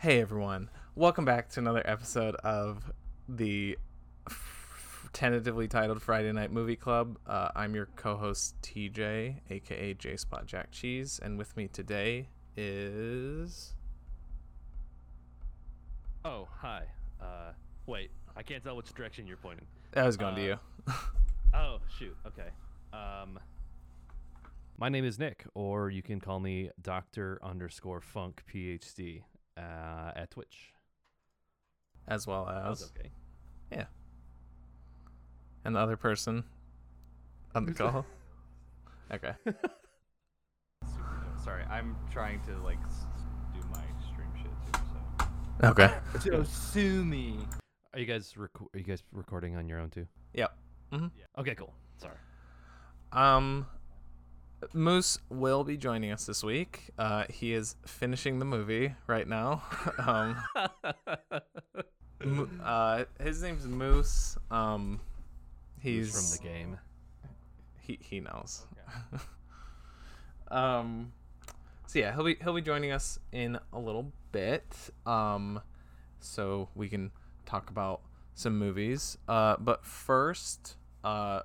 Hey everyone, welcome back to another episode of the f- tentatively titled Friday Night Movie Club. Uh, I'm your co-host TJ, aka J Spot Jack Cheese, and with me today is Oh, hi. Uh, wait, I can't tell which direction you're pointing. I was going to Uh, you. Oh, shoot. Okay. Um, my name is Nick, or you can call me Doctor underscore Funk PhD uh, at Twitch. as well That's as okay. Yeah. And the other person on the call. okay. Sorry, I'm trying to like do my stream shit too. So. Okay. So, sue me. Are you guys reco- are you guys recording on your own too? Yep. Okay, cool. Sorry. Um, Moose will be joining us this week. Uh, he is finishing the movie right now. um, Mo- uh, his name's Moose. Um, he's He's from the game. he he knows. um, so yeah, he'll be he'll be joining us in a little bit. Um, so we can talk about some movies. Uh, but first, uh,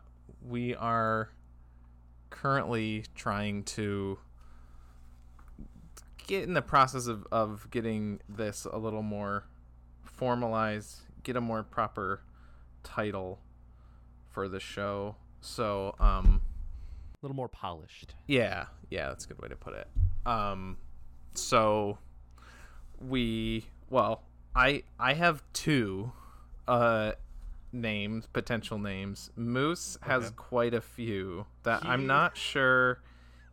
we are currently trying to get in the process of, of getting this a little more formalized, get a more proper title for the show. So, um, A little more polished. yeah, yeah, that's a good way to put it. Um, so we, well, I I have two uh names, potential names. Moose has Okay. quite a few that I'm not sure.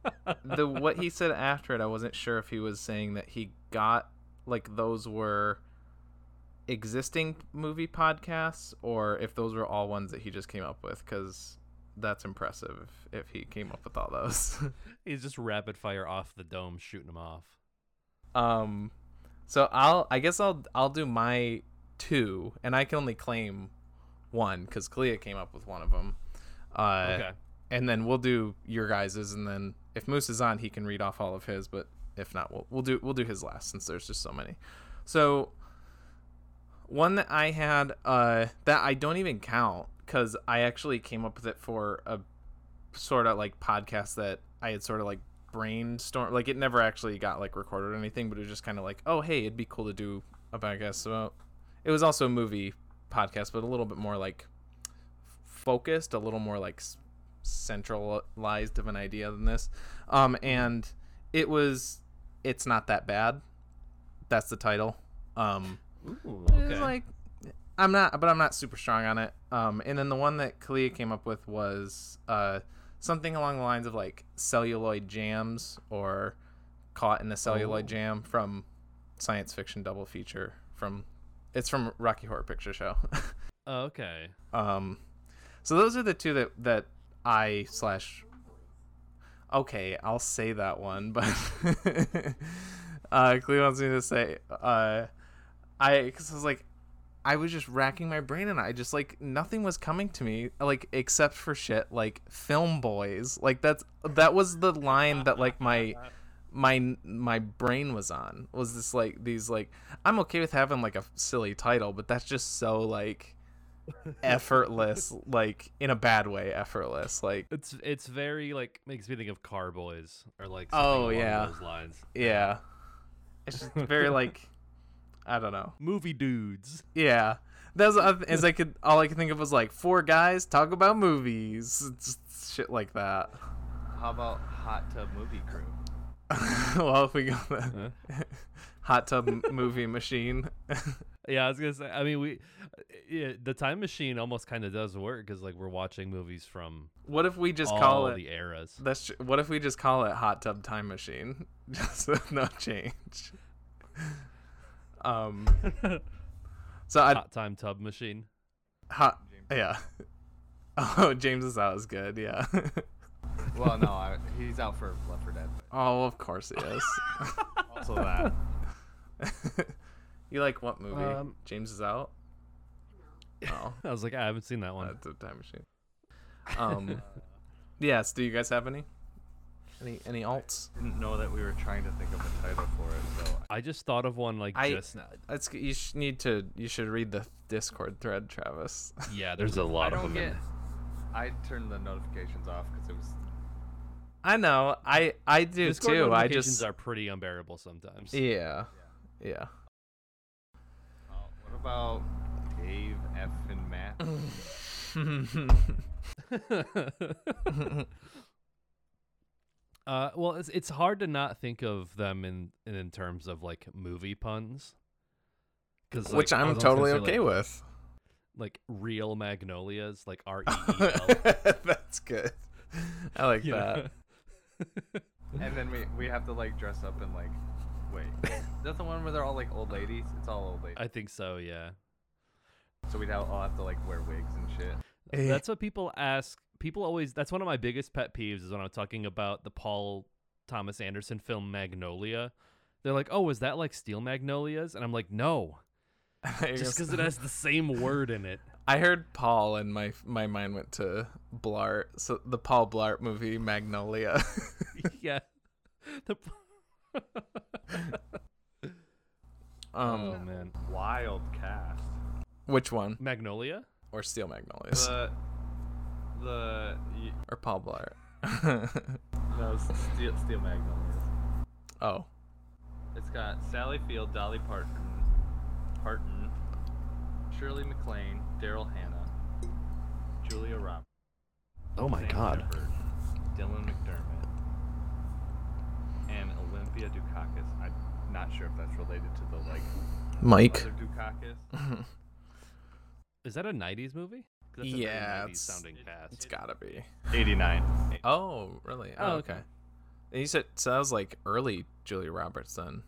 the what he said after it, I wasn't sure if he was saying that he got like those were existing movie podcasts or if those were all ones that he just came up with because that's impressive if, if he came up with all those. He's just rapid fire off the dome, shooting them off. Um, so I'll I guess I'll I'll do my two, and I can only claim one because Kalia came up with one of them. Uh, Okay. And then we'll do your guys's, and then if Moose is on, he can read off all of his. But if not, we'll we'll do we'll do his last since there's just so many. So one that I had uh, that I don't even count because I actually came up with it for a sort of like podcast that I had sort of like brainstorm like it never actually got like recorded or anything but it was just kind of like oh hey it'd be cool to do a podcast about it was also a movie podcast but a little bit more like focused a little more like centralized of an idea than this um and it was it's not that bad that's the title um Ooh, it was like I'm not, but I'm not super strong on it. Um, and then the one that Kalia came up with was uh, something along the lines of like celluloid jams or caught in a celluloid Oh. jam from science fiction double feature from it's from Rocky Horror Picture Show. Oh, okay. um, so those are the two that that I slash. Okay, I'll say that one, but uh, Cleo wants me to say uh, I because I was like, I was just racking my brain and I just like nothing was coming to me like except for shit like film boys like that's that was the line that like my my my brain was on was this like these like I'm okay with having like a silly title but that's just so like effortless like in a bad way effortless like It's it's very like makes me think of Carboys or like something Oh, along yeah. those lines. yeah it's just very like I don't know Movie dudes. Yeah, that's as I could. All I could think of was like four guys talk about movies, It's shit like that. How about hot tub movie crew? well, if we go the hot tub movie machine, Yeah, I was gonna say. I mean, we, yeah, the time machine almost kind of does work because like we're watching movies from what if we just call it? the eras. That's tr- what if we just call it hot tub time machine, just with no change. Um. So I Hot time tub machine. hot yeah. Oh, James is out is good. Yeah. Well, no, I, he's out for Left 4 Dead. oh, of course he is. Also that. you like what movie? Um, James is out. Oh, I was like, I haven't seen that one. that's a time machine. Um, yes. Do you guys have any? Any any alts? Didn't know that we were trying to think of a title for it, so I just thought of one like I- just now. That's you sh- need to you should read the Discord thread, Travis. Yeah, There's there's a a lot I of don't them. get. in- I turned the notifications off because it was. I know. I I do Discord too. I notifications just are pretty unbearable sometimes. yeah yeah. Oh, what about Dave F and Matt? uh, well, it's it's hard to not think of them in in terms of like movie puns. Cause, like, Which I I'm totally say, okay like, with. Like real magnolias, like R E E L. That's good. I like Yeah. that. and then we we have to like dress up and like. Wait, that's the one where they're all like old ladies. It's all old ladies. I think so. Yeah. So we'd all all have to like wear wigs and shit. Eh. That's what people ask. People always. That's one of my biggest pet peeves is when I'm talking about the Paul Thomas Anderson film Magnolia. They're like, "Oh, is that like Steel Magnolias?" And I'm like, "No, just because it has the same word in it." I heard Paul and my my mind went to Blart. So the Paul Blart movie Magnolia. yeah. The, um, oh man, Wild cast. which one? Magnolia. Or Steel Magnolias? The the y- or Paul Blart? no Steel Steel Magnolias. oh, It's got Sally Field, Dolly Parton, Parton, Shirley MacLaine, Daryl Hannah, Julia Roberts. Oh my Sam god. Shepard, Dylan McDermott, and Olympia Dukakis. I'm not sure if that's related to the like Mike. Dukakis. Is that a '90s movie? That's Yeah, 90s it's- sounding cast. It's gotta be. 89. Oh, really? Oh, Oh, okay. okay. And you said so that was like early Julia Roberts then,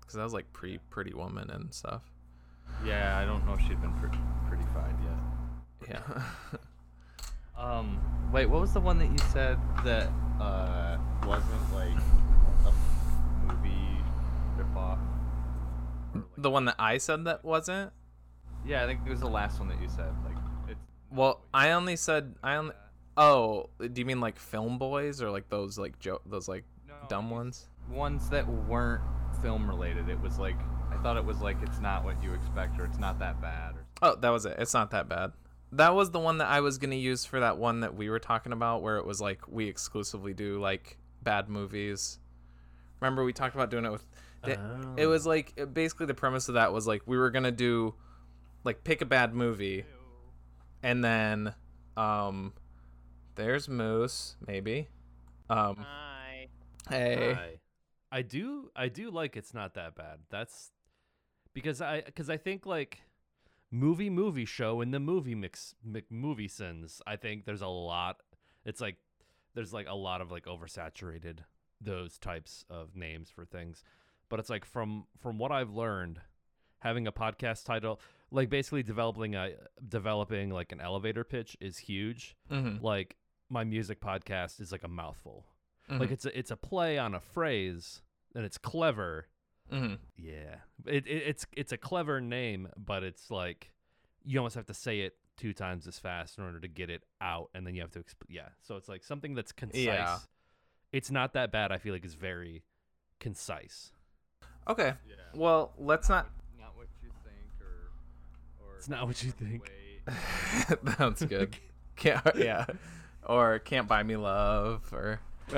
because that was like pre Pretty Woman and stuff. Yeah, I don't know if she'd been pre- pretty fine yet. Yeah. Um, wait, what was the one that you said that uh wasn't like a movie ripoff? Like- the one that I said that wasn't. Yeah, I think it was the last one that you said. Like, it's. Well, I only said I only. Oh, do you mean like Film Boys or like those like jo- those like No, dumb ones? Ones that weren't film related. It was like I thought it was like it's not what you expect or it's not that bad. Or Oh, that was it. It's not that bad. That was the one that I was gonna use for that one that we were talking about, where it was like we exclusively do like bad movies. Remember we talked about doing it with. It, it was like it- basically the premise of that was like we were gonna do, like pick a bad movie, and then, um, there's Moose maybe, um, Hi. hey, Hi. I do I do like it's not that bad. That's because I because I think like movie movie show in the movie mix, mix movie sins. I think there's a lot. It's like there's like a lot of like oversaturated those types of names for things. But it's like from from what I've learned, having a podcast title like basically developing a developing like an elevator pitch is huge. mm-hmm, Like my music podcast is like a mouthful. Like it's a it's a play on a phrase and it's clever. Mm-hmm. Yeah, it, it it's it's a clever name, but it's like you almost have to say it two times as fast in order to get it out, and then you have to exp- yeah. So it's like something that's concise. Yeah. It's not that bad. I feel like it's very concise. okay. yeah. Well, let's not. Not what you think or. or It's not what you think. Wait. Sounds good. Can't, yeah. Or can't buy me love or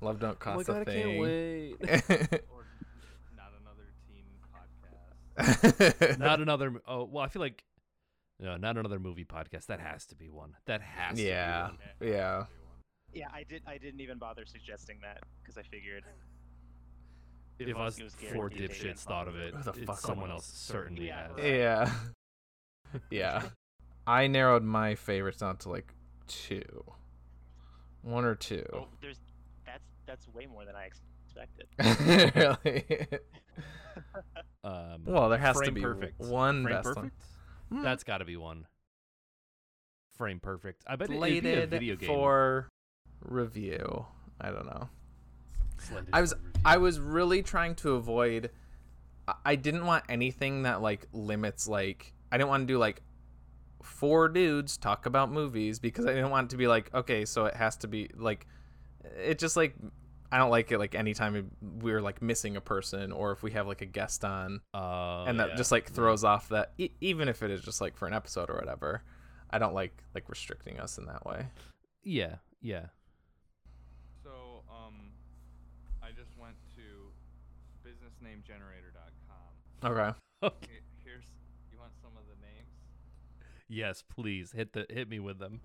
love don't cost a thing. wait. or not another teen podcast. not another. Oh well, I feel like no, not another movie podcast. That has to be one. That has. yeah. To be one. Yeah. Yeah, I did. I didn't even bother suggesting that because I figured If, If us four guaranteed they didnts didn't thought of it, the it's fuck someone else certainly Yeah. has. Yeah. Yeah. I narrowed my favorites down to like two. One or two. oh, there's that's that's way more than I expected. really? Um, Well, there has to be perfect. one Frame best one. perfect. Hmm. That's got to be one. Frame perfect. I bet it- it'd be a video game. for review. I don't know. Slated I was. I was really trying to avoid I- I didn't want anything that like limits like I didn't want to do like four dudes talk about movies because I didn't want it to be like okay so it has to be like it just like I don't like it like anytime we're like missing a person or if we have like a guest on Uh, and that yeah. just like throws off that e- even if it is just like for an episode or whatever. I don't like like restricting us in that way. Yeah, yeah. So, um, I just went to businessnamegenerator.com. Okay. Okay. Here's you want some of the names? Yes, please hit the hit me with them.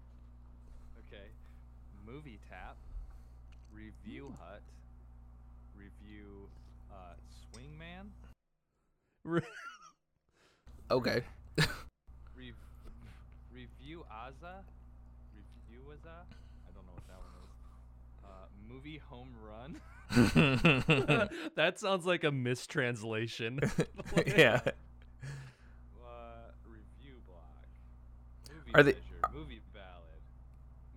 Okay. Movie Tap, Review Hut, Review uh, Swingman, Okay. Rev- Review Aza, Review Aza. I don't know what that one is. Uh, movie Home Run. that sounds like a mistranslation. yeah. Uh, review Block. Movie Are they- Measure, Movie Ballad.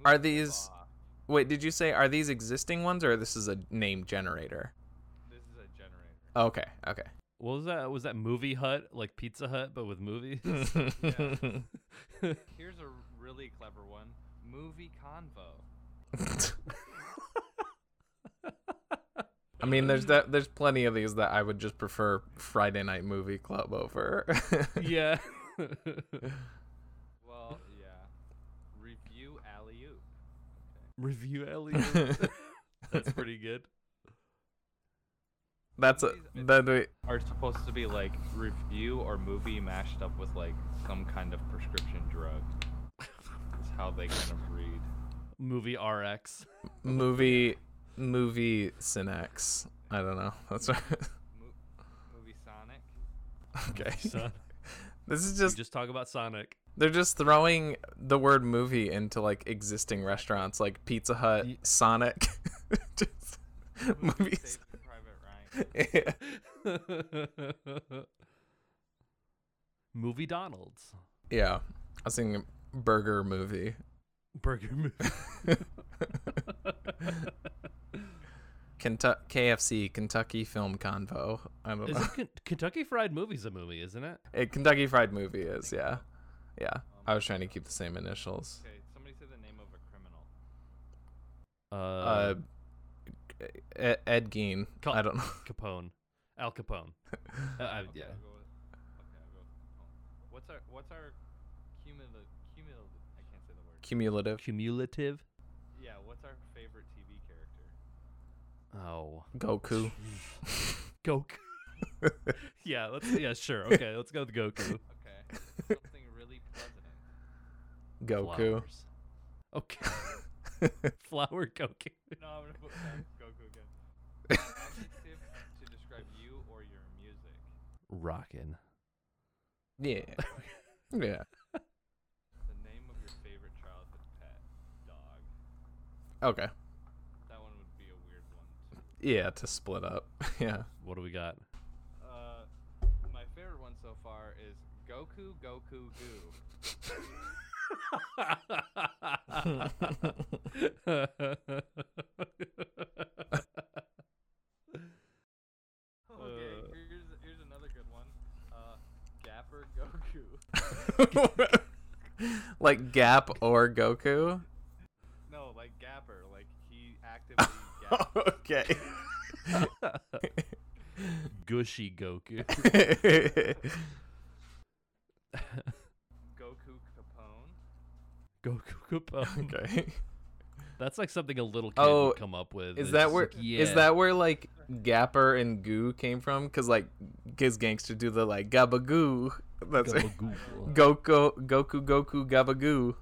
Are these- Law. Wait, did you say are these existing ones or this is a name generator? This is a generator. Okay. Okay. what was that? Was that Movie Hut like Pizza Hut but with movies? Here's a really clever one. Movie Convo. I mean, there's that. There's plenty of these that I would just prefer Friday Night Movie Club over. yeah. Well, yeah. Review Alley Oop. Review Elliot. That's pretty good. That's a that. we- Are supposed to be like review or movie mashed up with like some kind of prescription drug. is how they kind of read. Movie RX. movie movie Cinex. I don't know. That's right. Mo- movie Sonic. okay. Son. This is We just just talk about Sonic. They're just throwing the word movie into like existing restaurants like Pizza Hut, Ye- Sonic. just Movie movies. Private Ryan. yeah. Movie Donald's. yeah. I was thinking burger movie. Burger movie. Kentucky KFC Kentucky Film Convo. I don't Is know. it Ken- Kentucky Fried Movie's a movie, isn't it? Eh, Kentucky Fried Movie is, yeah. Yeah. I was trying to keep the same initials. Okay, somebody say the name of a criminal. Uh, Uh Ed, Ed Gein. Col- I don't know. Capone. Al Capone. Uh, I- Okay, yeah. With, okay, I'll go with Capone. What's our what's our cumulative cumulative I can't say the word. Cumulative. Cumulative. Yeah, what's our favorite TV character? Oh. Goku. Goku. yeah, let's yeah, sure. Okay, let's go with Goku. Okay. Something really pleasant. Goku. Flowers. Okay. Flower Goku. No, I'm gonna put Goku again. Adjective to describe you or your music. Rockin'. yeah. Yeah. The name of your favorite childhood pet. Dog. Okay. That one would be a weird one too. Yeah, to split up. yeah. What do we got? Uh, my favorite one so far is Goku Goku Goo. Okay, Uh. here's here's another good one. Uh, Gapper Goku. like Gap or Goku. No, like Gapper, like he actively okay. Gushy Goku. Goku Capone. okay. That's like something a little kid Oh, would come up with. Is It's that just where like, is that where like Gapper and Goo came from? Cause like Giz Gangster do the like Gabagoo. That's it. Gabagool. Goku Goku Goku Gabagoo.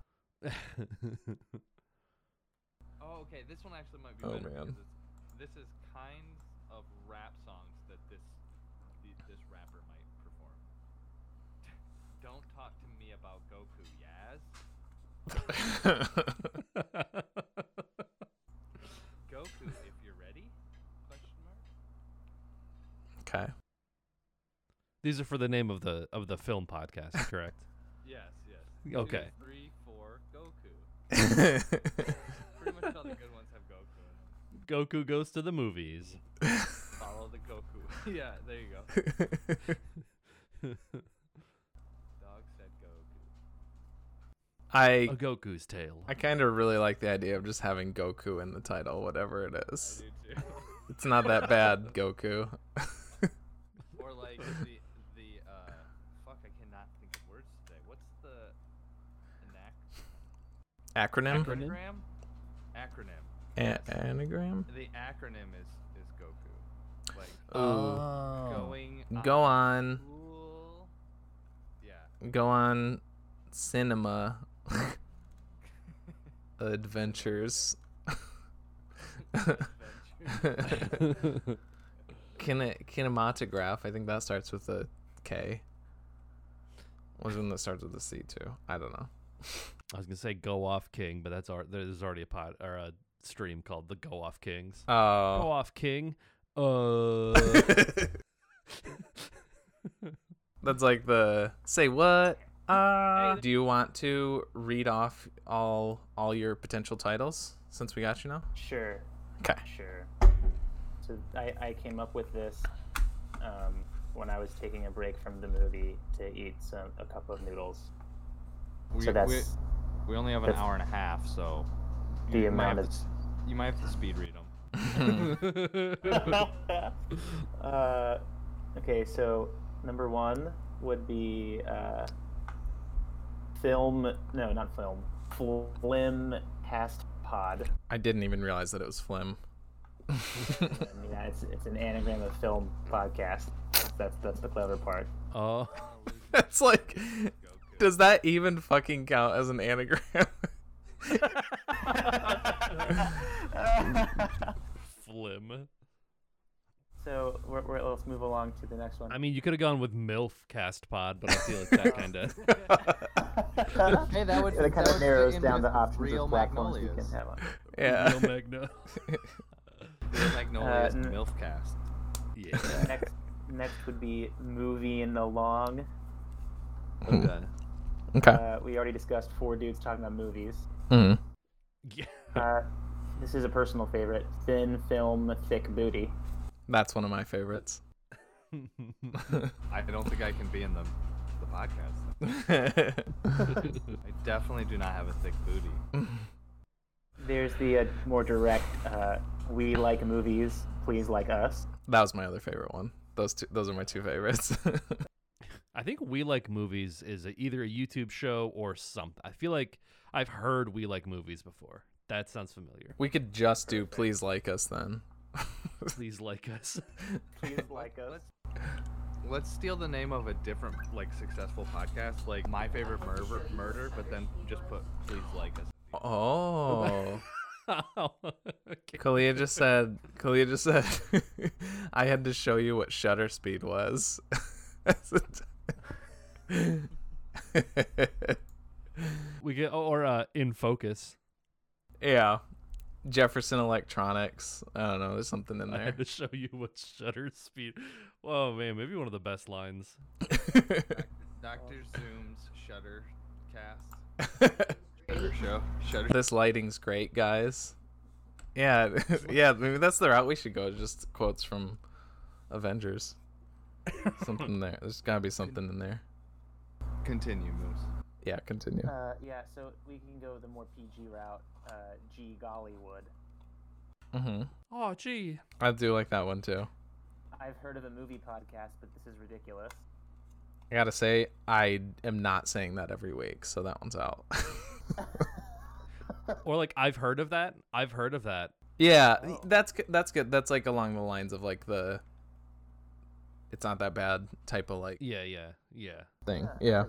Oh, okay. This one actually might be Oh, better man. it's, this is kinds of rap songs that this the, this rapper might perform. Don't talk to me about Goku, Yaz. Goku, if you're ready? Question mark. okay. These are for the name of the of the film podcast, correct? Yes, yes. Okay. Two, three, four, Goku. Pretty much all the good ones have Goku in them. Goku goes to the movies. Follow the Goku. yeah, there you go. Dog said Goku. I A Goku's tale. I kind of really like the idea of just having Goku in the title, whatever it is. It's not that bad, Goku. Or like the the uh fuck I cannot think of words today. What's the enact Acronym? Acronym? acronym? Acronym. A- Yes. anagram? The acronym is is Goku. Like Ooh. going Go on. Cool. Yeah. Go on cinema adventures. Kine- kinematograph. I think that starts with a K. Or one that starts with a C too. I don't know. I was gonna say Go Off King, but that's our, there's already a pod or a stream called the Go Off Kings. Oh, Go. Off King. Uh. That's like the say what? Uh, do you want to read off all all your potential titles since we got you now? Sure. Okay. Sure. So I, I came up with this um, when I was taking a break from the movie to eat some a cup of noodles. We, so that's we, we only have an that's hour and a half, so the you might amount have of. to, you might have to speed read them. uh, okay, so number one would be uh, film. No, not film. Flim cast pod. I didn't even realize that it was Flim. Yeah, it's it's an anagram of film podcast. That's that's the clever part. Oh. That's like, does that even fucking count as an anagram? Flim. So we're, we're, let's move along to the next one. I mean, you could have gone with MILF Cast Pod, but I feel like that kind of. Hey, that would- it that kind of narrows down the options real of platforms we Magnolias. can have on. yeah. Real Magno. Real Magnolia's Uh, n- MILFcast. yeah. next next would be moving along. Okay. Okay. Uh, we already discussed four dudes talking about movies. Mhm. Yeah. Uh, this is a personal favorite: thin film, thick booty. That's one of my favorites. I don't think I can be in the the podcast. I definitely do not have a thick booty. There's the uh, more direct: uh, we like movies, please like us. that was my other favorite one. Those two. Those are my two favorites. I think We Like Movies is a, either a YouTube show or something. I feel like I've heard We Like Movies before. That sounds familiar. we could just do please like us then. Please like us. Please like us. Let's let's steal the name of a different like successful podcast, like my favorite murder, murder, but then just put please like us. Oh. okay. Kalia just said. Kalia just said. I had to show you what shutter speed was. We get or uh, In Focus. yeah, Jefferson Electronics. I don't know. There's something in I there. had to show you what shutter speed. Whoa, man, maybe one of the best lines. Doctor Zoom's Shutter Cast. Shutter Show. Shutter. this lighting's great, guys. Yeah, yeah. Maybe that's the route we should go. Just quotes from Avengers. Something there. There's gotta be something in there. Continue, Moose. Yeah, continue. Uh, yeah, so we can go the more PG route. Uh, G Gollywood. Mm-hmm. Oh, gee. I do like that one too. I've heard of a movie podcast, but this is ridiculous. I gotta say, I am not saying that every week, so that one's out. Or like I've heard of that. I've heard of that. yeah, Oh. that's that's good. That's like along the lines of like the it's not that bad type of like Yeah, yeah, yeah. thing. I've Yeah.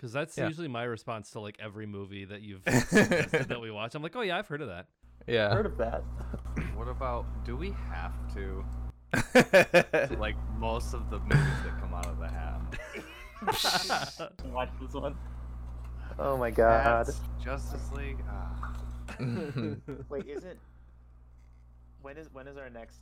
Heard of that. Because that's Yeah. usually my response to like every movie that you've suggested that we watch. I'm like, oh yeah, I've heard of that. Yeah. Heard of that. What about? Do we have to like most of the movies that come out of the hat? Watch this one. Oh my god. Cats, Justice League. Ah. Wait, is it? When is when is our next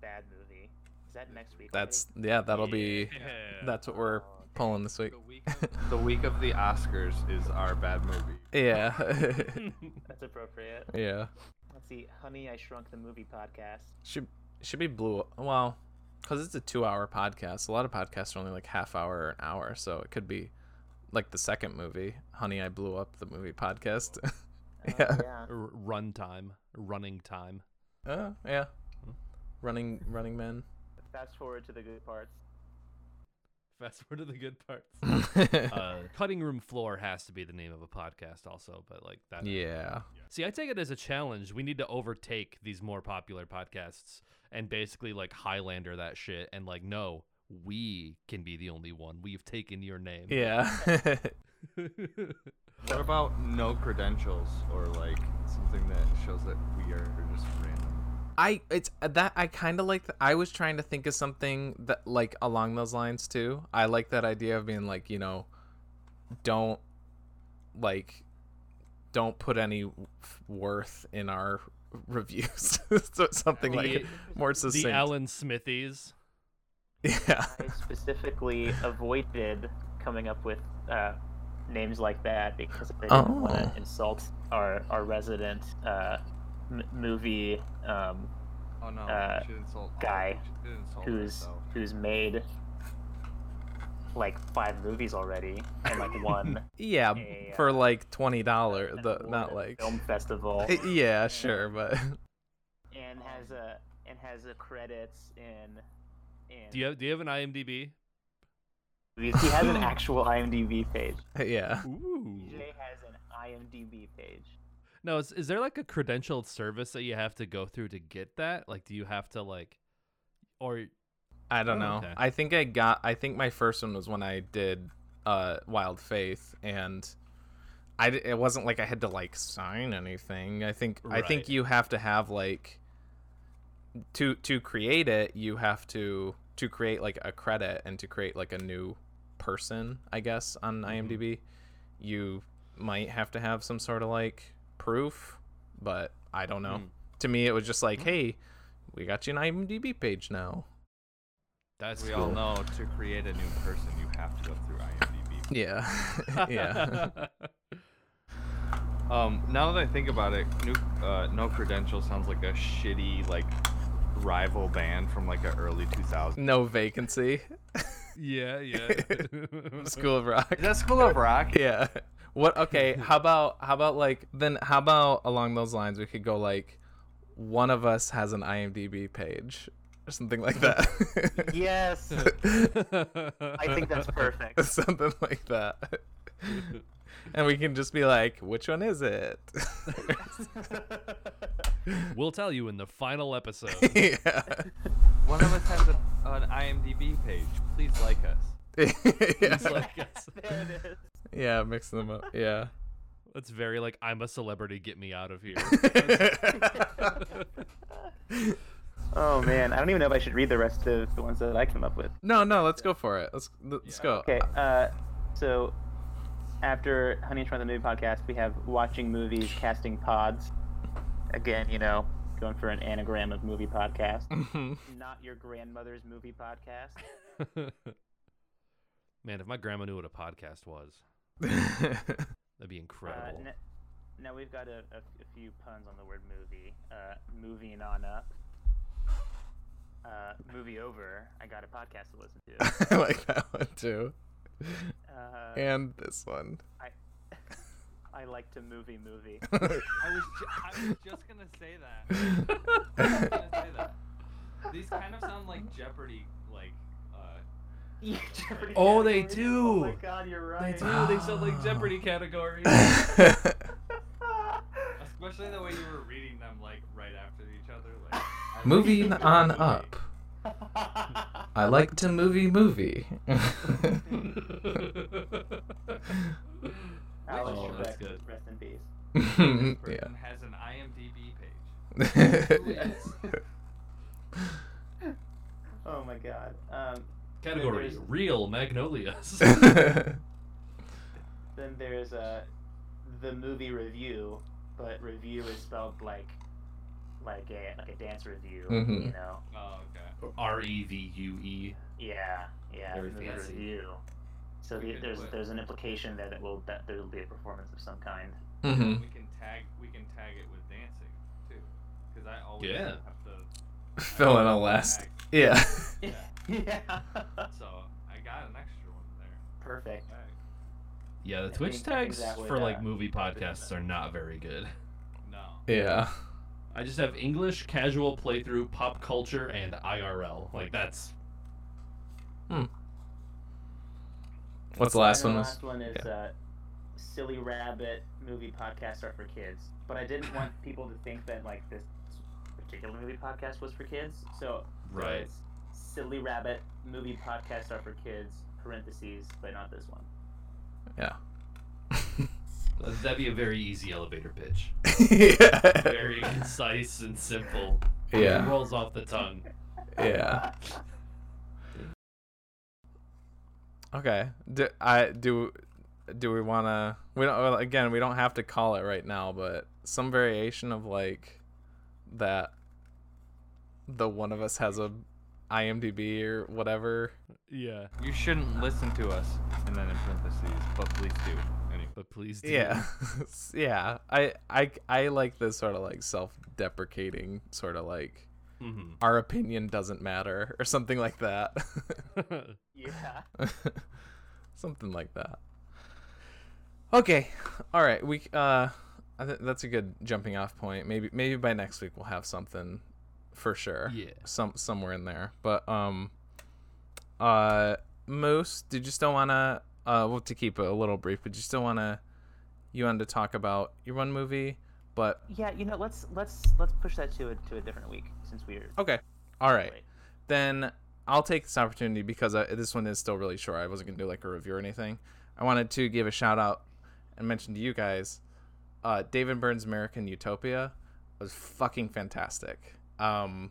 bad movie? Is that next week? that's yeah, that'll be Yeah. that's what we're Oh, pulling this week. The week, of, the week of the Oscars is our bad movie. Yeah. That's appropriate. yeah. Let's see. Honey, I Shrunk the Movie podcast. Should should be blue well, cuz it's a 2-hour podcast. A lot of podcasts are only like half hour or an hour, so it could be like the second movie, Honey, I Blew Up, the movie podcast. Oh, yeah. yeah. R- run time, running time. Oh, yeah. Hmm. Running, running men. Fast forward to the good parts. Fast forward to the good parts. uh, cutting room floor has to be the name of a podcast, also. But like that. yeah. See, I take it as a challenge. We need to overtake these more popular podcasts and basically like Highlander that shit and like, no, we can be the only one. We've taken your name. Yeah. What about no credentials or like something that shows that we are just random? I it's uh, that I kind of like. th- I was trying to think of something that like along those lines too. I like that idea of being like you know, don't like, don't put any worth in our reviews. so something like The- more The succinct. Alan Smithees. yeah. I specifically avoided coming up with uh, names like that because I didn't want Oh. to insult our our resident uh, m- movie um, Oh no, Uh, should insult guy insult who's ourselves. who's made like five movies already and like one Yeah, A, for uh, like twenty dollars. an The not like. film festival Yeah, sure, but and has a and has a credits in in Do you have, do you have an IMDb? He has an actual IMDb page. yeah. Ooh. DJ has an IMDb page. No, is, is there like a credentialed service that you have to go through to get that? Like, do you have to like, or I don't Oh, know. okay. I think I got. I think my first one was when I did uh, Wild Faith, and I. It wasn't like I had to like sign anything. I think. I think you have to have like. To to create it, you have to to create like a credit and to create like a new person. I guess on Mm-hmm. IMDb, you might have to have some sort of like proof, but I don't know. Mm. To me, it was just like, hey, we got you an IMDb page now. that's we cool. all know to create a new person, you have to go through IMDb. Yeah. yeah. Um, now that I think about it, new, uh, No Credential sounds like a shitty like rival band from like a early 2000s. No vacancy. yeah, yeah. School of Rock. Is that School of Rock? Yeah. What okay, how about how about like then how about along those lines we could go like one of us has an IMDb page or something like that. Yes, I think that's perfect. something like that. and we can just be like, which one is it? we'll tell you in the final episode. yeah. One of us has a, an IMDb page. Please like us. yeah. It's like us. there it is. Yeah, mixing them up. Yeah. it's very like I'm a celebrity, get me out of here. Oh man, I don't even know if I should read the rest of the ones that I came up with. no, no, let's go for it. Let's let's Yeah. go. Okay, uh, so after Honey and Try the Movie podcast, we have watching movies, casting pods. Again, you know, going for an anagram of movie podcast. Mhm. Not your grandmother's movie podcast. Man, if my grandma knew what a podcast was, that'd be Uh, incredible. n- now we've got a, a, a few puns on the word movie. Uh, moving on up. Uh, movie over. I got a podcast to listen to. I like that one too. Uh, And this one. I, I like to movie movie. I was, ju- I was just gonna say that. I was gonna say that. These kind of sound like Jeopardy, like. Uh, Jeopardy Oh, they categories. Oh my do. god, you're right. They right. do. They sound like Jeopardy categories. especially the way you were reading them, like right after each other. Like. I like Moving on movie. up. I like to movie movie. Alex Oh, that's good. Rest in peace. This yeah. person has an IMDb page. Oh my god. Um, Category There's- Real Magnolias. then there's uh, the movie review, but review is spelled like like a like a dance review. Mhm. You know. Oh, okay. R E V U E. Yeah, yeah. Very movie fancy. review. So the, there's put- there's an implication there that will that there will be a performance of some kind. Mm-hmm. We can tag. We can tag it with dancing too, because I always Yeah. have to. Fill in a last. tag. Yeah. yeah. So I got an extra one there. Perfect. Tag. Yeah, the I Twitch think- tags that for like movie podcasts are not very good. No. Yeah. I just have English, casual playthrough, pop culture, and IRL. Like that's Hmm. What's the last one? the Was? last one is uh, Silly Rabbit movie podcasts are for kids. But I didn't want people to think that like this particular movie podcast was for kids. So so Right. it's Silly Rabbit movie podcasts are for kids. Parentheses, but not this one. Yeah. that'd be a very easy elevator pitch. yeah. Very concise and simple. Yeah. rolls off the tongue. Yeah. Okay. Do I do do we want to we don't well, again, we don't have to call it right now, but some variation of like that the one of us has a IMDb or whatever. Yeah, You shouldn't listen to us. And then in parentheses, but please do. Anyway. but please do. Yeah. yeah. I I I like this sort of like self-deprecating sort of like hmm our opinion doesn't matter or something like that. Yeah. something like that. Okay, all right. We uh, I th- that's a good jumping off point. Maybe maybe by next week we'll have something for sure. Yeah. Some somewhere in there. But um, uh, Moose, did you still wanna uh, well to keep it a little brief, but you still wanna you wanted to talk about your one movie, but Yeah, you know, let's let's let's push that to a to a different week since we're okay, all right. late. then I'll take this opportunity because I, this one is still really short. I wasn't gonna do like a review or anything. I wanted to give a shout out and mention to you guys, uh, David Byrne's American Utopia was fucking fantastic. Um,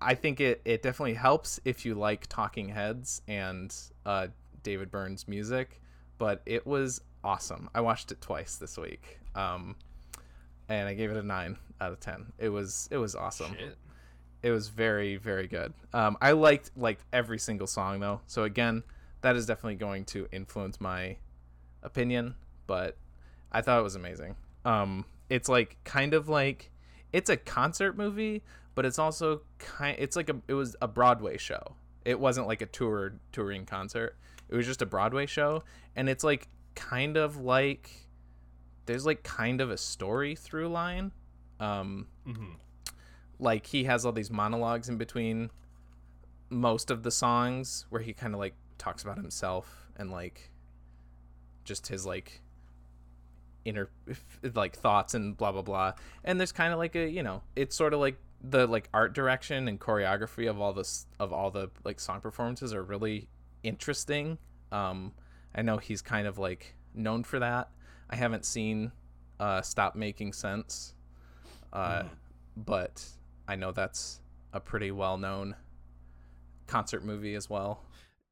I think it it definitely helps if you like Talking Heads and uh, David Byrne's music, but it was awesome. I watched it twice this week, um, and I gave it a nine out of ten. It was it was awesome Shit. it was very very good um i liked like every single song though so again that is definitely going to influence my opinion but i thought it was amazing um it's like kind of like it's a concert movie but it's also kind it's like a it was a broadway show. It wasn't like a tour touring concert. It was just a broadway show and it's like kind of like there's like kind of a story through line. Um hmm like he has all these monologues in between most of the songs where he kind of like talks about himself and like just his like inner like thoughts and blah blah blah and there's kind of like a you know it's sort of like the like art direction and choreography of all this of all the like song performances are really interesting um i know he's kind of like known for that i haven't seen uh stop making sense uh Mhm. but i know that's a pretty well known concert movie as well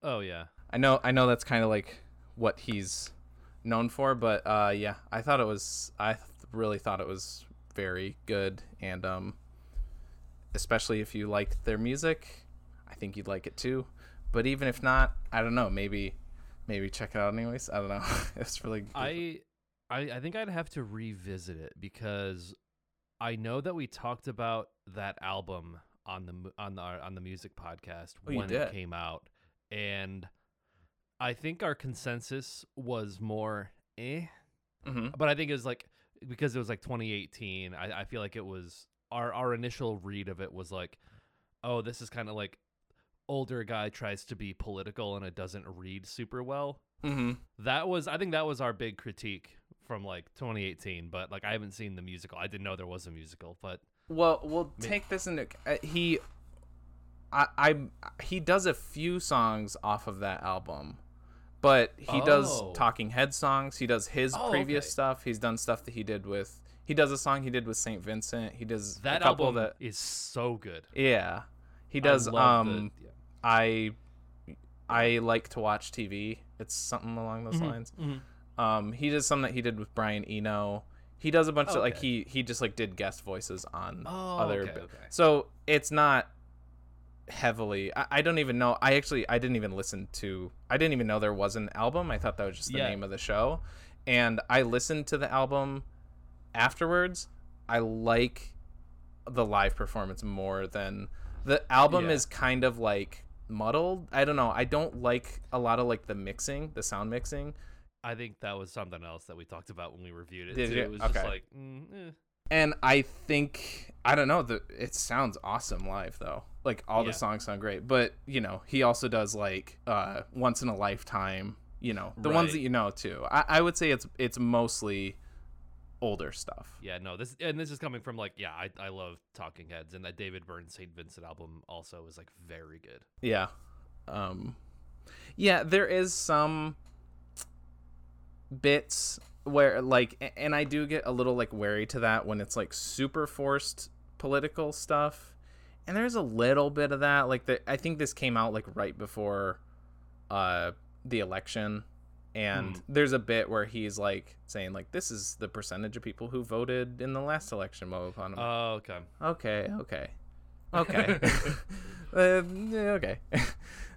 Oh yeah. I know I know that's kind of like what he's known for, but uh yeah, I thought it was I th- really thought it was very good and um especially if you liked their music, I think you'd like it too. But even if not, I don't know, maybe maybe check it out anyways. I don't know. it's really good. I, I I think I'd have to revisit it because I know that we talked about that album on the on the on the music podcast Oh, when it came out, and I think our consensus was more eh, Mhm. but I think it was like because it was like 2018. I I feel like it was our our initial read of it was like, oh, this is kind of like older guy tries to be political and it doesn't read super well Mhm. that was i think that was our big critique from like 2018 but like i haven't seen the musical i didn't know there was a musical but Well, we'll Ma- take this into uh, he I, I he does a few songs off of that album. But he does Oh. Talking Head songs. He does his Oh, previous okay. stuff. He's done stuff that he did with he does a song he did with St. Vincent. He does that a couple album that is so good yeah. He I does the- um yeah. I I like to watch TV. It's something along those Mhm, lines. mhm. Um, he does something that he did with Brian Eno. He does a bunch of like he he just like did guest voices on Oh, other. okay, okay. So it's not heavily. I, I don't even know. I actually I didn't even listen to. I didn't even know there was an album. I thought that was just the Yeah. name of the show, and I listened to the album afterwards. I like the live performance more than the album Yeah. is kind of like muddled. I don't know. I don't like a lot of like the mixing, the sound mixing. I think that was something else that we talked about when we reviewed it. Did too. you? It was just like, mm, eh. And I think I don't know. The it sounds awesome live though. Like all Yeah. the songs sound great, but you know he also does like uh once in a lifetime. You know the ones that you know too. I, I would say it's it's mostly older stuff. yeah, no, this and this is coming from like, yeah, I, I love Talking Heads, and that David Byrne St. Vincent album also is like very good. Yeah. Um yeah, there is some bits where like and I do get a little like wary to that when it's like super forced political stuff. And there's a little bit of that like the I think this came out like right before uh the election and Hmm. there's a bit where he's like saying like this is the percentage of people who voted in the last election blah, blah, blah. And I'm like, Oh, okay. okay okay okay uh, okay uh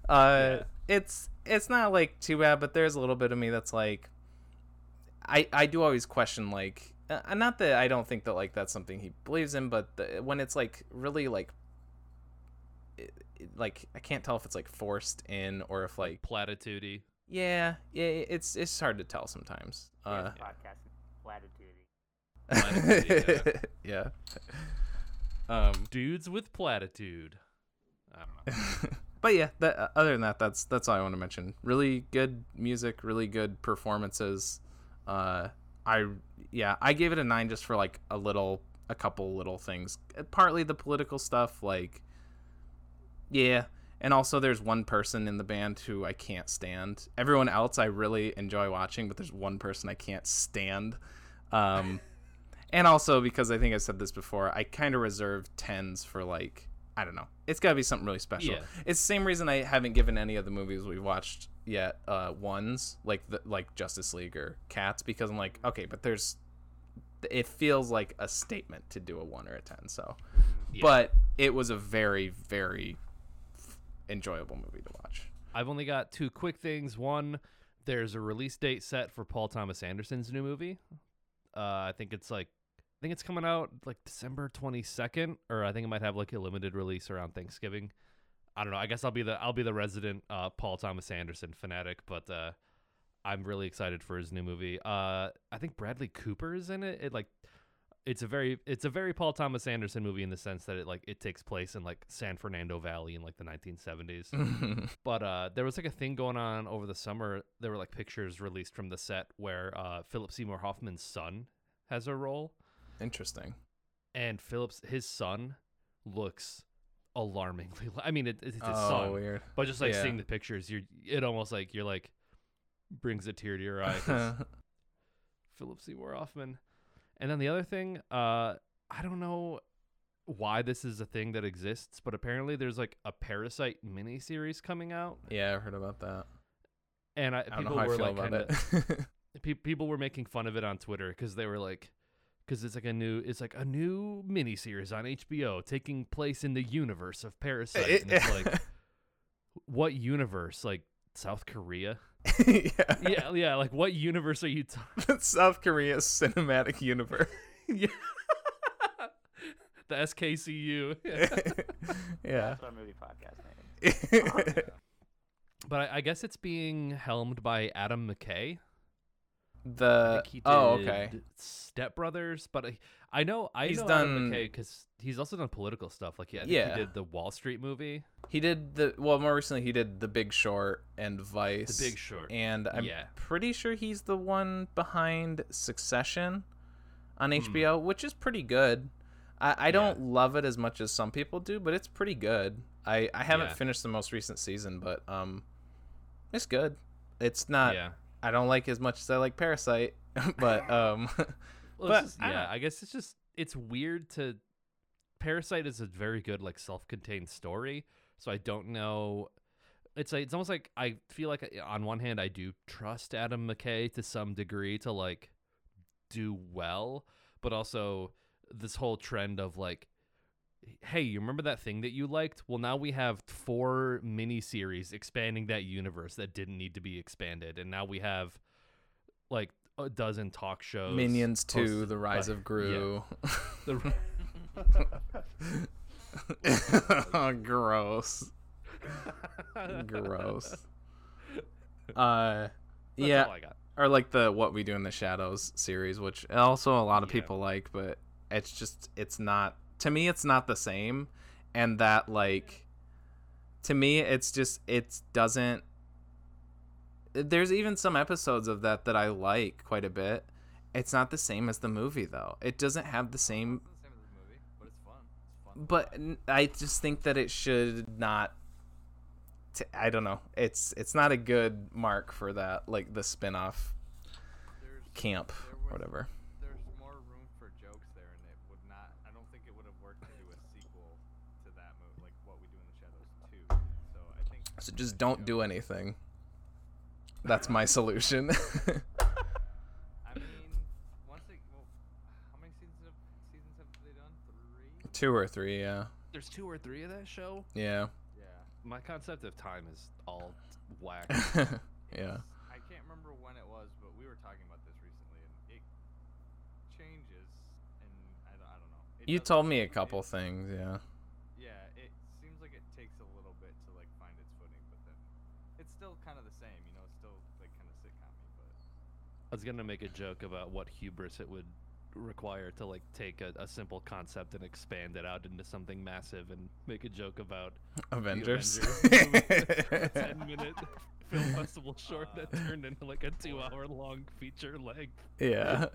Yeah. it's it's not like too bad but there's a little bit of me that's like i i do always question like uh, not that i don't think that like that's something he believes in but the, when it's like really like it, it- like i can't tell if it's like forced in or if like Platitude. yeah yeah it's it's hard to tell sometimes uh Yes, podcast platitude. Platitude, yeah um Dudes with platitude. I don't know. but yeah, that, uh, other than that, that's that's all I want to mention. Really good music, really good performances. Uh, I yeah, I gave it a nine just for like a little, a couple little things. Uh, Partly the political stuff, like yeah, and also there's one person in the band who I can't stand. Everyone else I really enjoy watching, but there's one person I can't stand. Um, and also because I think I said this before, I kind of reserve tens for like I don't know. It's got to be something really special. Yeah. It's the same reason I haven't given any of the movies we've watched yet uh ones like the like Justice League or Cats because I'm like, okay, but there's it feels like a statement to do a 1 or a 10. So, Yeah. but it was a very very enjoyable movie to watch. I've only got two quick things. One, there's a release date set for Paul Thomas Anderson's new movie. Uh, I think it's like, I think it's coming out like December 22nd, or I think it might have like a limited release around Thanksgiving. I don't know. I guess I'll be the I'll be the resident uh, Paul Thomas Anderson fanatic, but uh, I'm really excited for his new movie. Uh, I think Bradley Cooper is in it. It like it's a very it's a very Paul Thomas Anderson movie in the sense that it like it takes place in like San Fernando Valley in like the 1970s. But uh, there was like a thing going on over the summer. There were like pictures released from the set where uh, Philip Seymour Hoffman's son has a role, Interesting. and Philip's his son looks alarmingly. I mean, it, it's his oh, son, weird. but just like Yeah. seeing the pictures, you're it almost like you're like brings a tear to your eye. Philip Seymour Hoffman. And then the other thing, uh, I don't know why this is a thing that exists, but apparently there's like a Parasite miniseries coming out, yeah, I've heard about that. and I, I people I were like about kinda, it. pe- people were making fun of it on Twitter because they were like, because it's like a new, it's like a new miniseries on HBO taking place in the universe of Parasite, and it's like, what universe? Like South Korea? yeah. Yeah, yeah. Like what universe are you talking? South Korea's cinematic universe. yeah. the SKCU. yeah. That's our movie podcast name. but I, I guess it's being helmed by Adam McKay. The he oh okay. Step Brothers, but I, I know I He's know done- because he's also done political stuff. Like yeah, I think Yeah. he did the Wall Street movie. He did the well more recently he did The Big Short and Vice. The Big Short. And I'm Yeah. pretty sure he's the one behind Succession on Hmm. HBO, which is pretty good. I, I don't love it as much as some people do, but it's pretty good. I, I haven't Yeah. finished the most recent season, but um it's good. It's not yeah. I don't like as much as I like Parasite, but um Well, but just- I yeah, know. I guess it's just it's weird to. Parasite is a very good like self-contained story, so I don't know. It's like it's almost like I feel like uh, on one hand I do trust Adam McKay to some degree to like do well, but also this whole trend of like hey, you remember that thing that you liked? Well, now we have four mini series expanding that universe that didn't need to be expanded, and now we have like a dozen talk shows. Minions 2, The Rise by- of Gru. The, oh, gross. Gross. Uh That's yeah. all I got. or like the What We Do in the Shadows series, which also a lot of Yeah. people like, but it's just it's not to me it's not the same and that like to me it's just it doesn't there's even some episodes of that that I like quite a bit. It's not the same as the movie though. It doesn't have the same the same the movie, but it's fun. It's fun. but n- I just think that it should not. T- I don't know. It's it's not a good mark for that like the spin-off There's camp or whatever. So just don't do anything. That's my solution. I mean, once they. Well, how many seasons have seasons have they done? Three. Two or three, yeah. There's two or three of that show. Yeah. Yeah. My concept of time is all whack. yeah. I can't remember when it was, but we were talking about this recently, and it changes, and I don't, I don't know. It You told me a couple it- things, yeah. Yeah, it seems like it takes a little bit to like find its footing, but then it's still kind of the same, you know. It's still like kind of sitcom-y, but I was gonna make a joke about what hubris it would require to like take a, a simple concept and expand it out into something massive and make a joke about Avengers. a ten minute film festival short that turned into like a two hour long feature length. yeah.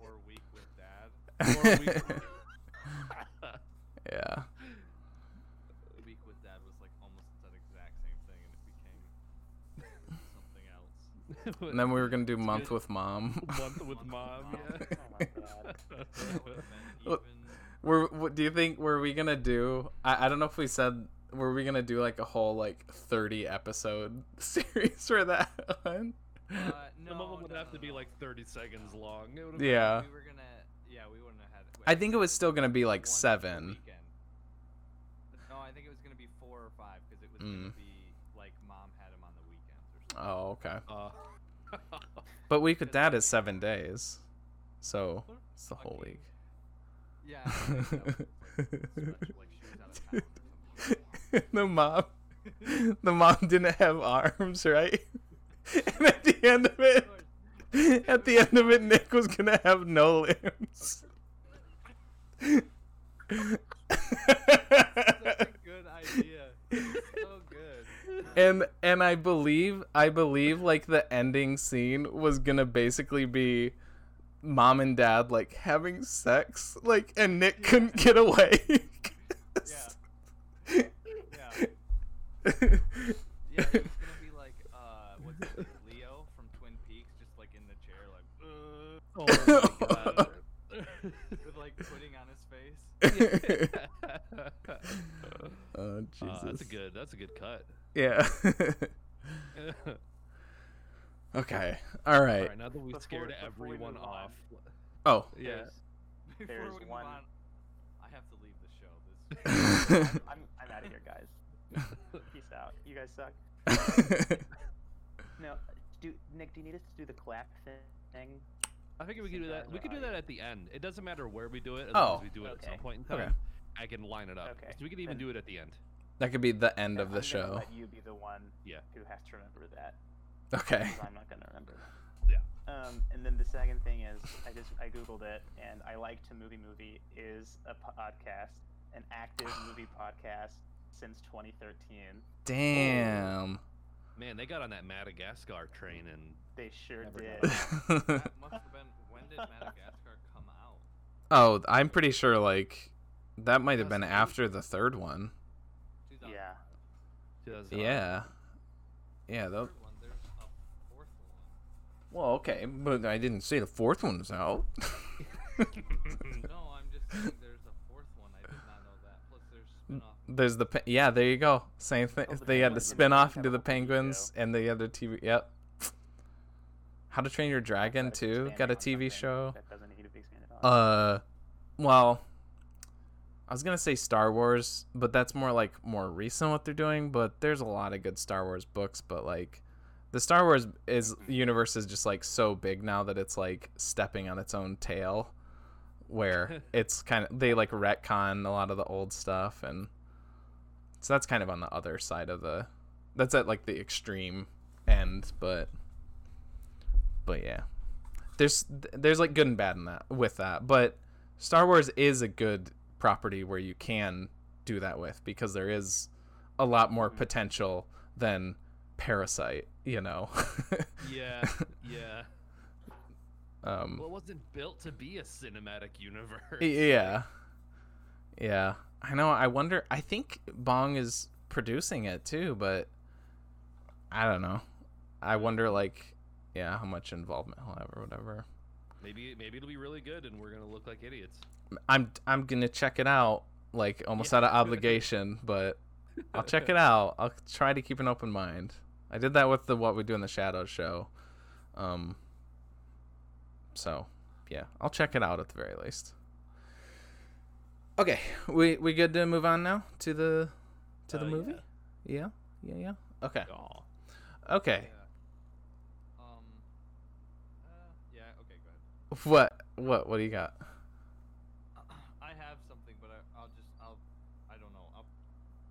or, or week with dad. Or we- yeah. And then we were gonna do It's month good. with mom. month with mom. Yeah. Oh my god. That would have been Well, even. Were what do you think were we gonna do? I, I don't know if we said were we gonna do like a whole like thirty episode series for that one? Uh, no, Some of them would no, have to no, be like 30 seconds long. It would've Yeah. We were gonna. Yeah, we wouldn't have had. I think it was still gonna be like one seven. No, I think it was gonna be four or five because it was Mm. gonna be like mom had him on the weekends or something. Oh, okay. Uh, But week with dad is seven days, so it's the whole week. Yeah. I think that was, like, special, like she was out of town or something. the mom, the mom didn't have arms, right? And at the end of it, at the end of it, Nick was gonna have no limbs. Such a good idea. so good. and and I believe I believe like the ending scene was gonna basically be mom and dad like having sex like and Nick couldn't get away. Yeah. Yeah. Yeah, it gonna be like uh, what's it, Leo from Twin Peaks, just like in the chair, like uh, oh my with like pudding on his face. oh Jesus. Uh, that's a good. That's a good cut. Yeah. okay. All right. All right, now that we Before- scared before we everyone move on. off. Oh. Yeah. There's- Before There's we move one- on, I have to leave the show. This I'm, I'm out of here, guys. Peace out. You guys suck. No, do Nick? Do you need us to do the clap thing? I think we could do that. We could do that at the end. It doesn't matter where we do it, as Oh. long as oh. we do it at some point in time. Okay. I can line it up. Okay, 'Cause we could even then- do it at the end. That could be the end Yeah, of the I'm show. Let you be the one Yeah. who has to remember that. Okay. I'm not gonna remember that. Yeah. Um, and then the second thing is, I just I googled it, and I like to movie movie is a podcast, an active movie podcast since 2013. Damn. Man, they got on that Madagascar train and They sure did. that must have been when did Madagascar come out? oh, I'm pretty sure like that might have been after the third one. 2005. Yeah. 2000. Yeah. Yeah. Though. Third one, there's a fourth one. Well, okay, but I didn't say the fourth one was out. No, I'm just saying there's a fourth one. I did not know that. Plus, there's spin-off. There's the pe- yeah. There you go. Same thing. Oh, the they had the Penguins. spin off Have into the whole TV Penguins and the other TV. Yep. How to Train Your Dragon too got a TV show. That doesn't need to be expanded on. Uh, well, I was gonna say Star Wars, but that's more like more recent what they're doing. But there's a lot of good Star Wars books, but like the Star Wars is universe is just like so big now that it's like stepping on its own tail, where it's kind of they like retcon a lot of the old stuff, and so that's kind of on the other side of the that's at like the extreme end, but but yeah, there's there's like good and bad in that with that. But Star Wars is a good property where you can do that with because there is a lot more potential than Parasite. You know. Yeah, yeah. um, Well, it wasn't built to be a cinematic universe. Yeah. Yeah. I know. I wonder. I think Bong is producing it too, but I don't know. I wonder, like, yeah, how much involvement he'll have or whatever. Maybe maybe it'll be really good, and we're gonna look like idiots. I'm I'm gonna check it out, like almost Yeah. out of obligation, but I'll check it out. I'll try to keep an open mind. I did that with the What We Do in the Shadows show. Um. So, yeah, I'll check it out at the very least. Okay, we we good to move on now to the to the Uh, movie? Yeah, yeah, yeah. Okay, Aw. okay. Yeah. Um. Uh, yeah. Okay. Go ahead. What what what do you got? I have something, but I, I'll just I'll I don't know. I'll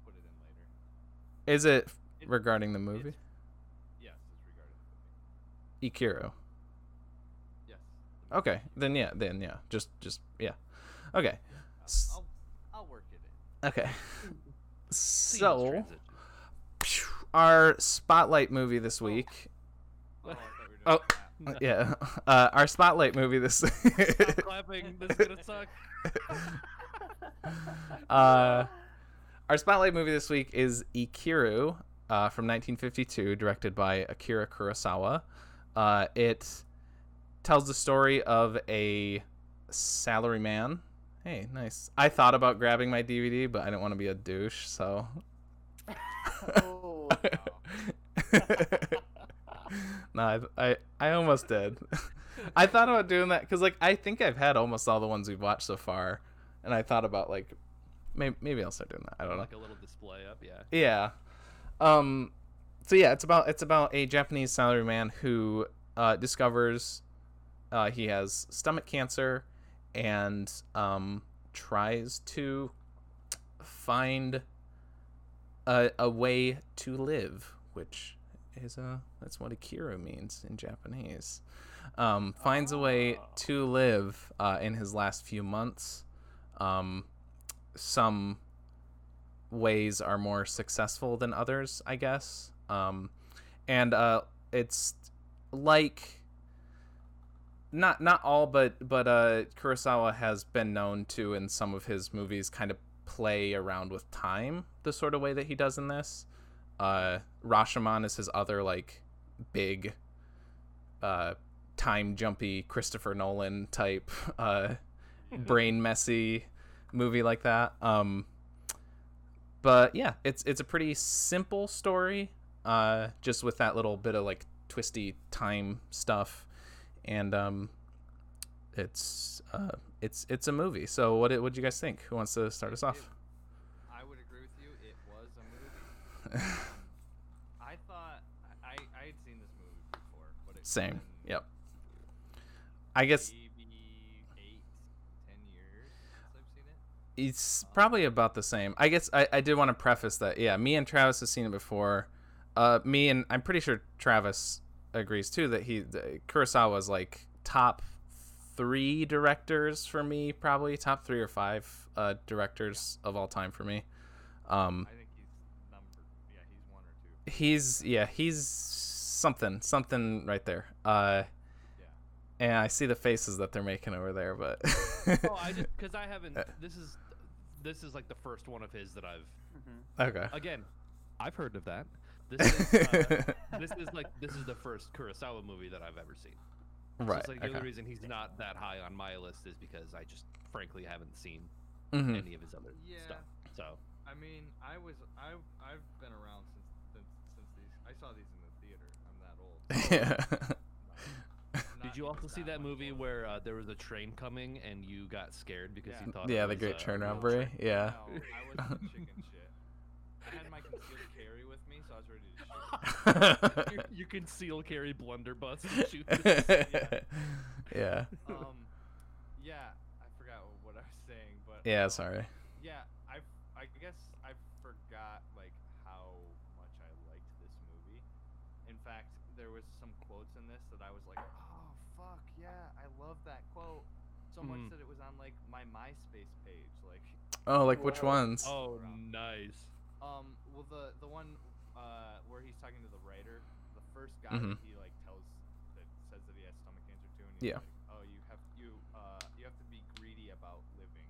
put it in later. Is it It- regarding the movie? it's- Yes, it's regarding the movie. Ikiru. Yes. the movie. Okay, then yeah, then yeah, just just yeah. Okay, I'll, I'll, I'll work it in. okay. So our spotlight movie this oh. week. Oh, I we Oh. Doing. Yeah, uh, our spotlight movie this. Stop clapping. This is gonna suck. uh, our spotlight movie this week is Ikiru uh, from 1952, directed by Akira Kurosawa. Uh, it tells the story of a salaryman. Hey, nice. I thought about grabbing my DVD, but I didn't want to be a douche, so. Oh, no, I, I I almost did. I thought about doing that because like I think I've had almost all the ones we've watched so far, and I thought about like maybe maybe I'll start doing that. I don't know. Like a little display up, yeah. Yeah. Um. So yeah, it's about it's about a Japanese salaryman who uh, discovers uh, he has stomach cancer and um, tries to find a, a way to live, which is a that's what Ikiru means in Japanese. Um, finds a way to live uh, in his last few months. Um, some ways are more successful than others, I guess. Um, and uh, it's like not not all, but but uh, Kurosawa has been known to in some of his movies kind of play around with time the sort of way that he does in this. Uh, Rashomon is his other like big uh, time jumpy Christopher Nolan type uh, brain messy movie like that. Um, but yeah, it's it's a pretty simple story, uh, just with that little bit of like twisty time stuff, and um, it's uh, it's it's a movie. So what what do you guys think? Who wants to start us off? I would agree with you. It was a movie. Um, I thought I I had seen this movie before, but it's Same. Yep. I guess maybe eight, ten years since I've seen it. it's probably about the same. I guess I, I did want to preface that. Yeah, me and Travis have seen it before. Uh, me and I'm pretty sure Travis agrees too that he the, Kurosawa is like top three directors for me, probably top three or five uh, directors of all time for me. Um, I think he's number. Yeah, he's one or two. He's yeah he's something something right there. Uh, Yeah. and I see the faces that they're making over there, but Oh, I just because I haven't. This is this is like the first one of his that I've. okay. Again, I've heard of that. This is uh, this is like this is the first Kurosawa movie that I've ever seen. So right. it's like the okay. only reason he's not that high on my list is because I just frankly haven't seen Mhm. any of his other Yeah. stuff. So I mean, I was I I've been around since since, since these. I saw these in the theater. I'm that old. yeah. Did you also see that movie older. where uh, there was a train coming and you got scared because you Yeah. thought yeah, it the was, Great uh, Train a Robbery. train? Yeah. No, I was chicken shit. I had my concealed carry with me, so I was ready to shoot. you, you conceal carry blunderbuss and shoot. this. yeah. um, yeah, I forgot what I was saying, but Yeah, sorry. Yeah, I I guess I forgot like how much I liked this movie. In fact, there there was some quotes in this that I was like, oh fuck yeah, I love that quote so much Mhm. that it was on like my MySpace page. Like, Oh, like which Whoa. ones? Oh, nice. um, well the the one uh where he's talking to the writer, the first guy Mhm. that he like tells that says that he has stomach cancer too, and he's Yeah. like, oh you have you uh you have to be greedy about living,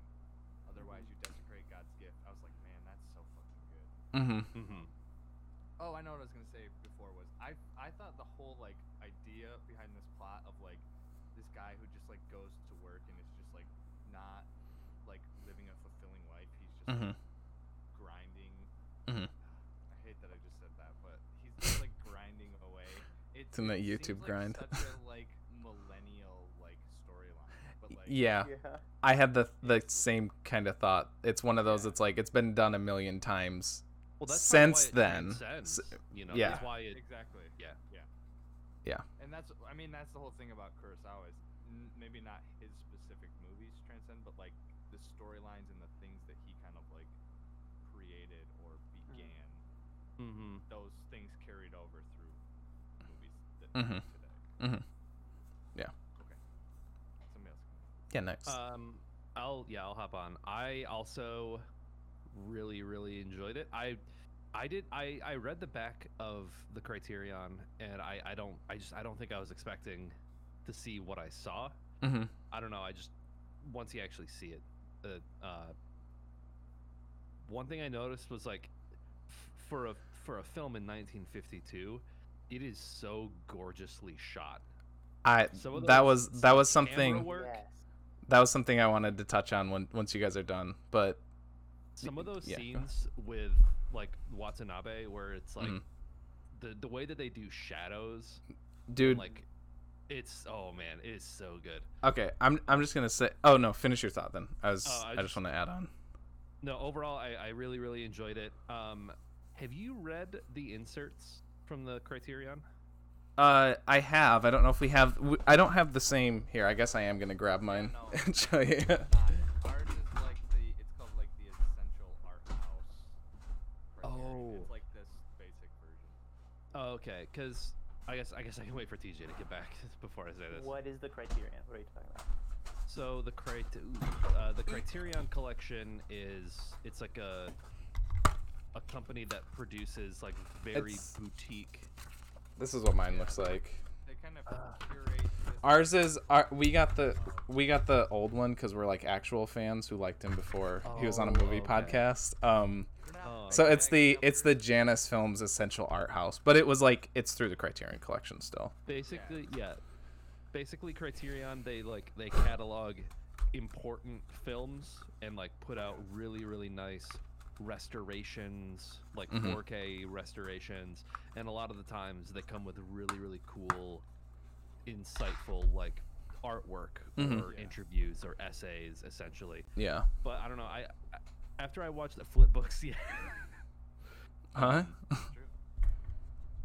otherwise you desecrate God's gift. I was like, man, that's so fucking good. Mm-hmm. Mm-hmm. Oh, I know what I was gonna say before was I I thought the whole like idea behind this plot of like this guy who just like goes to work and is just like not like living a fulfilling life. He's just Mm-hmm. like, grinding. Mhm. I hate that I just said that, but he's just like grinding away. It's in that it YouTube seems grind. Like such a like millennial like storyline, like Yeah. Yeah. I had the the same kind of thought. It's one of those. It's like it's been done a million times. Well, that's Since why it then, transcends, s- you know, yeah. that's why it. exactly. Yeah. Yeah. Yeah. And that's I mean that's the whole thing about Kurosawa is maybe not his specific movies transcend, but like the storylines and the things that he kind of like created or began. Mm-hmm. Those things carried over through movies that Mhm. today. Mhm. Okay. Somebody else. Yeah, next. Um, I'll yeah, I'll hop on. I also really really enjoyed it. I I did I I read the back of the Criterion and I I don't I just I don't think I was expecting to see what I saw. mm-hmm. I don't know. I just once you actually see it, uh, uh one thing I noticed was like f- for a for a film in 1952, it is so gorgeously shot. I Some that was that was something work. Yes. that was something I wanted to touch on when once you guys are done. But some of those yeah, scenes with like Watanabe where it's like Mhm. the the way that they do shadows dude, like it's oh man it is so good okay, I'm I'm just gonna say. Oh no, finish your thought then. I was Oh, I I, just just- want to add on. no overall i i really really enjoyed it um have you read the inserts from the criterion Uh, I have. I don't know if we have. I don't have the same here. I guess I am gonna grab mine no. and show you. Not. Ours is like the it's called like the essential art house. Criterion. Oh. It's like this basic version. oh okay because i guess i guess i can wait for tj to get back before i say this What is the criterion? What are you talking about? So the crit- ooh, uh, the Criterion Collection is it's like a a company that produces like very It's- boutique. This is what mine Yeah, looks they're- like. They kind of curate. Ours is our, we got the we got the old one because we're like actual fans who liked him before he was on a Oh, movie okay. podcast. Um, Oh, so big it's the it's the numbers. Janus Films Essential Art House, but it was like it's through the Criterion Collection still. Basically, yeah. Basically, Criterion they like they catalog important films and like put out really really nice restorations, like Mhm. 4K restorations, and a lot of the times they come with really really cool, insightful like artwork Mhm. or Yeah. interviews or essays essentially. Yeah. But I don't know. I, I after I watched the flip books, yeah. Huh?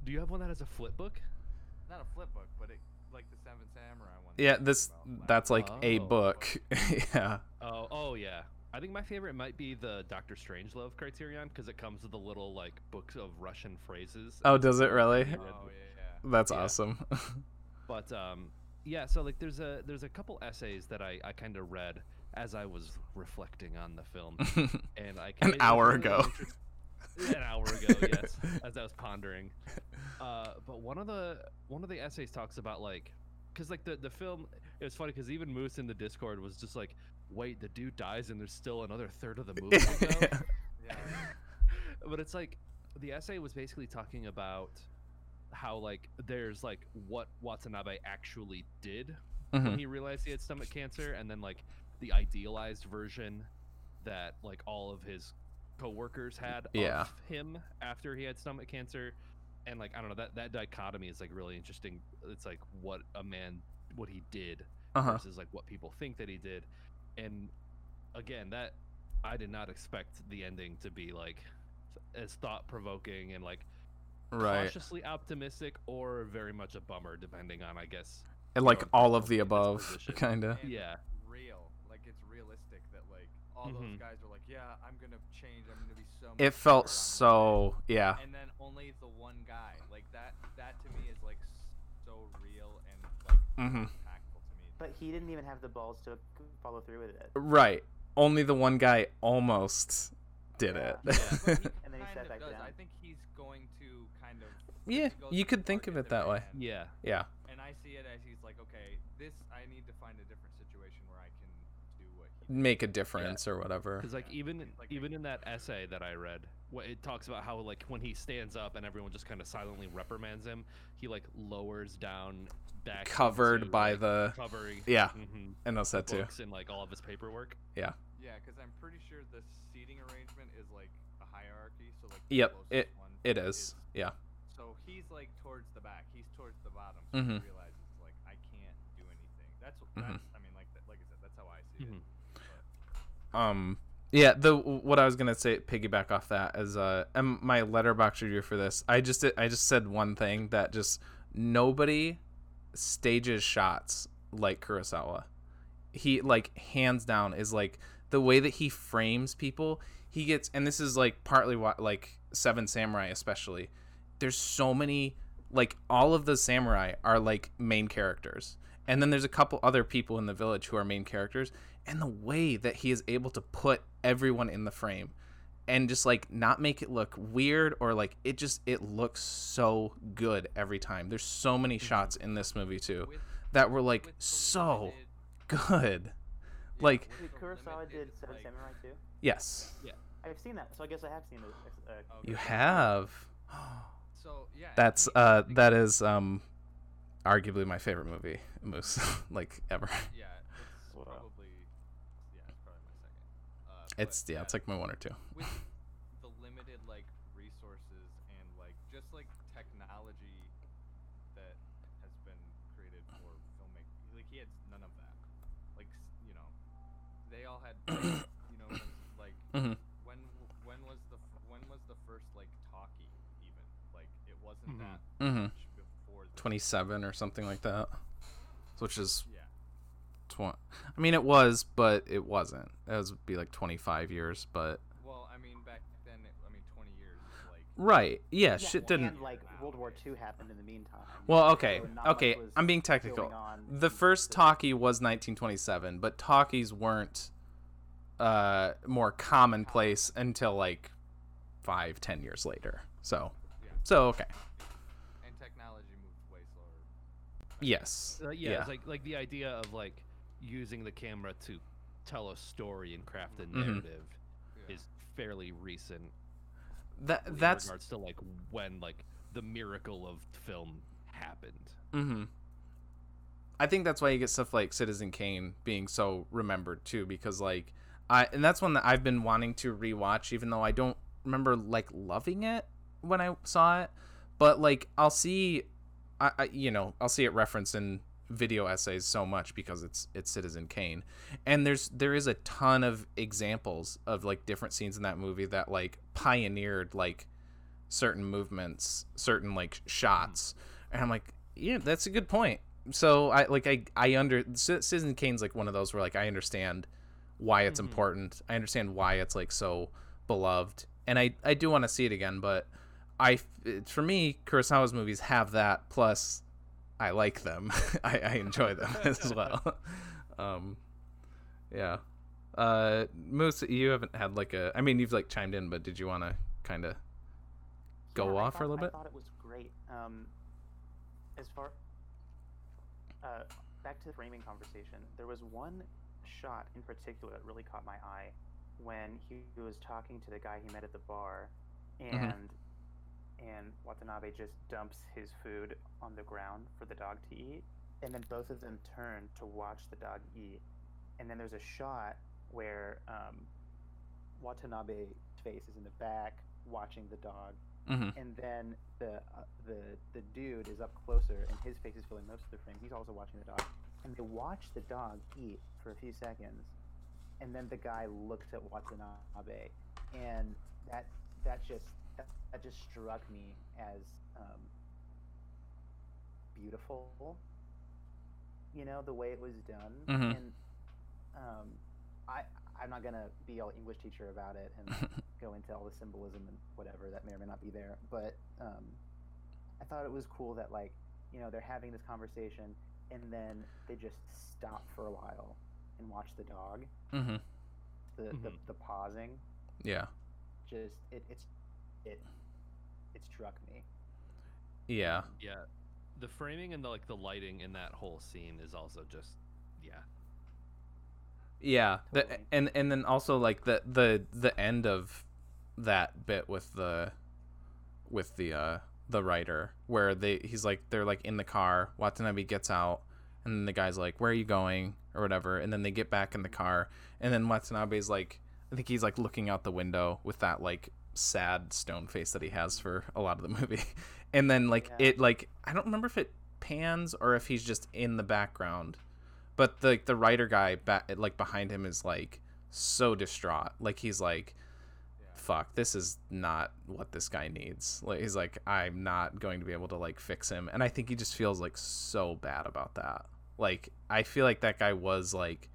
Do you have one that has a flip book? Not a flip book, but it like the Seven Samurai one. yeah. This that's like a Oh. book. yeah. Oh, oh yeah. I think my favorite might be the Doctor Strangelove Criterion because it comes with a little like books of Russian phrases. Oh, does it really? Oh yeah, That's Yeah. awesome. But um, yeah. So like, there's a there's a couple essays that I I kind of read as I was reflecting on the film, and I An it was hour really ago. interest- An hour ago, yes, as I was pondering. Uh, but one of the one of the essays talks about like, cause like the the film. It was funny because even Moose in the Discord was just like, "Wait, the dude dies and there's still another third of the movie." Yeah. yeah. but it's like the essay was basically talking about how like there's like what Watanabe actually did when Mhm. he realized he had stomach cancer and then like the idealized version that like all of his coworkers had Yeah. of him after he had stomach cancer and like I don't know that that dichotomy is like really interesting it's like what a man what he did Uh-huh. versus like what people think that he did and again that i did not expect the ending to be like as thought provoking and like Right. cautiously optimistic or very much a bummer depending on i guess And like know, all of the above, kind of. Yeah. Real, like it's realistic that like all Mhm. those guys were like, yeah, I'm gonna change. I'm gonna be so. much It felt better on so yeah. Monday." And then only the one guy, like that. That to me is like so real and like Mhm. Impactful to me. But he didn't even have the balls to follow through with it. Right. Only the one guy almost did Yeah. it. But he And then he kind sat back does. down. I think he's going to kind of. yeah, you could think of it that way. and- Yeah. Yeah. And I see it as he's like, okay, this I need to find a different situation where I can do what he. Make a difference or whatever. Because like Yeah, even it's like even in that essay that I read, wh- it talks about how like when he stands up and everyone just kind of silently reprimands him, he like lowers down back Covered into, by like, the covering Yeah. mhm, I know that too. books and like all of his paperwork. Yeah, Yeah, because I'm pretty sure the seating arrangement is like a hierarchy. So like. the Yep, it- one It is. Yeah. So he's like towards the back. He's towards the bottom. So Mhm. he realizes like I can't do anything. That's what. Mhm. That's. I mean, like like I said, that's how I see it. But, Um yeah, the what I was gonna say piggyback off that is uh and my Letterboxd review for this. I just I just said one thing that just nobody stages shots like Kurosawa. He like hands down is like the way that he frames people. He gets and this is like partly what like Seven Samurai especially. There's so many like all of the samurai are like main characters. And then there's a couple other people in the village who are main characters and the way that he is able to put everyone in the frame and just like not make it look weird or like it just it looks so good every time there's so many shots in this movie too with, that were like so limited- good yeah, like- with Wait, Kurosawa limited, did Seven like- Samurai too. yes Yeah. I've seen that, so I guess I have seen it. Uh, Okay. you have So yeah. that's uh that is um arguably my favorite movie moose like ever Yeah, it's Wow. probably. Yeah, it's probably my second. Uh, it's yeah it's like my one or two with the limited like resources and like just like technology that has been created for filmmaking like he had none of that like s- you know they all had you know what I'm- like Mhm. when when was the f- when was the first like talkie even like it wasn't Mhm. that mm-hmm much before this. 27 or something like that which is yeah tw- I mean it was but it wasn't. It was be like 25 years but well I mean back then it, I mean 20 years like right. Yeah, Yeah, shit and, didn't like World War II happened in the meantime. well okay. so okay i'm being technical. the first the- talkie was 1927 but talkies weren't uh more commonplace until like five ten years later. So Yeah. so okay. And technology moved way slower. Yes. Uh, yeah, yeah. it's like like the idea of like using the camera to tell a story and craft a Mhm. narrative Yeah. is fairly recent. that in that's regards to like when like the miracle of film happened. Mm-hmm. I think that's why you get stuff like Citizen Kane being so remembered too, because like I and that's one that I've been wanting to rewatch, even though I don't remember like loving it when I saw it. But like I'll see, I, I you know I'll see it referenced in video essays so much because it's it's Citizen Kane, and there's there is a ton of examples of like different scenes in that movie that like pioneered like certain movements, certain like shots, and I'm like, yeah, that's a good point. So I like I I under Citizen Kane's like one of those where like I understand why it's Mhm. important. I understand why it's like so beloved, and I I do want to see it again. But I for me, Kurosawa's movies have that. Plus, I like them. I, I enjoy them as well. um, yeah. Uh, Moose, you haven't had like a. I mean, you've like chimed in, but did you want to kind of go Yeah, off for a thought- little bit? I thought it was great. Um, as far uh, back to the framing conversation, there was one shot in particular that really caught my eye when he was talking to the guy he met at the bar, Mm-hmm. And Watanabe just dumps his food on the ground for the dog to eat, and then both of them turn to watch the dog eat, and then there's a shot where um, Watanabe's face is in the back watching the dog. Mm-hmm. and then the uh, the the dude is up closer, and his face is filling most of the frame. He's also watching the dog, and they watch the dog eat for a few seconds, and then the guy looks at Watanabe, and that that just that, that just struck me as um, beautiful. You know the way it was done, Mhm. and um, I I'm not gonna be all English teacher about it and go into all the symbolism and whatever that may or may not be there. But um, I thought it was cool that like you know, they're having this conversation, and then they just stop for a while and watch the dog. Mm-hmm. The the, Mhm. the pausing, Yeah. just it it's it it struck me. Yeah. Yeah, the framing and the like the lighting in that whole scene is also just yeah. Yeah. The, and and then also like the the the end of that bit with the with the uh the writer where they he's like they're like in the car watanabe gets out and then the guy's like where are you going or whatever and then they get back in the car and then watanabe's like i think he's like looking out the window with that like sad stone face that he has for a lot of the movie. And then like Yeah. it like i don't remember if it pans or if he's just in the background but the the writer guy back like behind him is like so distraught. Like he's like fuck this is not what this guy needs. Like he's like i'm not going to be able to like fix him. And i think he just feels like so bad about that. Like i feel like that guy was like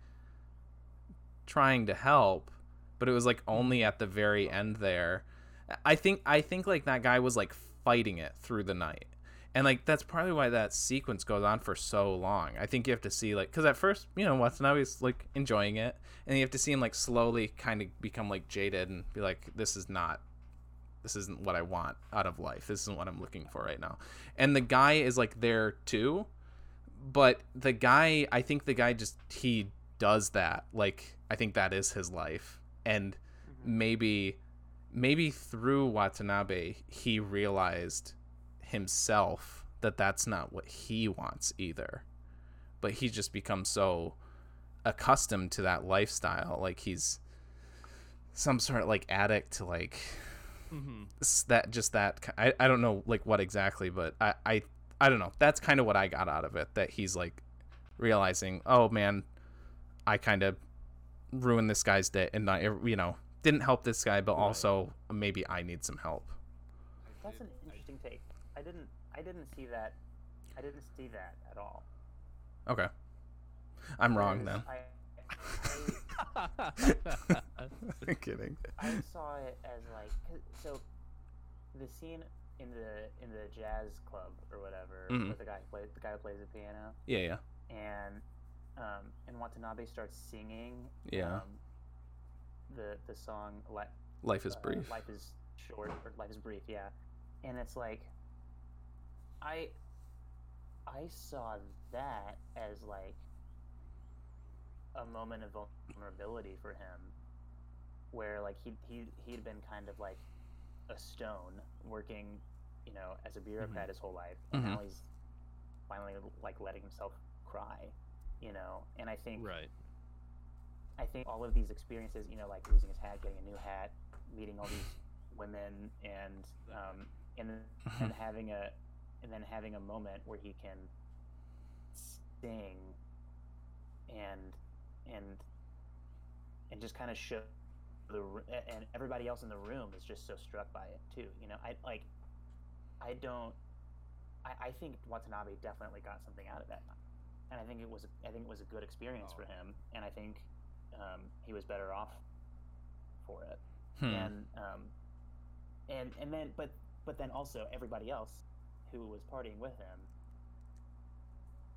trying to help but it was like only at the very end there. I think i think like that guy was like fighting it through the night. And like that's probably why that sequence goes on for so long. I think you have to see like because at first you know watanabe's like enjoying it and you have to see him like slowly kind of become like jaded and be like this is not this isn't what i want out of life. This isn't what i'm looking for right now. And the guy is like there too but the guy i think the guy just he does that like i think that is his life and maybe maybe through watanabe he realized himself that that's not what he wants either. But he just becomes so accustomed to that lifestyle like he's some sort of like addict to like Mm-hmm. that just that I, I don't know like what exactly but I, I I don't know. That's kind of what I got out of it that he's like realizing oh man I kind of ruined this guy's day and not you know didn't help this guy but Right. also maybe I need some help That's an interesting take. I didn't I didn't see that I didn't see that at all. okay I'm wrong Whereas then I, kidding I, I saw it as like so the scene in the in the jazz club or whatever Mhm. with the guy who plays the guy who plays the piano yeah yeah and um, and Watanabe starts singing Yeah. um, the the song Li- life is uh, brief Life is short or life is brief, yeah. And it's like I I saw that as like a moment of vulnerability for him where like he he he'd been kind of like a stone working, you know, as a bureaucrat his whole life. And Mhm. now he's finally like letting himself cry, you know. And I think right. I think all of these experiences, you know, like losing his hat, getting a new hat, meeting all these women, and um, and then and having a and then having a moment where he can sing and and and just kind of show the and everybody else in the room is just so struck by it too. You know, I like I don't I, I think Watanabe definitely got something out of that and I think it was I think it was a good experience Oh. for him, and I think um, he was better off for it. Hmm. And um, and and then but but then also everybody else who was partying with him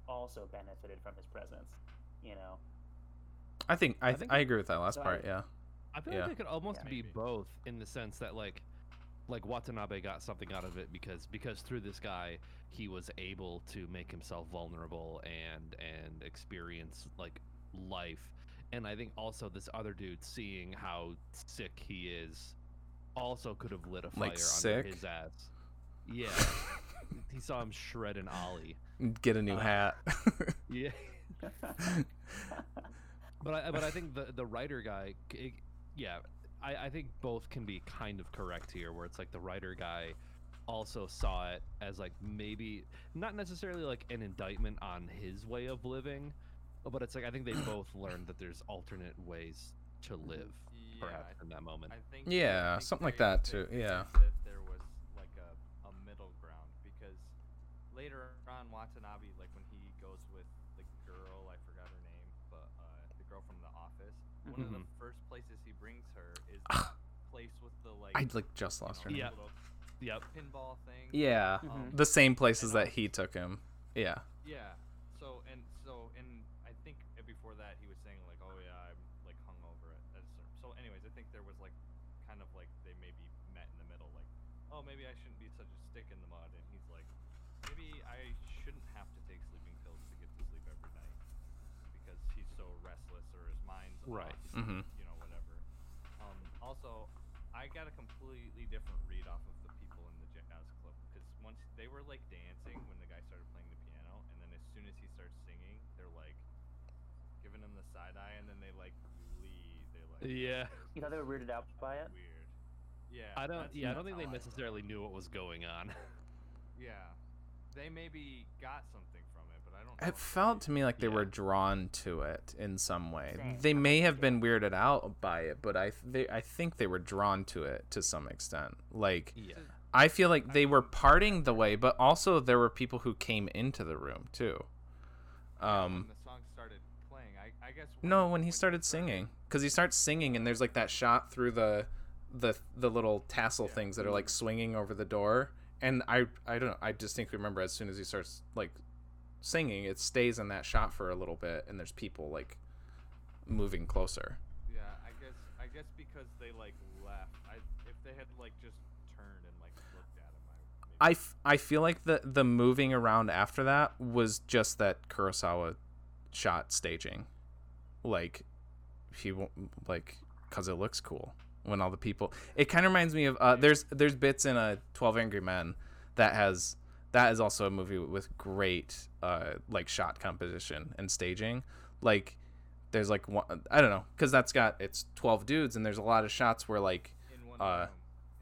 also benefited from his presence. You know, I think I, I think- I agree with that last So I- part yeah I feel Yeah. like it could almost Yeah. be both in the sense that like like Watanabe got something out of it because because through this guy he was able to make himself vulnerable and and experience like life and I think also this other dude seeing how sick he is also could have lit a fire Like under sick? his ass. Yeah. he saw him shred an ollie. get a new Uh, hat Yeah. But I but I think the the writer guy, it, yeah, I I think both can be kind of correct here, where it's like the writer guy also saw it as like maybe not necessarily like an indictment on his way of living, but it's like I think they both learned that there's alternate ways to live, Yeah, perhaps in that moment. I think Yeah, I think something like that they too, yeah. think That there was like a, a middle ground because later on Watanabe, like when he goes with the girl, I forgot her name, but uh, the girl from the office. One of the Mhm. first places he brings her is the place with the like. I like just lost her Yeah. name. little Yep. Pinball thing. yeah Um, the same places that he took him Yeah. Yeah. So and so and I think before that he was saying like, oh yeah, I'm like hungover at, at a. So anyways, I think there was like kind of like they maybe met in the middle, like, oh maybe I shouldn't be such a stick in the mud, and he's like, maybe I shouldn't have to take sleeping pills to get to sleep every night because he's so restless or his mind's Right. off, Mhm. you know whatever. Um, also, I got a completely different read off of the people in the jazz club because once they were like dancing when the guy started playing the piano, and then as soon as he starts singing, they're like giving him the side eye, and then they like leave. They like Yeah. You thought they were weirded out by it? weird. Yeah. I don't. Yeah, I don't think they how I felt. necessarily knew what was going on. Yeah, they maybe got something from it, but I don't. know It if felt to me like they were drawn to it in some way. Same. They may have been weirded out by it, but I they, I think they were drawn to it to some extent. Like yeah. I feel like they were parting the way, but also there were people who came into the room too. Yeah, Um, when the song started playing, I, I guess. no, when he started singing, because he starts singing, and there's like that shot through the the the little tassel Yeah. things that are like swinging over the door, and I I don't know, I distinctly remember as soon as he starts like singing, it stays in that shot for a little bit, and there's people like moving closer. Yeah, I guess I guess because they like left. I if they had like just turned and like looked at him, I maybe. I, f- I feel like the the moving around after that was just that Kurosawa shot staging, like he won't like because it looks cool when all the people. It kind of reminds me of uh, there's there's bits in a Twelve Angry Men that has that is also a movie with great uh like shot composition and staging like there's like one i don't know because that's got it's 12 dudes and there's a lot of shots where like in one uh, room.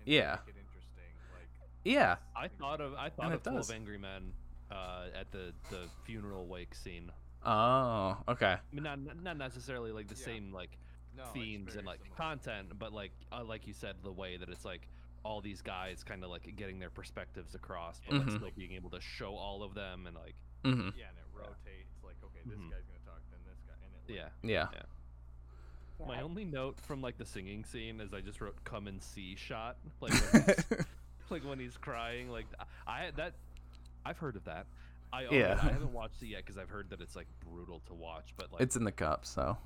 Yeah. Interesting. Like yeah I thought of I thought of Twelve does. Angry Men uh, at the the funeral wake scene. oh okay I mean, not not necessarily like the Yeah. same like no, themes and like similar. content, but like uh, like you said, the way that it's like all these guys kind of like getting their perspectives across, but like Mhm. still being able to show all of them and like mm-hmm. Yeah, and it rotates. Like okay, this Mhm. guy's gonna talk, then this guy, and it. Like, yeah. yeah Yeah, My only note from like the singing scene is I just wrote "come and see" shot like when he's, like when he's crying. Like I that I've heard of that. I own Yeah. I haven't watched it yet because I've heard that it's like brutal to watch. But like it's in the cup so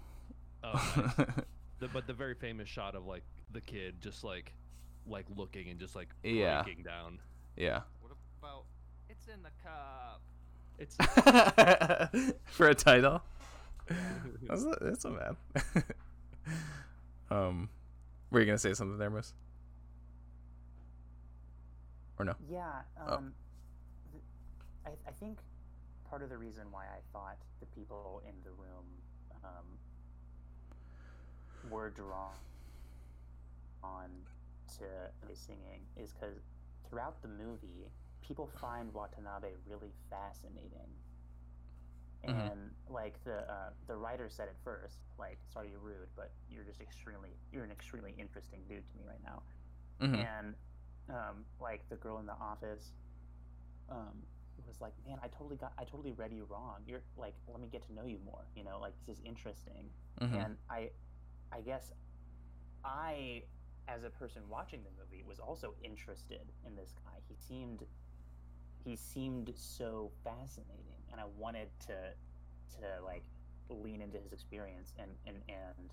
oh, nice. the, but the very famous shot of like the kid just like like looking and just like Yeah. breaking down. yeah What about? It's in the cup. It's for a title that's not, that's not bad um were you gonna say something there miss or no Yeah. Oh. Um, th- I, I think part of the reason why I thought the people in the room um, were drawn on to the singing is because throughout the movie, people find Watanabe really fascinating. Mhm. And like the uh, the writer said it first, like sorry you're rude, but you're just extremely you're an extremely interesting dude to me right now Mhm. and um, like the girl in the office um, was like, "Man, I totally got, I totally read you wrong. You're like, let me get to know you more. You know, like this is interesting." Mhm. And I, I guess, I, as a person watching the movie, was also interested in this guy. He seemed, he seemed so fascinating, and I wanted to, to like lean into his experience and and and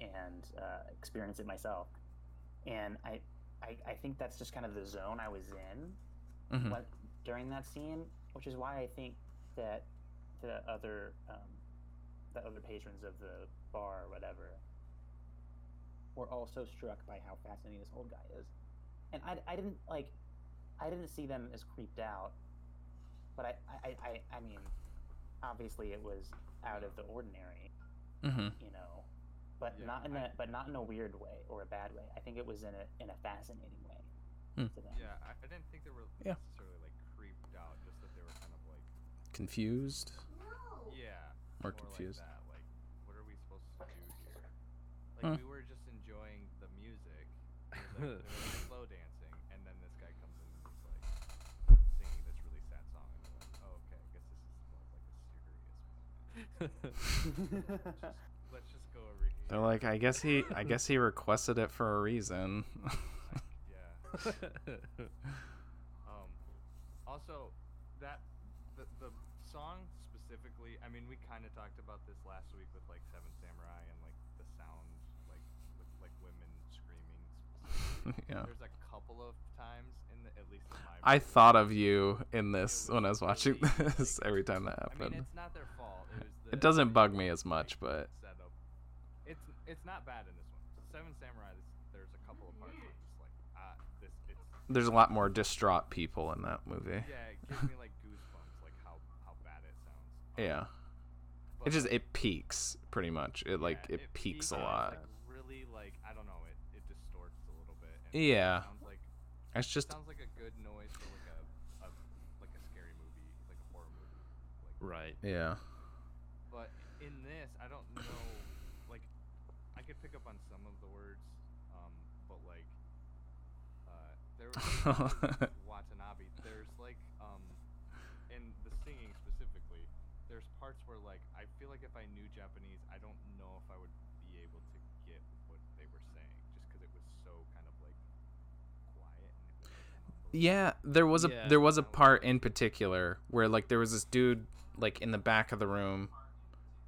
and uh, experience it myself and I, I I think that's just kind of the zone I was in Mhm. when, during that scene, which is why I think that the other um, the other patrons of the bar or whatever were also struck by how fascinating this old guy is, and I, I didn't like I didn't see them as creeped out, but I I, I, I mean obviously it was out of the ordinary Mhm. you know, but Yeah, not in I- a but not in a weird way or a bad way. I think it was in a in a fascinating way Hmm. to them. Yeah, I, I didn't think they were Yeah. necessarily like creeped out, just that they were kind of like confused yeah, More like confused. that. Like, what are we supposed to do here? Like Huh. we were just enjoying the music, it was, like, they were, like, slow dancing, and then this guy comes in and he's like singing this really sad song, and we're like, oh okay, I guess this is more like a serious moment. Just, let's just go over here. they're like i guess he i guess he requested it for a reason Like, yeah. Um, also, that the the song specifically. I mean, we kind of talked about this last week with like Seven yeah. There's a couple of times in the at least in my. I thought of you in this when I was watching this every time that I mean, happened. it's not their fault. It was. The, It doesn't bug me as much, but setup. It's it's not bad in this one. Seven Samurai. There's a couple of parts where just like ah this it's there's a lot more distraught people in that movie. yeah it gives me like goosebumps like how how bad it sounds. Um, Yeah. but, It just it peaks pretty much. It like yeah, it, peaks a lot. Like, really like I don't know it it distorts a little bit. And Yeah. It sounds like It's it just sounds like a good noise for like a, a like a scary movie like a horror movie. Like Right. yeah. But in this, I don't know. Like, I could pick up on some of the words, um, but like, uh, there was Watanabe. There's like, um, in the singing specifically, there's parts where like I feel like if I knew Japanese, I don't know if I would be able to get what they were saying, just because it was so kind of like quiet and it was like mumbling. Yeah, there was a Yeah. there was a part in particular where like there was this dude like in the back of the room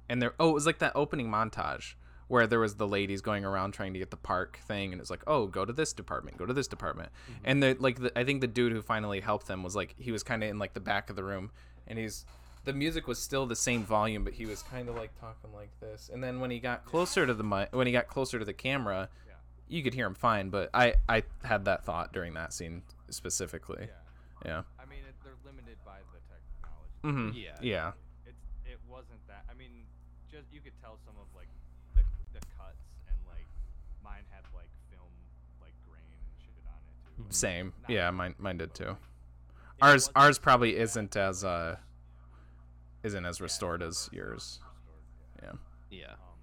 and there oh it was like that opening montage where there was the ladies going around trying to get the park thing and it's like oh go to this department go to this department mm-hmm. and the like the, I think the dude who finally helped them was like he was kind of in like the back of the room and he's the music was still the same volume but he was kind of like talking like this and then when he got closer to the mic when he got closer to the camera. You could hear him fine but I I had that thought during that scene specifically Yeah. yeah. I mean, it, they're limited by the technology. Mm-hmm. Yeah. Yeah. it's it wasn't that. I mean, just you could tell some of like the the cuts and like mine had like film like grain and shit on it too. and Same. not Yeah, mine mine did too. like, Ours ours probably bad isn't as uh isn't as restored it's as yours. restored, Yeah. Yeah. Um,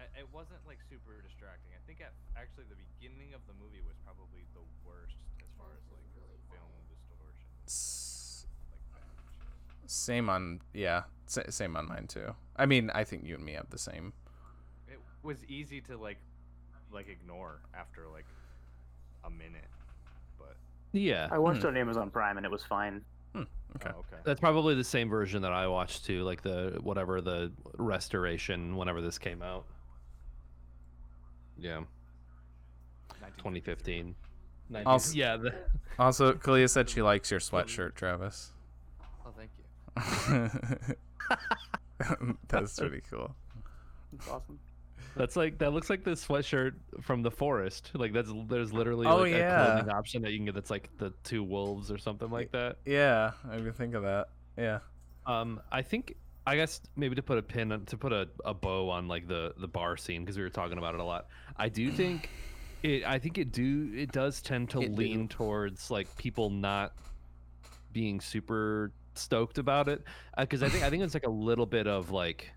it, it wasn't like super distracting. I think at actually the beginning of the movie was probably the worst as far as like film distortion, S- like bad shit. Same on yeah, sa- same on mine too. I mean, I think you and me have the same. It was easy to like like ignore after like a minute, but Yeah. I watched Hmm. it on Amazon Prime and it was fine. Okay. oh, okay. That's probably the same version that I watched too, like the whatever the restoration whenever this came out. Yeah, 1953. 2015. Also- yeah, the, Also, Kalia said she likes your sweatshirt, Travis. Thank you. That's pretty cool. It's awesome. that's like that looks like the sweatshirt from the forest. Like that's there's literally Oh, like yeah. a clothing option that you can get that's like the two wolves or something like that. Yeah, I didn't think of that. Yeah. Um, I think I guess maybe to put a pin to put a, a bow on like the the bar scene because we were talking about it a lot. I do think it. I think it do it does tend to It do. lean towards like people not being super stoked about it because I think I think it's like a little bit of like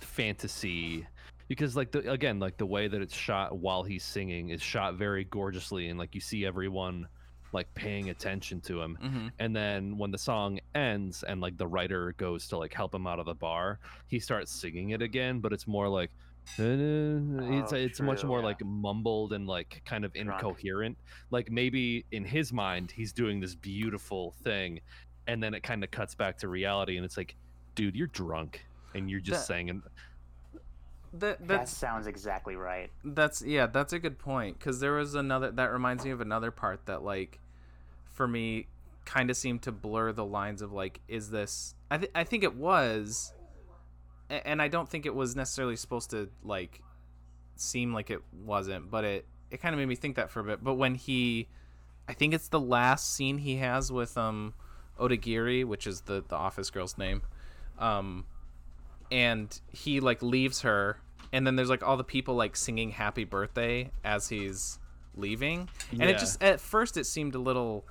fantasy because like the again like the way that it's shot while he's singing is shot very gorgeously and like you see everyone like paying attention to him Mm-hmm. and then when the song ends and like the writer goes to like help him out of the bar he starts singing it again but it's more like it's Oh, it's much more yeah. like mumbled and like kind of Drunk. incoherent like maybe in his mind he's doing this beautiful thing and then it kind of cuts back to reality and it's like dude you're drunk and you're just That- saying That That sounds exactly right. That's yeah, that's a good point because there was another that reminds me of another part that like for me kind of seemed to blur the lines of like is this I th- I think it was and I don't think it was necessarily supposed to like seem like it wasn't, but it it kind of made me think that for a bit. But when he I think it's the last scene he has with um Odagiri, which is the the office girl's name. Um and he like leaves her and then there's like all the people like singing happy birthday as he's leaving. And it just at first it seemed a little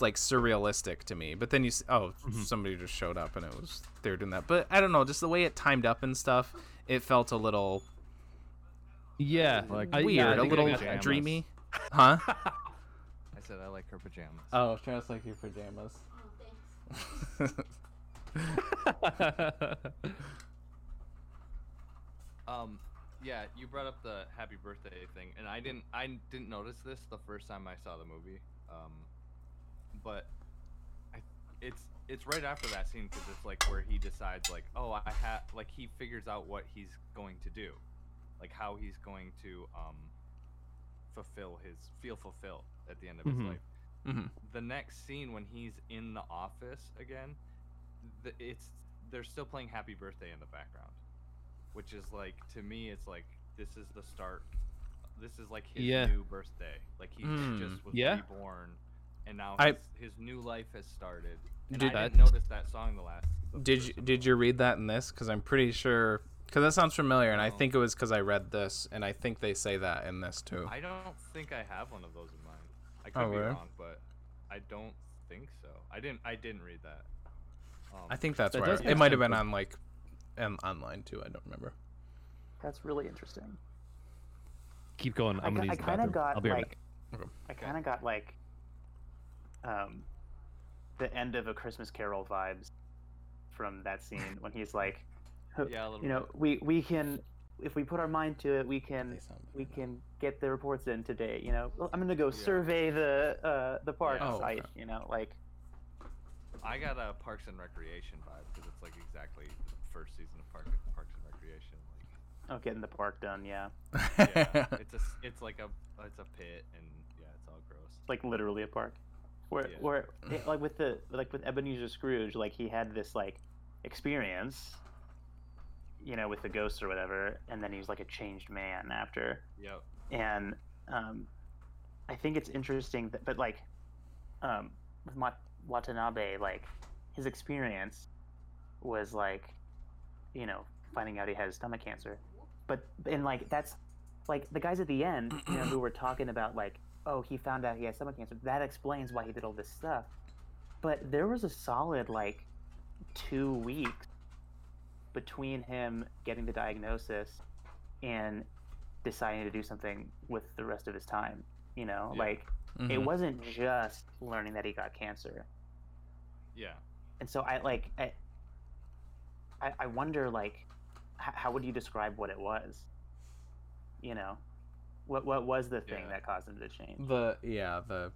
like surrealistic to me but then you s- oh Mm-hmm. somebody just showed up and it was they were doing that. But i don't know just the way it timed up and stuff it felt a little yeah Like I- yeah, weird a little dreamy. Huh? I said I like her pajamas. oh just like your pajamas Um, yeah, you brought up the happy birthday thing, and I didn't I didn't notice this the first time I saw the movie. Um, but I, it's it's right after that scene because it's like where he decides like, oh, I have like he figures out what he's going to do, like how he's going to um fulfill his feel fulfilled at the end of his Mhm. life. Mhm. The next scene when he's in the office again, the, it's they're still playing Happy Birthday in the background, which is like to me it's like this is the start. This is like his Yeah. new birthday. Like he Mm. just was Yeah. reborn, and now I- his, his new life has started. And Did- I notice that song the last. the Did you did you read that in this? Because I'm pretty sure. Because that sounds familiar, and I think it was because I read this, and I think they say that in this too. I don't think I have one of those in. I could Oh, be really? wrong, but I don't think so. I didn't. I didn't read that. Um, I think that's That where does it might have been on like, um, online too. I don't remember. That's really interesting. Keep going. I, I'm gonna I use the kind of bathroom. got I'll be right like, back. Okay. I kind of got like, um, the end of a Christmas Carol vibes from that scene when he's like, Yeah, a little you know, bit. we we can if we put our mind to it, we can we better. can get the reports in today. You know, I'm gonna go Yeah. survey the uh the park Yeah. Oh, site. okay. You know, like I got a Parks and Recreation vibe because it's like exactly the first season of Park, Parks and Recreation. Like, oh, getting the park done. Yeah, yeah, it's a, s- it's like a, it's a pit, and yeah, it's all gross. like literally a park. Where Yeah. where it, like with the like with Ebenezer Scrooge, like he had this like experience. You know, with the ghosts or whatever, and then he's like a changed man after. Yep. and um, I think it's interesting that, but like, um, with Mat- Watanabe, like his experience was like, you know, finding out he had stomach cancer, but and like that's like the guys at the end, you know, who were talking about like, oh, he found out he had stomach cancer. That explains why he did all this stuff, but there was a solid like two weeks between him getting the diagnosis and deciding to do something with the rest of his time. You know, Yeah. like it Mhm. wasn't just learning that he got cancer. Yeah. And so I like I I, I wonder like h- how would you describe what it was? You know, what what was the thing Yeah. that caused him to change? the yeah the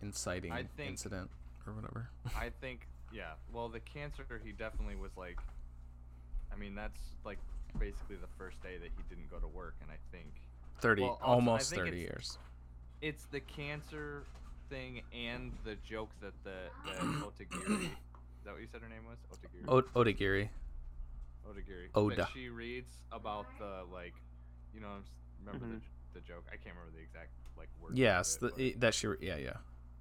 inciting think- incident or whatever. I think yeah. Well, the cancer he definitely was like. I mean, that's like basically the first day that he didn't go to work, and I think Thirty, Well, also, almost think thirty it's- years. it's the cancer thing and the joke that the that Otagiri. Is that what you said her name was? Otagiri. O- Odagiri. Otagiri. Oda. That she reads about the like, you know, remember Mhm. the, the joke? I can't remember the exact like word. Yes, of the, it, that she. Yeah, yeah.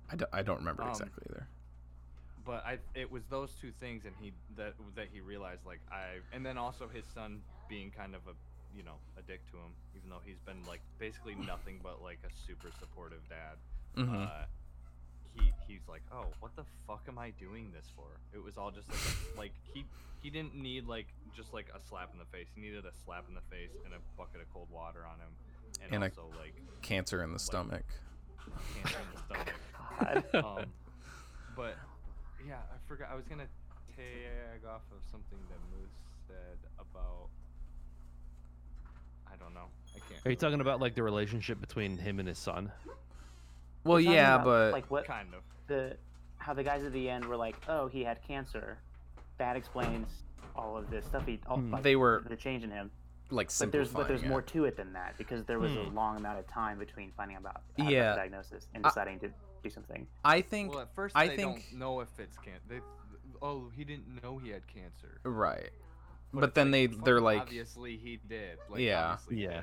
I don't, I don't remember Um, exactly either. But, I it was those two things, and he that that he realized like I and then also his son being kind of a you know a dick to him, even though he's been like basically nothing but like a super supportive dad. hmm uh, he he's like, oh, what the fuck am I doing this for? It was all just like a, like he he didn't need like just like a slap in the face. He needed a slap in the face and a bucket of cold water on him, and, And a- also like Cancer in the stomach. cancer in the stomach. God. Um, but yeah, I forgot. I was gonna tag off of something that Moose said about. I don't know. I can't. Are you talking about like the relationship between him and his son? Well, We're yeah, about, but like what Kind of. the how the guys at the end were like, oh, he had cancer. That explains all of this stuff. He all, Hmm. like, They were- the change in him. like But there's but there's simplifying more to it than that because there was a Hmm. long amount of time between finding about out about Yeah. the diagnosis and I- deciding to do something. I think Well, at first I they think- don't know if it's can. They, oh, he didn't know he had cancer. right. But, But then like, they- fucking they're like- obviously he did. Like, Yeah. Yeah.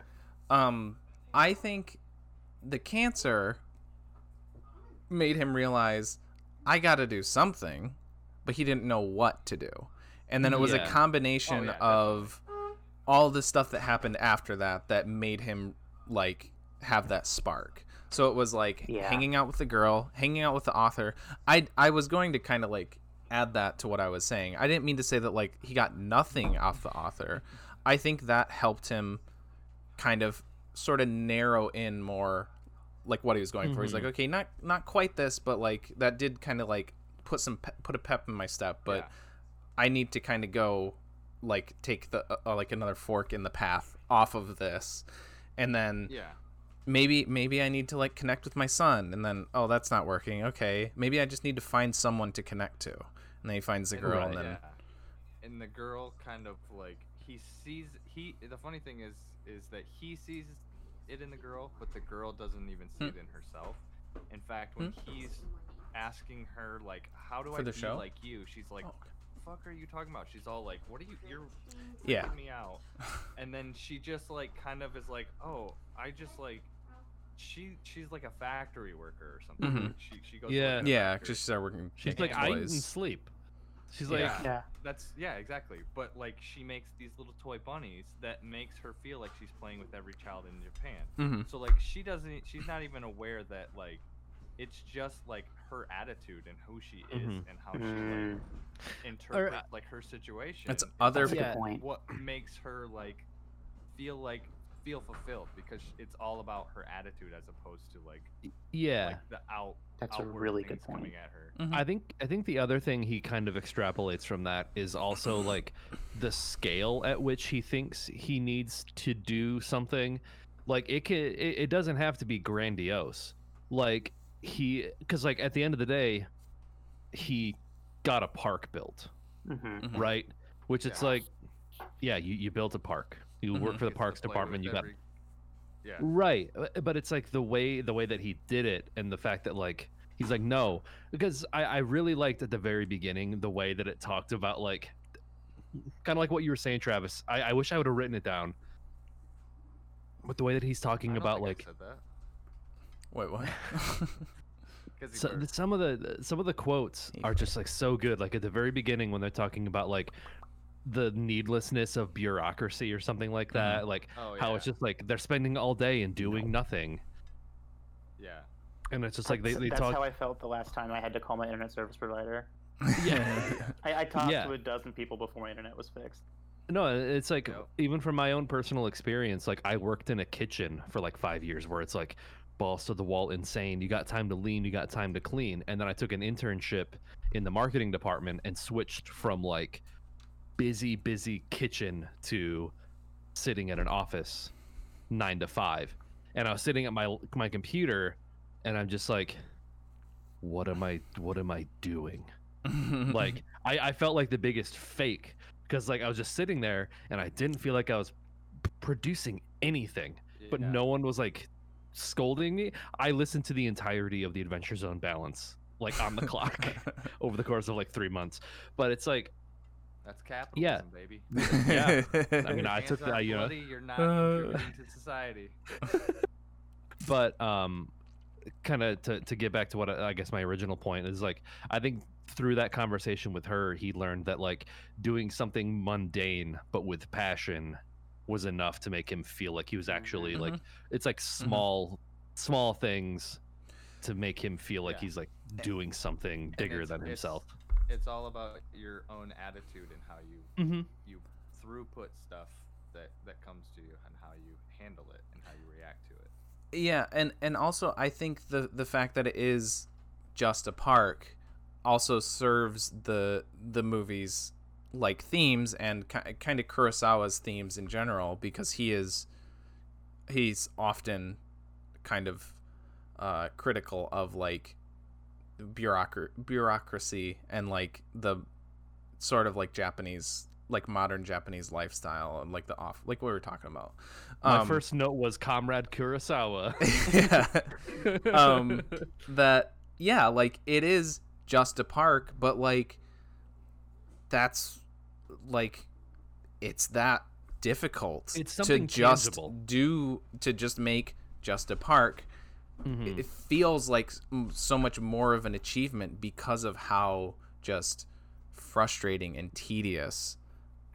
Um, I think the cancer made him realize I got to do something, but he didn't know what to do. And then it was Yeah. a combination Oh, yeah, of all the stuff that happened after that that made him like have that spark. So it was like Yeah. hanging out with the girl, hanging out with the author. I I was going to kind of like add that to what I was saying. I didn't mean to say that like he got nothing off the author. I think that helped him kind of sort of narrow in more like what he was going for. He's like, Mm-hmm. okay, not not quite this, but like that did kind of like put some pe- put a pep in my step. But Yeah. I need to kind of go like take the uh, uh, like another fork in the path off of this, and then Yeah. Maybe maybe I need to like connect with my son, and then oh that's not working. Okay, maybe I just need to find someone to connect to, and then he finds the And girl, Right. and then yeah. and the girl kind of like he sees he the funny thing is is that he sees it in the girl but the girl doesn't even see Hmm. it in herself in fact when he's asking her like how do For i be show? like you she's like Oh, fuck are you talking about she's all like what are you you're Yeah. freaking me out and then she just like kind of is like oh i just like she she's like a factory worker or something Mhm. like, she, she goes Yeah. work yeah, factory. just start working. She's making like, I eat and sleep. She's like, Yeah. Yeah. That's yeah, exactly. But like she makes these little toy bunnies that makes her feel like she's playing with every child in Japan. Mhm. So like she doesn't she's not even aware that like it's just like her attitude and who she is Mhm. and how she Mm. like interprets like her situation. It's is other- That's a Yeah. point. what makes her like feel like feel fulfilled because it's all about her attitude as opposed to like yeah. like the out That's a really good point. coming at her. Mhm. I think I think the other thing he kind of extrapolates from that is also like the scale at which he thinks he needs to do something. Like it can, it, it doesn't have to be grandiose. Like he, because like at the end of the day, he got a park built, Mm-hmm. Mhm. right? Which it's Yeah. like, yeah, you, you built a park. You work Mhm. for the Gets parks department. You got Yeah. Right, uh, but it's like the way the way that he did it, and the fact that like he's like no, because I I really liked at the very beginning the way that it talked about like kind of like what you were saying, Travis. I I wish I would have written it down, but the way that he's I talking don't about think I like said that. Wait, what. so, some of the some of the quotes are just like so good. Like at the very beginning when they're talking about like the needlessness of bureaucracy or something like mm-hmm. that, like oh, how it's just like they're spending all day and doing nothing, yeah. and it's just like they, that's, they that's talk. how I felt the last time I had to call my internet service provider. yeah. I, I talked Yeah. to a dozen people before my internet was fixed. No, it's like Yep. even from my own personal experience, like I worked in a kitchen for like five years where it's like balls to the wall insane. You got time to lean, you got time to clean. And then I took an internship in the marketing department and switched from like busy, busy kitchen to sitting at an office nine to five. And I was sitting at my my computer and I'm just like, what am I what am I doing? like I, I felt like the biggest fake because like I was just sitting there and I didn't feel like I was p- producing anything, but yeah. no one was like scolding me. I listened to the entirety of the Adventure Zone balance like on the clock over the course of like three months, but it's like That's capitalism, baby. Yeah. I mean, Your I took the aren't you know, you're not Uh. contributing to society. but um kind of to, to get back to what I, I guess my original point is like i think through that conversation with her he learned that like doing something mundane but with passion was enough to make him feel like he was actually like it's like small small things to make him feel like Yeah. he's like doing something bigger than himself It's all about your own attitude and how you mm-hmm. you throughput stuff that that comes to you and how you handle it and how you react to it. yeah, and and also I think the the fact that it is just a park also serves the the movie's like themes and ki- kind of Kurosawa's themes in general because he is he's often kind of uh, critical of like bureaucra- bureaucracy and like the sort of like Japanese like modern Japanese lifestyle and like the off like what we were talking about. my Um, first note was comrade kurosawa yeah. um that yeah like it is just a park but like that's like it's that difficult It's to just tangible. do to just make just a park Mhm. it- it feels like so much more of an achievement because of how just frustrating and tedious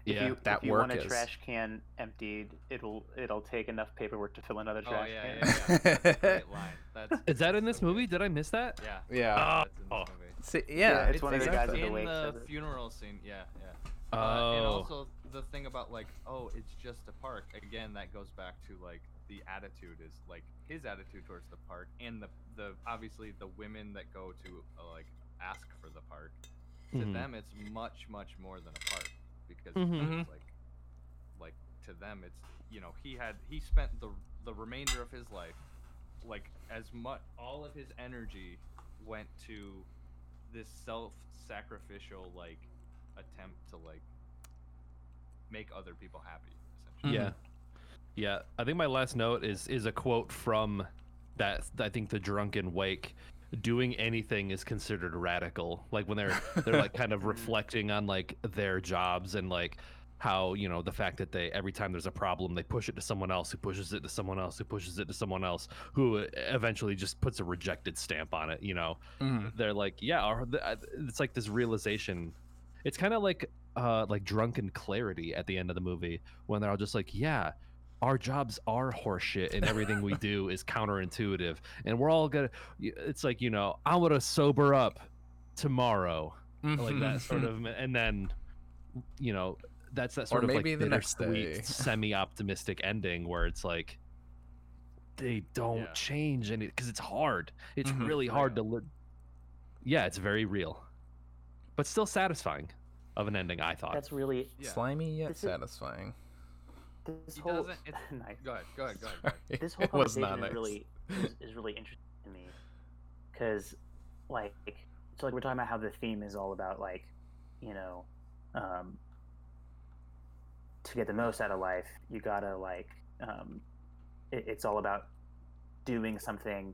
If yeah you, that if you work want a is. trash can emptied, it'll it'll take enough paperwork to fill another Oh trash yeah, can. yeah, yeah. That's a great line. That's is that in this so movie good. did i miss that Yeah. yeah Ah, That's in oh. this movie. See- Yeah, yeah it's one of the guys exactly. at the in wake the funeral scene. Yeah, yeah. Uh, and Oh. also the thing about like, oh, it's just a park. Again, that goes back to like the attitude is like his attitude towards the park, and the the obviously the women that go to uh, like ask for the park. To Mhm. them, it's much much more than a park because Mhm. it's like like to them it's you know he had he spent the the remainder of his life like as much all of his energy went to this self-sacrificial like attempt to like make other people happy essentially. Yeah. Yeah. I think my last note is is a quote from that I think the drunken wake doing anything is considered radical. Like when they're they're like kind of reflecting on like their jobs and like how, you know, the fact that they every time there's a problem they push it to someone else who pushes it to someone else who pushes it to someone else who eventually just puts a rejected stamp on it, you know Mhm. they're like yeah uh, it's like this realization it's kind of like uh like drunken clarity at the end of the movie when they're all just like yeah our jobs are horseshit and everything we do is counterintuitive and we're all gonna it's like you know i'm gonna sober up tomorrow like that sort of and then you know that's that sort of maybe like the next bittersweet, day. semi-optimistic ending where it's like they don't Yeah. change any because it's hard it's Mhm. really hard to li- yeah it's very real but still satisfying of an ending i thought That's really Yeah. Slimy yet This is- satisfying. This He whole doesn't- it's- nice. Go ahead, go ahead, go ahead. Go ahead. This whole it was conversation not is nice. really is, is really interesting to me because like so like we're talking about how the theme is all about like you know um, to get the most out of life you gotta like um, it, it's all about doing something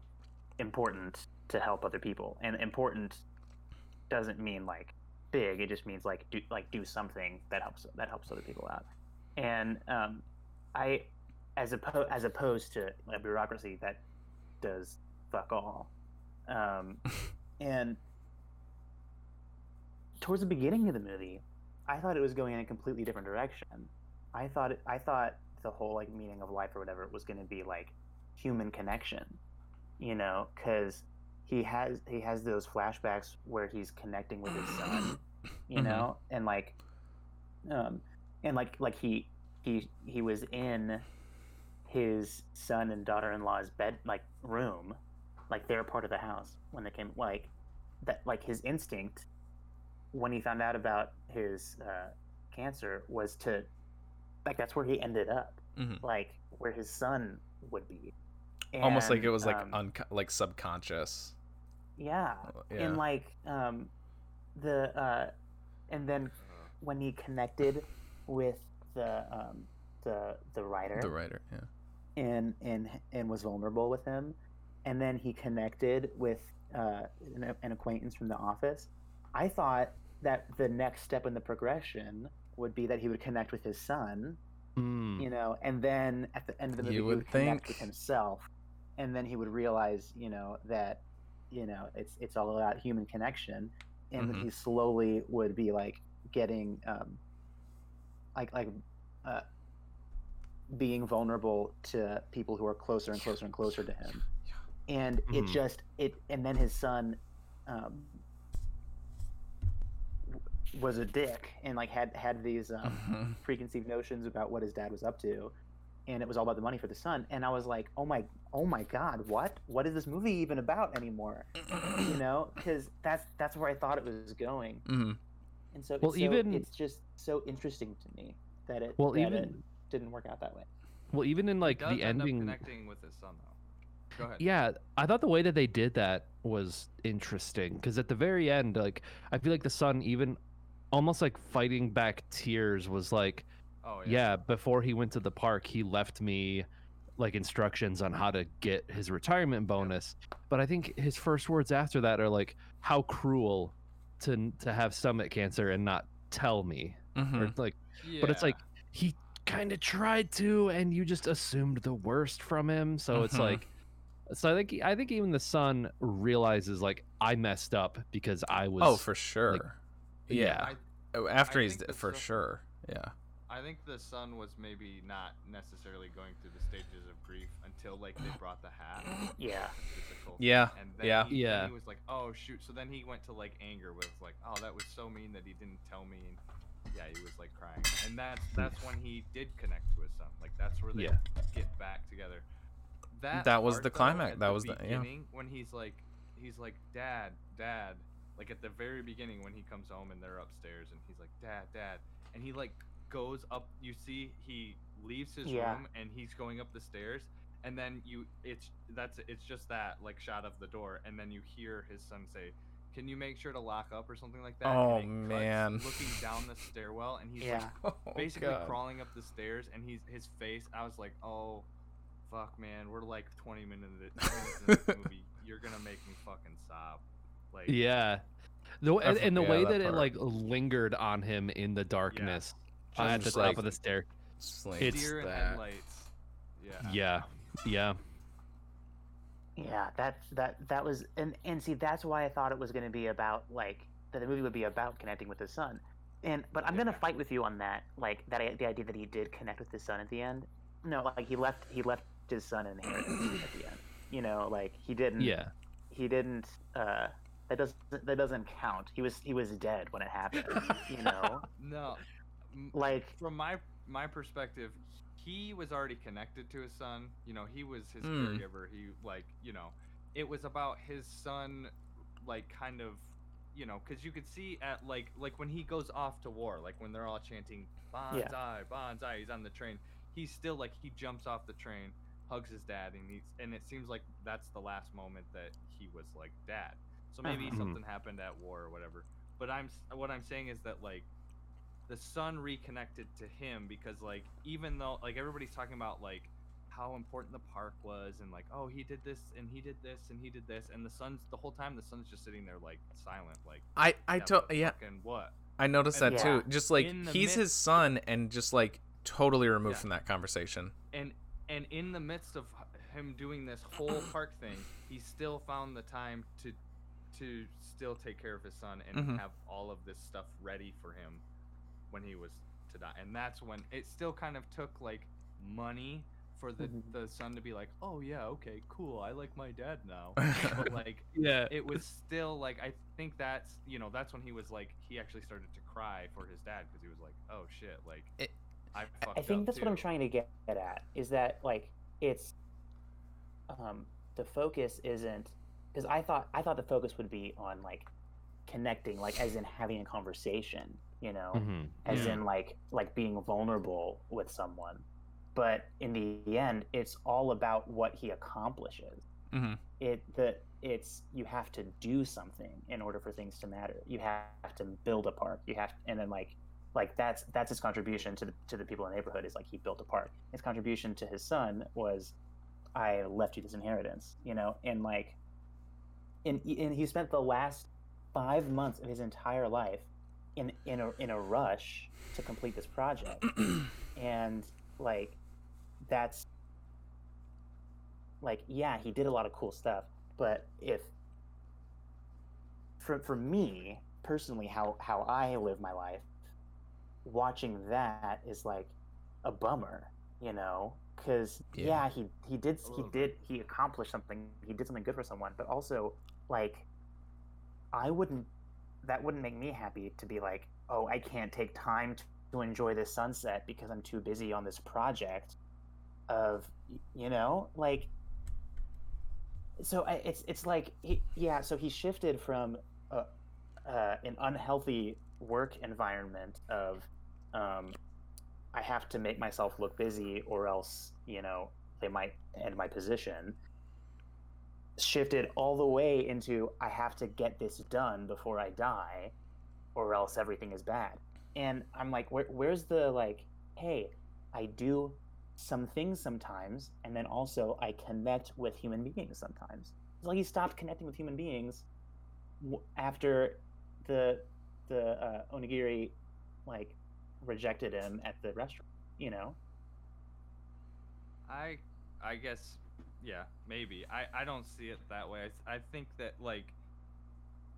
important to help other people and important doesn't mean like big it just means like do like do something that helps that helps other people out and um, i as opposed as opposed to a bureaucracy that does fuck all um, and towards the beginning of the movie i thought it was going in a completely different direction. I thought it, i thought the whole like meaning of life or whatever was going to be like human connection you know because he has he has those flashbacks where he's connecting with his son you know? And like um and like like he he he was in his son and daughter-in-law's bed like room like they're part of the house when they came like that like his instinct when he found out about his uh, cancer was to like that's where he ended up Mhm. like where his son would be Almost like it was like um, unco- like subconscious. yeah Yeah. and like um the uh and then when he connected with the um the the writer the writer. Yeah. and and and was vulnerable with him and then he connected with uh an, an acquaintance from the office i thought that the next step in the progression would be that he would connect with his son Mm. you know and then at the end of the movie You he would would connect with himself and then he would realize you know that you know it's it's all about human connection and Mhm. he slowly would be like getting um like like uh being vulnerable to people who are closer and closer and closer to him and it Mhm. just it and then his son um was a dick and like had had these um Mhm. preconceived notions about what his dad was up to and it was all about the money for the son and i was like oh my oh my god what what is this movie even about anymore you know because that's that's where i thought it was going Mhm. And so, Well, it's so even- it's just so interesting to me that it Well, that even- it didn't work out that way well even in like the end up ending connecting with his son though. Go ahead. Yeah, I thought the way that they did that was interesting because at the very end, like I feel like the son even almost like fighting back tears was like, Oh yeah. before he went to the park, he left me like instructions on how to get his retirement bonus. But I think his first words after that are like, "How cruel to to have stomach cancer and not tell me," Mhm. or like but it's like he kind of tried to and you just assumed the worst from him so it's Mhm. like so i think i think even the son realizes like i messed up because i was Oh, for sure. yeah. I, Oh, After I he's think d- the for son- sure. Yeah. I think the son was maybe not necessarily going through the stages of grief until like they brought the hat. yeah physical Yeah, thing, And then yeah. He, Yeah. he was like, oh shoot. So then he went to like anger with like, oh that was so mean that he didn't tell me. And yeah, he was like crying. And that's that's when he did connect to his son. Like that's where they Yeah. get back together. That That was part, the climax. at That was the- yeah. beginning when he's like he's like dad dad like at the very beginning when he comes home and they're upstairs and he's like dad dad and he like goes up you see he leaves his Yeah. room and he's going up the stairs and then you it's that's it's just that like shot of the door, and then you hear his son say. Can you make sure to lock up or something like that? Oh, And it man. Looking down the stairwell, and he's like Yeah. Oh, basically God. crawling up the stairs and he's his face i was like oh fuck man we're like 20 minutes into this movie you're gonna make me fucking sob like Yeah. The, and, and the forgot way that that, it like lingered on him in the darkness uh, at the Just top like- of the stair. Just like It's- deer and that. headlights yeah Yeah. Yeah. Yeah, that that that was and and see that's why I thought it was going to be about like that the movie would be about connecting with his son. And but I'm going to fight with you on that like that the idea that he did connect with his son at the end. No, like he left he left his son an inheritance at the end. You know, like he didn't Yeah. he didn't uh that doesn't that doesn't count. He was he was dead when it happened, you know? no m- Like from my my perspective he was already connected to his son. You know he was his Mm. caregiver. He like you know it was about his son like kind of you know because you could see at like like when he goes off to war like when they're all chanting bonsai bonsai he's on the train. He's still like he jumps off the train hugs his dad and he's and it seems like that's the last moment that he was like dad. So maybe Mhm. something happened at war or whatever. But i'm what i'm saying is that like the son reconnected to him because like even though like everybody's talking about like how important the park was and like oh he did this and he did this and he did this and the son's the whole time the son's just sitting there like silent like I I told yeah fucking what I noticed And- that Yeah. too. Just like In the he's his son and just like totally removed Yeah. from that conversation. and and in the midst of him doing this whole park thing he still found the time to to still take care of his son and Mhm. have all of this stuff ready for him when he was to die and that's when it still kind of took like money for the Mhm. the son to be like oh yeah okay cool i like my dad now but like Yeah. it was still like I think that's you know that's when he was like he actually started to cry for his dad because he was like oh shit like It- I fucked I think up that's what I'm trying to get at is that like it's um the focus isn't because I thought I thought the focus would be on like connecting like as in having a conversation you know hmm as Yeah. in like like being vulnerable with someone. But in the end it's all about what he accomplishes. Hmm it that it's you have to do something in order for things to matter. You have to build a park. You have and then like like that's that's his contribution to the to the people in the neighborhood is like he built a park. His contribution to his son was i left you this inheritance you know? And like and, and he spent the last five months of his entire life in in a in a rush to complete this project and like that's like yeah he did a lot of cool stuff but if for for me personally how how i live my life watching that is like a bummer you know because Yeah. yeah. he he did he did he accomplished something he did something good for someone but also like i wouldn't that wouldn't make me happy to be like oh i can't take time to, enjoy this sunset because i'm too busy on this project of you know like so I, it's it's like he, yeah so he shifted from a, uh, an unhealthy work environment of um, i have to make myself look busy or else you know they might end my position shifted all the way into i have to get this done before i die or else everything is bad. And i'm like where, where's the like hey i do some things sometimes and then also i connect with human beings sometimes. It's like he stopped connecting with human beings after the the uh, onigiri like rejected him at the restaurant you know? I I guess yeah, maybe. I I don't see it that way. I, I think that like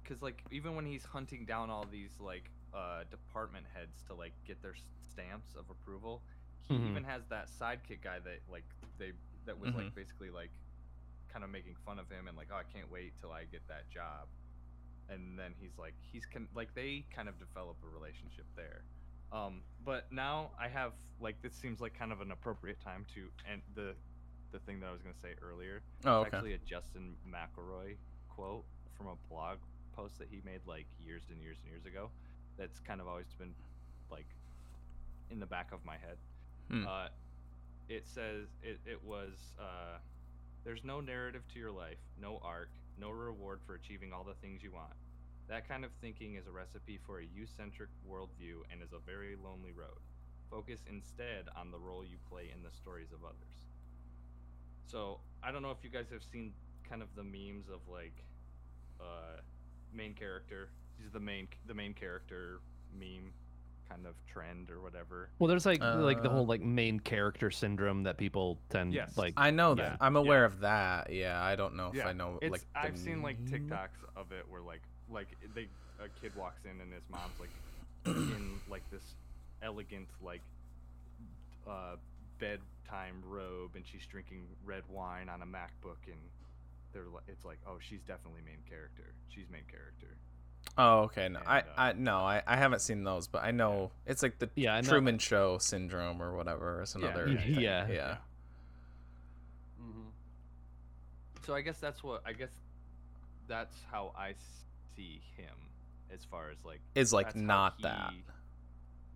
cuz like even when he's hunting down all these like uh department heads to like get their stamps of approval, he Mhm. even has that sidekick guy that like they that was like basically like kind of making fun of him and like oh I can't wait till I get that job. And then he's like he's con- like they kind of develop a relationship there. Um, but now I have like this seems like kind of an appropriate time to end the the thing that I was gonna say earlier. Oh, okay. actually a Justin McElroy quote from a blog post that he made like years and years and years ago. That's kind of always been like in the back of my head. Hmm. Uh, it says it, it was uh, there's no narrative to your life, no arc, no reward for achieving all the things you want. That kind of thinking is a recipe for a you-centric worldview and is a very lonely road. Focus instead on the role you play in the stories of others. So I don't know if you guys have seen kind of the memes of like uh, main character. He's the main the main character meme kind of trend or whatever. Well, there's like like the Uh, whole like main character syndrome that people tend Yes. like. I know Yeah. that. I'm aware of that. Yeah, I don't know if Yeah, I know. It's, like I've seen like. TikToks of it where like like they a kid walks in and his mom's like in like this elegant like uh bedtime robe and she's drinking red wine on a MacBook and they're li- it's like oh she's definitely main character she's main character Oh, okay. No, I, uh, I no, I, I haven't seen those, but I know it's like the Yeah, I know- Truman Show syndrome or whatever. It's Yeah, another. yeah, thing. yeah. yeah. mm-hmm. so I guess that's what I guess that's how I see him as far as like Is like that's how not that.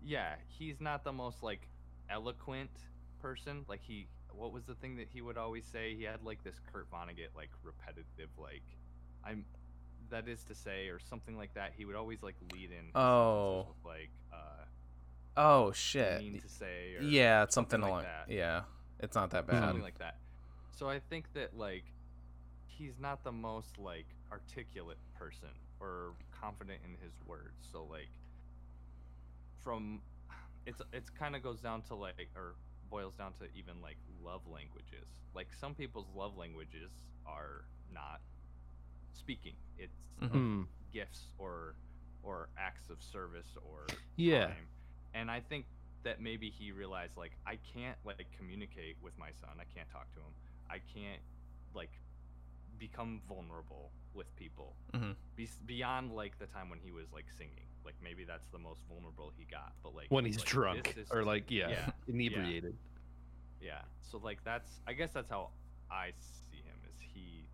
Yeah, he's not the most like eloquent person. Like he, what was the thing that he would always say? He had like this Kurt Vonnegut like repetitive like, I'm, that is to say, or something like that. He would always like lead in. Oh. with, like uh, Oh shit. mean to say. Or Yeah, it's something, like along. that. Yeah, it's not that bad. something like that. So I think that like he's not the most like articulate person or confident in his words. So like from it's it's kind of goes down to like or boils down to even like love languages. Like some people's love languages are not speaking. It's Mhm. Hmm. gifts or or acts of service or Yeah. time. And I think that maybe he realized like I can't like communicate with my son. I can't talk to him. I can't like become vulnerable with people. Mhm. Be- beyond like the time when he was like singing. Like maybe that's the most vulnerable he got. But like when he's like, drunk is or like yeah, yeah, inebriated. yeah. So like that's I guess that's how I see him is he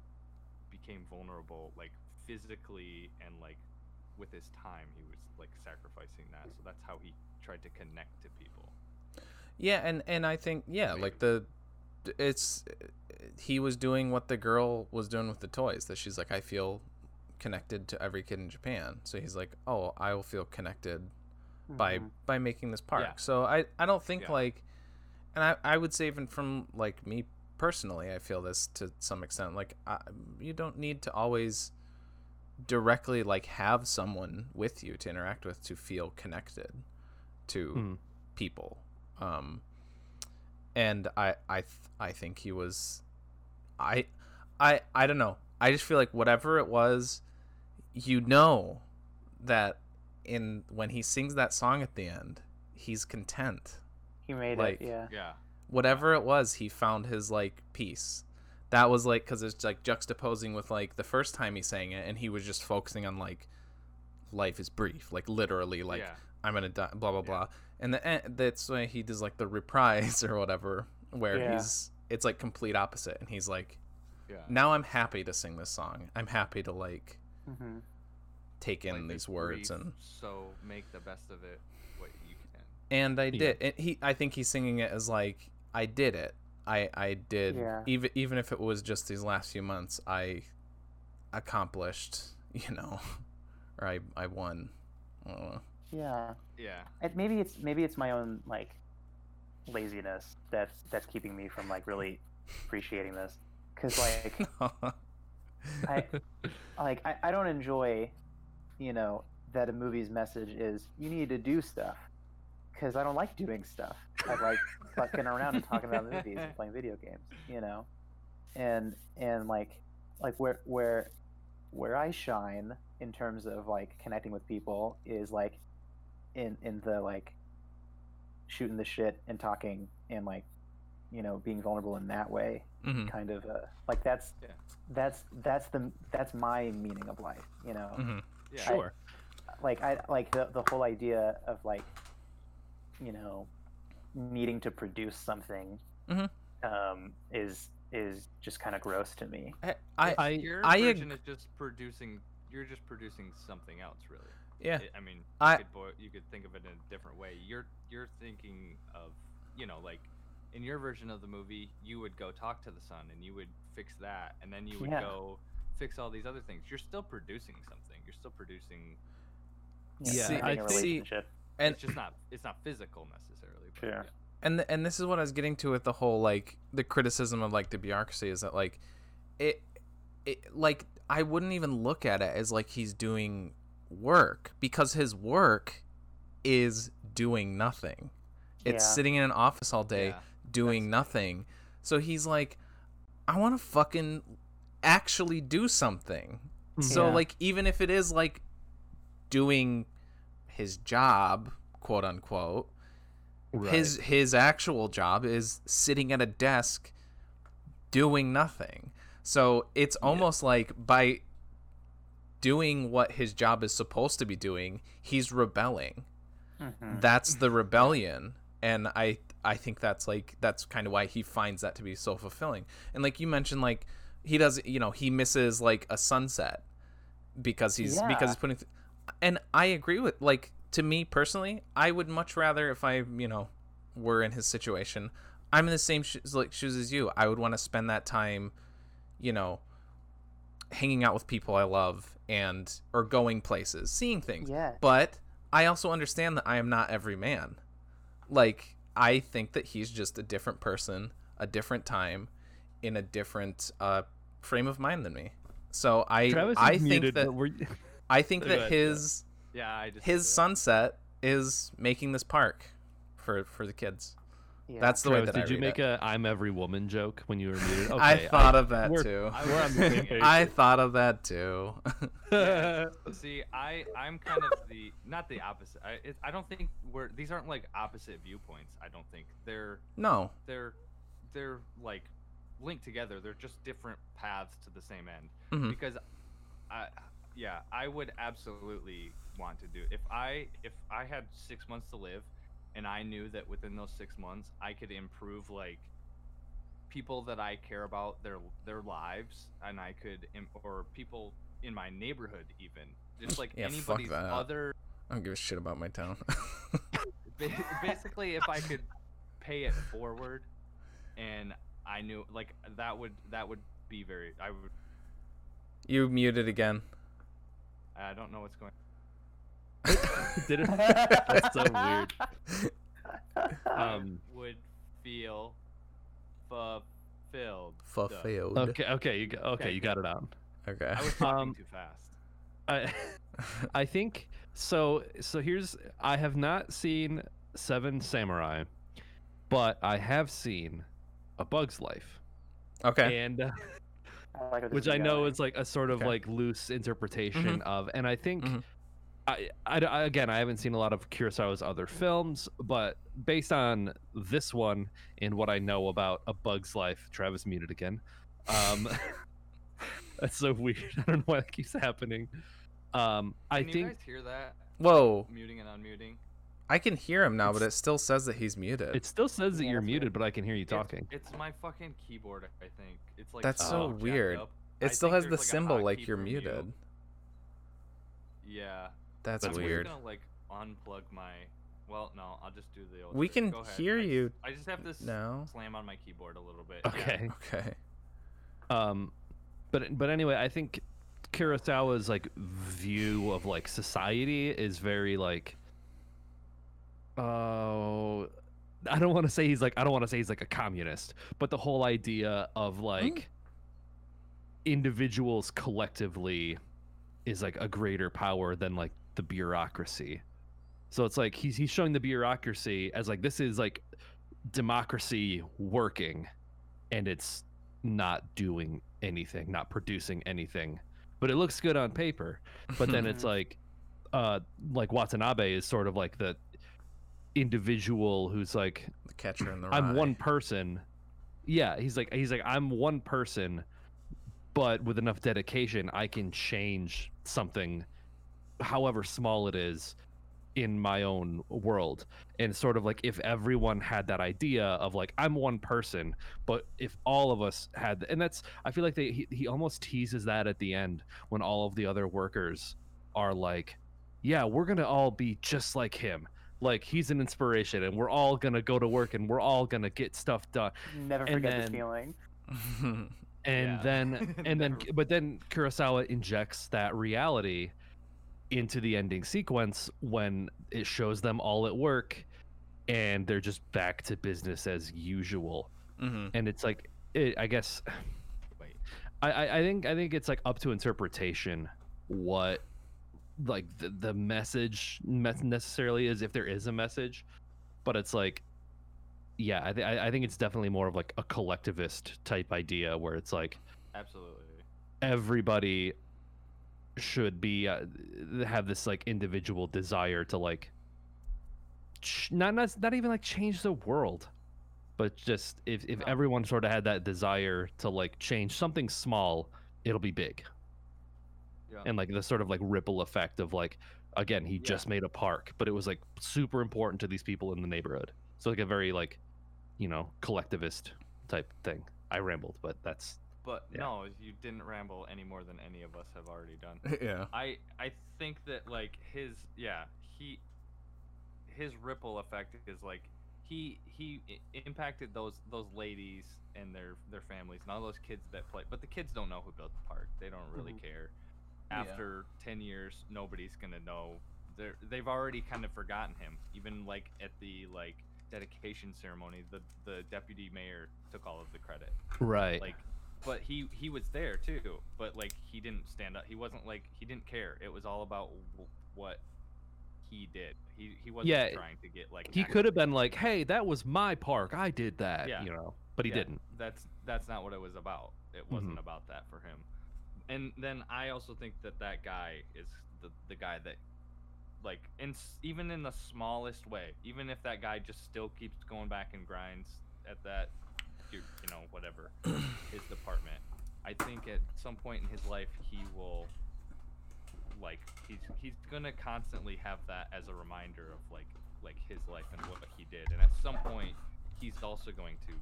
became vulnerable like physically and like with his time he was like sacrificing that. So that's how he tried to connect to people. Yeah, and and I think yeah, Maybe. like the it's he was doing what the girl was doing with the toys. That she's like, I feel connected to every kid in Japan. So he's like, oh, I will feel connected by Mhm. by making this park. Yeah. So I I don't think Yeah. like, and I I would say even from like me personally, I feel this to some extent. Like I, you don't need to always directly like have someone with you to interact with to feel connected to Hmm. people. Um, and I I th- I think he was, I I I don't know. I just feel like whatever it was, you know, that in when he sings that song at the end, he's content. He made like- it. Yeah. Yeah. Whatever it was, he found his like peace. That was like because it's like juxtaposing with like the first time he sang it, and he was just focusing on like life is brief, like literally, like yeah. I'm gonna die, blah blah Yeah. blah. And the end, that's why he does like the reprise or whatever, where Yeah. he's it's like complete opposite, and he's like, Yeah. now I'm happy to sing this song. I'm happy to like hmm take in Life these words brief, and so make the best of it what you can. and I Yeah. did. And he I think he's singing it as like I did it. I I did Yeah. even even if it was just these last few months, I accomplished, you know, or I I won. I. Yeah. Yeah. It, maybe it's maybe it's my own like laziness that's that's keeping me from like really appreciating this because like I like I, I don't enjoy you know that a movie's message is you need to do stuff because I don't like doing stuff. I like fucking around and talking about movies and playing video games, you know, and and like like where where where I shine in terms of like connecting with people is like in in the like shooting the shit and talking and like you know being vulnerable in that way Mhm, kind of uh, like that's Yeah. that's that's the that's my meaning of life you know mhm. Yeah. Sure. like i like the, the whole idea of like you know needing to produce something Mhm. um is is just kind of gross to me I I, I- Your I ag- version is just producing. You're just producing something else, really. yeah. I- I mean, you I- could boil, you could think of it in a different way. You're you're thinking of you know like in your version of the movie, you would go talk to the son and you would fix that, and then you would Yeah. go fix all these other things. You're still producing something. You're still producing. Yeah, having I a think- relationship. And it's just not. It's not physical necessarily. But Sure. yeah. and th- and this is what I was getting to with the whole like the criticism of like the bureaucracy is that like it it like I wouldn't even look at it as like he's doing work because his work is doing nothing. It's Yeah. sitting in an office all day Yeah. Doing nothing. So he's like I want to fucking actually do something. So like even if it is like doing his job, quote unquote, his his actual job is sitting at a desk doing nothing. So it's almost like by doing what his job is supposed to be doing, he's rebelling. Mhm. That's the rebellion. And I I think that's like that's kind of why he finds that to be so fulfilling. And like you mentioned like he does you know, he misses like a sunset because he's because he's putting th- and I agree with like to me personally, I would much rather if I, you know, were in his situation, I'm in the same shoes like shoes as you. I would want to spend that time, you know, hanging out with people I love and or going places, seeing things. Yeah. But I also understand that I am not every man. Like I think that he's just a different person, a different time, in a different uh, frame of mind than me. So I Travis I think muted, that but we're- I think that ahead, yeah. his Yeah. I just. his sunset is making this park for for the kids. Yeah. That's the way Travis, that I did you read make it. a "I'm every woman" joke when you were muted? Okay, I thought of that we're- too. I We're on the same page. I thought of that too. See, I I'm kind of the not the opposite. I it, I don't think we're these aren't like opposite viewpoints. I don't think they're no. they're they're like linked together. They're just different paths to the same end. Mhm. Because I yeah, I would absolutely want to do if I if I had 6 months to live and I knew that within those 6 months I could improve like people that I care about their their lives and I could or people in my neighborhood even just like Yeah, anybody's other I don't give a shit about my town. basically if i could pay it forward and i knew like that would that would be very i would you muted again. i don't know what's going Did it? That's so weird. Um, would feel fulfilled Fulfilled. Okay, okay, you got, okay, Okay, you got it out. Okay. i was talking Um, too fast I, I think so. So here's I have not seen Seven Samurai, but I have seen A Bug's Life, okay. and uh, I like which I know going. is like a sort of Okay. like loose interpretation of, and I think. Mhm. I, I, I- again, I haven't seen a lot of Kurosawa's other films, but based on this one and what I know about A Bug's Life, Travis muted again. Um, that's so weird. I don't know why that keeps happening. Um, I Can you think guys hear that Whoa. muting and unmuting I can hear him now, but it still says that he's muted. it still says that Yeah, you're muted, weird. but I can hear you talking. it's, my fucking keyboard i think it's like That's so weird. up. I it still has the like, symbol like you're for mute. muted. yeah That's, That's weird. I'm gonna like unplug my. Well, no, I'll just do the old. We trick. can Go ahead. hear I just- you I just have to s- now. slam on my keyboard a little bit. yeah. Okay. Okay. Um, but but anyway, I think Kurosawa's like view of like society is very like, oh, I don't want to say he's like I don't want to say he's like a communist, but the whole idea of like individuals collectively is like a greater power than like the bureaucracy. So it's like he's he's showing the bureaucracy as like this is like democracy working and it's not doing anything, not producing anything. But it looks good on paper. But then it's like uh like Watanabe is sort of like the individual who's like the catcher in the rye. I'm one person. Yeah, he's like he's like I'm one person, but with enough dedication I can change something however small it is in my own world. And sort of like if everyone had that idea of like I'm one person, but if all of us had and that's I feel like they he, he almost teases that at the end when all of the other workers are like yeah, we're going to all be just like him. like he's an inspiration and we're all gonna go to work and we're all gonna get stuff done Never And forget then- this feeling. and Yeah. then and then but then kurosawa injects that reality into the ending sequence when it shows them all at work and they're just back to business as usual hmm and it's like it, i guess Wait. I, I think i think it's like up to interpretation what like the, the message necessarily is if there is a message but it's like yeah I, th- I think it's definitely more of like a collectivist type idea where it's like Absolutely. everybody should be uh, have this like individual desire to like ch- not not not even like change the world but just if if everyone sort of had that desire to like change something small it'll be big Yeah. and like the sort of like ripple effect of like again he Yeah. just made a park but it was like super important to these people in the neighborhood so like a very like you know collectivist type thing i rambled but that's But Yeah. no, you didn't ramble any more than any of us have already done. yeah. I I think that like his yeah he his ripple effect is like he he impacted those those ladies and their their families and all those kids that play but the kids don't know who built the park they don't really Mhm. care Yeah. after 10 years nobody's gonna know they're they've already kind of forgotten him even like at the like dedication ceremony the the deputy mayor took all of the credit right like but he he was there too but like he didn't stand up. He wasn't like he didn't care. It was all about w- what he did. He he wasn't Yeah, trying to get like he could have been like hey that was my park. I did that Yeah. you know but he Yeah, didn't. That's that's not what it was about. It wasn't Mhm. about that for him. And then i also think that that guy is the the guy that like in even in the smallest way even if that guy just still keeps going back and grinds at that you, you know whatever his department i think at some point in his life he will like he's he's gonna constantly have that as a reminder of like like his life and what he did and at some point he's also going to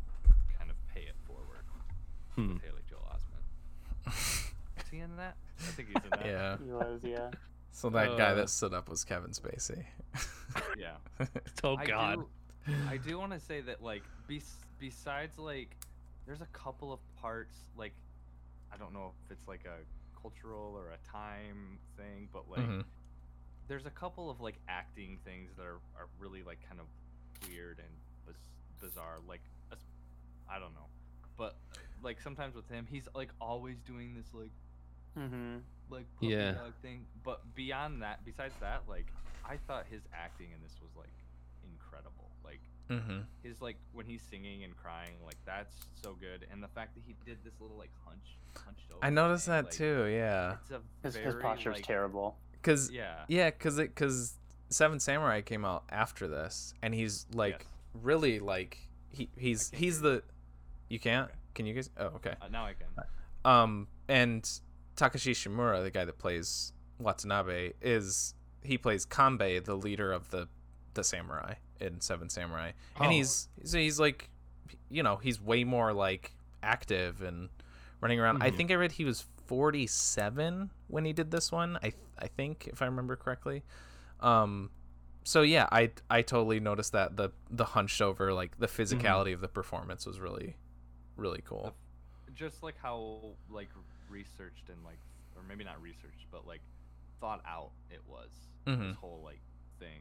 kind of pay it forward Hmm. with Haley Joel Osment. Is he in that? I think he's in that. Yeah. He was, yeah. So that guy Uh. that stood up was Kevin Spacey. Yeah. oh god I do want to say that like bes- besides like there's a couple of parts like I don't know if it's like a cultural or a time thing, but like Mhm. there's a couple of like acting things that are, are really like kind of weird and biz- bizarre like as- I don't know. But like sometimes with him he's like always doing this like Mm-hmm. like puppy Yeah. dog thing. But beyond that, besides that, like I thought his acting in this was like incredible. Like Mhm. his like when he's singing and crying, like that's so good. And the fact that he did this little like hunch, hunched over. I noticed thing, that like, too. Yeah. It's a His, very, his posture's like, terrible. Cause Yeah. yeah, cause it cause Seven Samurai came out after this, and he's like Yes. really like he he's he's the you can't Okay. can you guys oh okay Uh, now I can. um and Takashi Shimura the guy that plays Watanabe is he plays Kanbei the leader of the the samurai in Seven Samurai and Oh. he's so he's like you know he's way more like active and running around I Mhm. think I read he was 47 when he did this one I I think if I remember correctly um so yeah I I totally noticed that the the hunched over like the physicality of the performance was really really cool Just like how like researched and like, or maybe not researched, but like thought out it was. Mhm. This whole like thing,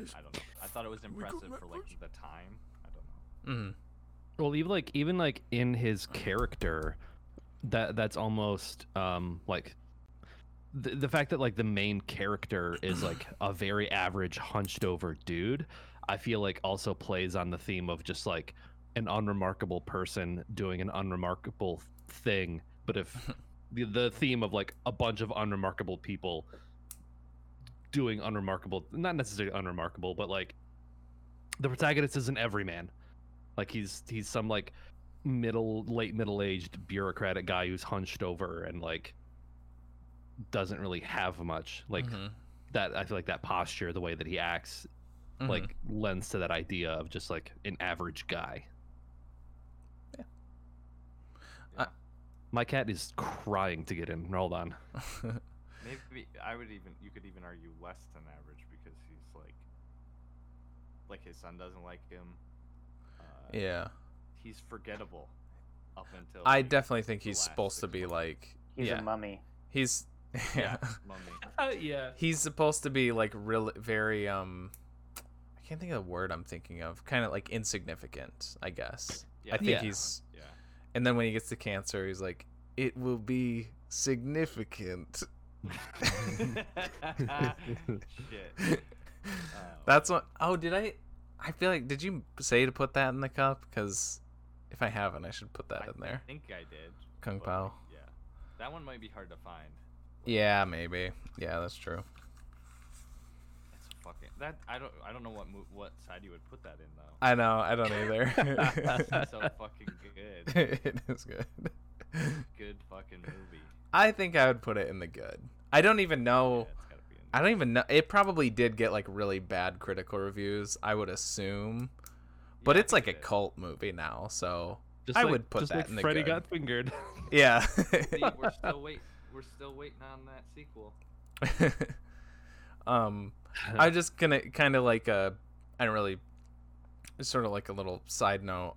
like I don't know. I thought it was impressive for like the time. I don't know. hmm Well, even like even like in his character, that that's almost um like the the fact that like the main character is like a very average hunched over dude. I feel like also plays on the theme of just like an unremarkable person doing an unremarkable thing, but if the, the theme of like a bunch of unremarkable people doing unremarkable not necessarily unremarkable but like the protagonist is an everyman like he's he's some like middle late middle aged bureaucratic guy who's hunched over and like doesn't really have much like Mhm. that i feel like that posture the way that he acts Mhm. like lends to that idea of just like an average guy Yeah. my cat is crying to get in hold on Maybe I would even you could even argue less than average because he's like like his son doesn't like him. Uh, Yeah. he's forgettable up until. I like, definitely think he's supposed to be months. like He's yeah. a mummy. He's yeah, yeah. mummy. Uh, yeah. He's supposed to be like really very um I can't think of the word I'm thinking of. Kind of like insignificant, I guess. Yeah, I think Yeah. he's Yeah. and then when he gets to cancer, he's like it will be significant. Shit. That's what Oh, did I I feel like did you say to put that in the cup cuz if I haven't, I should put that I in there. I think I did. Kung Pow. yeah. That one might be hard to find. Yeah, maybe. Yeah, that's true. It's fucking that. I don't. I don't know what mo- what side you would put that in though. I know, I don't either. so fucking good. it is good. Good fucking movie. I think I would put it in the good. I don't even know. it's be in I don't even know. It probably did get like really bad critical reviews. I would assume, but Yeah, it's like a did. cult movie now, so Just I like, would put just that like in the Freddy good. got fingered. yeah. See, we're still wait. We're still waiting on that sequel. um, I'm just gonna kind of like uh, I don't really, it's sort of like a little side note.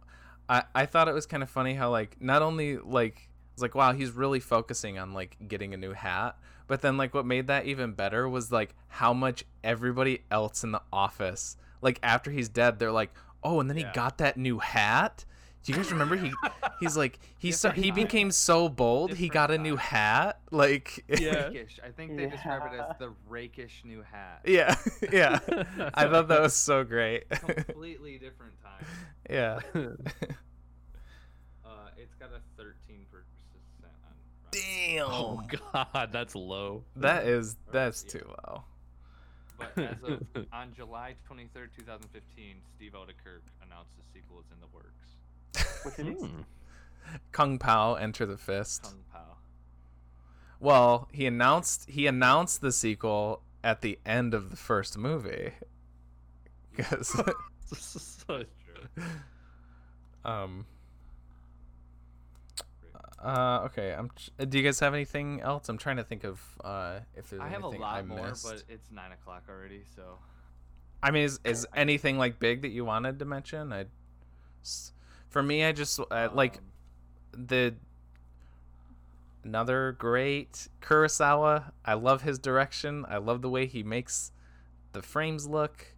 I I thought it was kind of funny how like not only like it's like wow he's really focusing on like getting a new hat, but then like what made that even better was like how much everybody else in the office like after he's dead they're like oh and then Yeah. he got that new hat. Do you guys remember he he's like he so, he became so bold he got a new hat like Yeah. Rakish. I think they describe it as the rakish new hat. yeah yeah I thought that was so great. Completely different time. yeah. Uh, it's got a 13 percent on. Rotten Damn. oh god, that's low. That is that's yeah. too low. But as of on July 23rd, 2015, Steve Oedekerk announced the sequel is in the works. What's it is? Hmm. Kung Pow Enter the Fist. Kung Pow. Well, he announced he announced the sequel at the end of the first movie. Cuz So- That's true. um uh okay, I'm tr- do you guys have anything else? I'm trying to think of uh if there's I have a anything lot I more, missed. but it's nine o'clock already, so I mean, is, is anything like big that you wanted to mention? I, for me, I just uh, like um, the another great Kurosawa. I love his direction. I love the way he makes the frames look.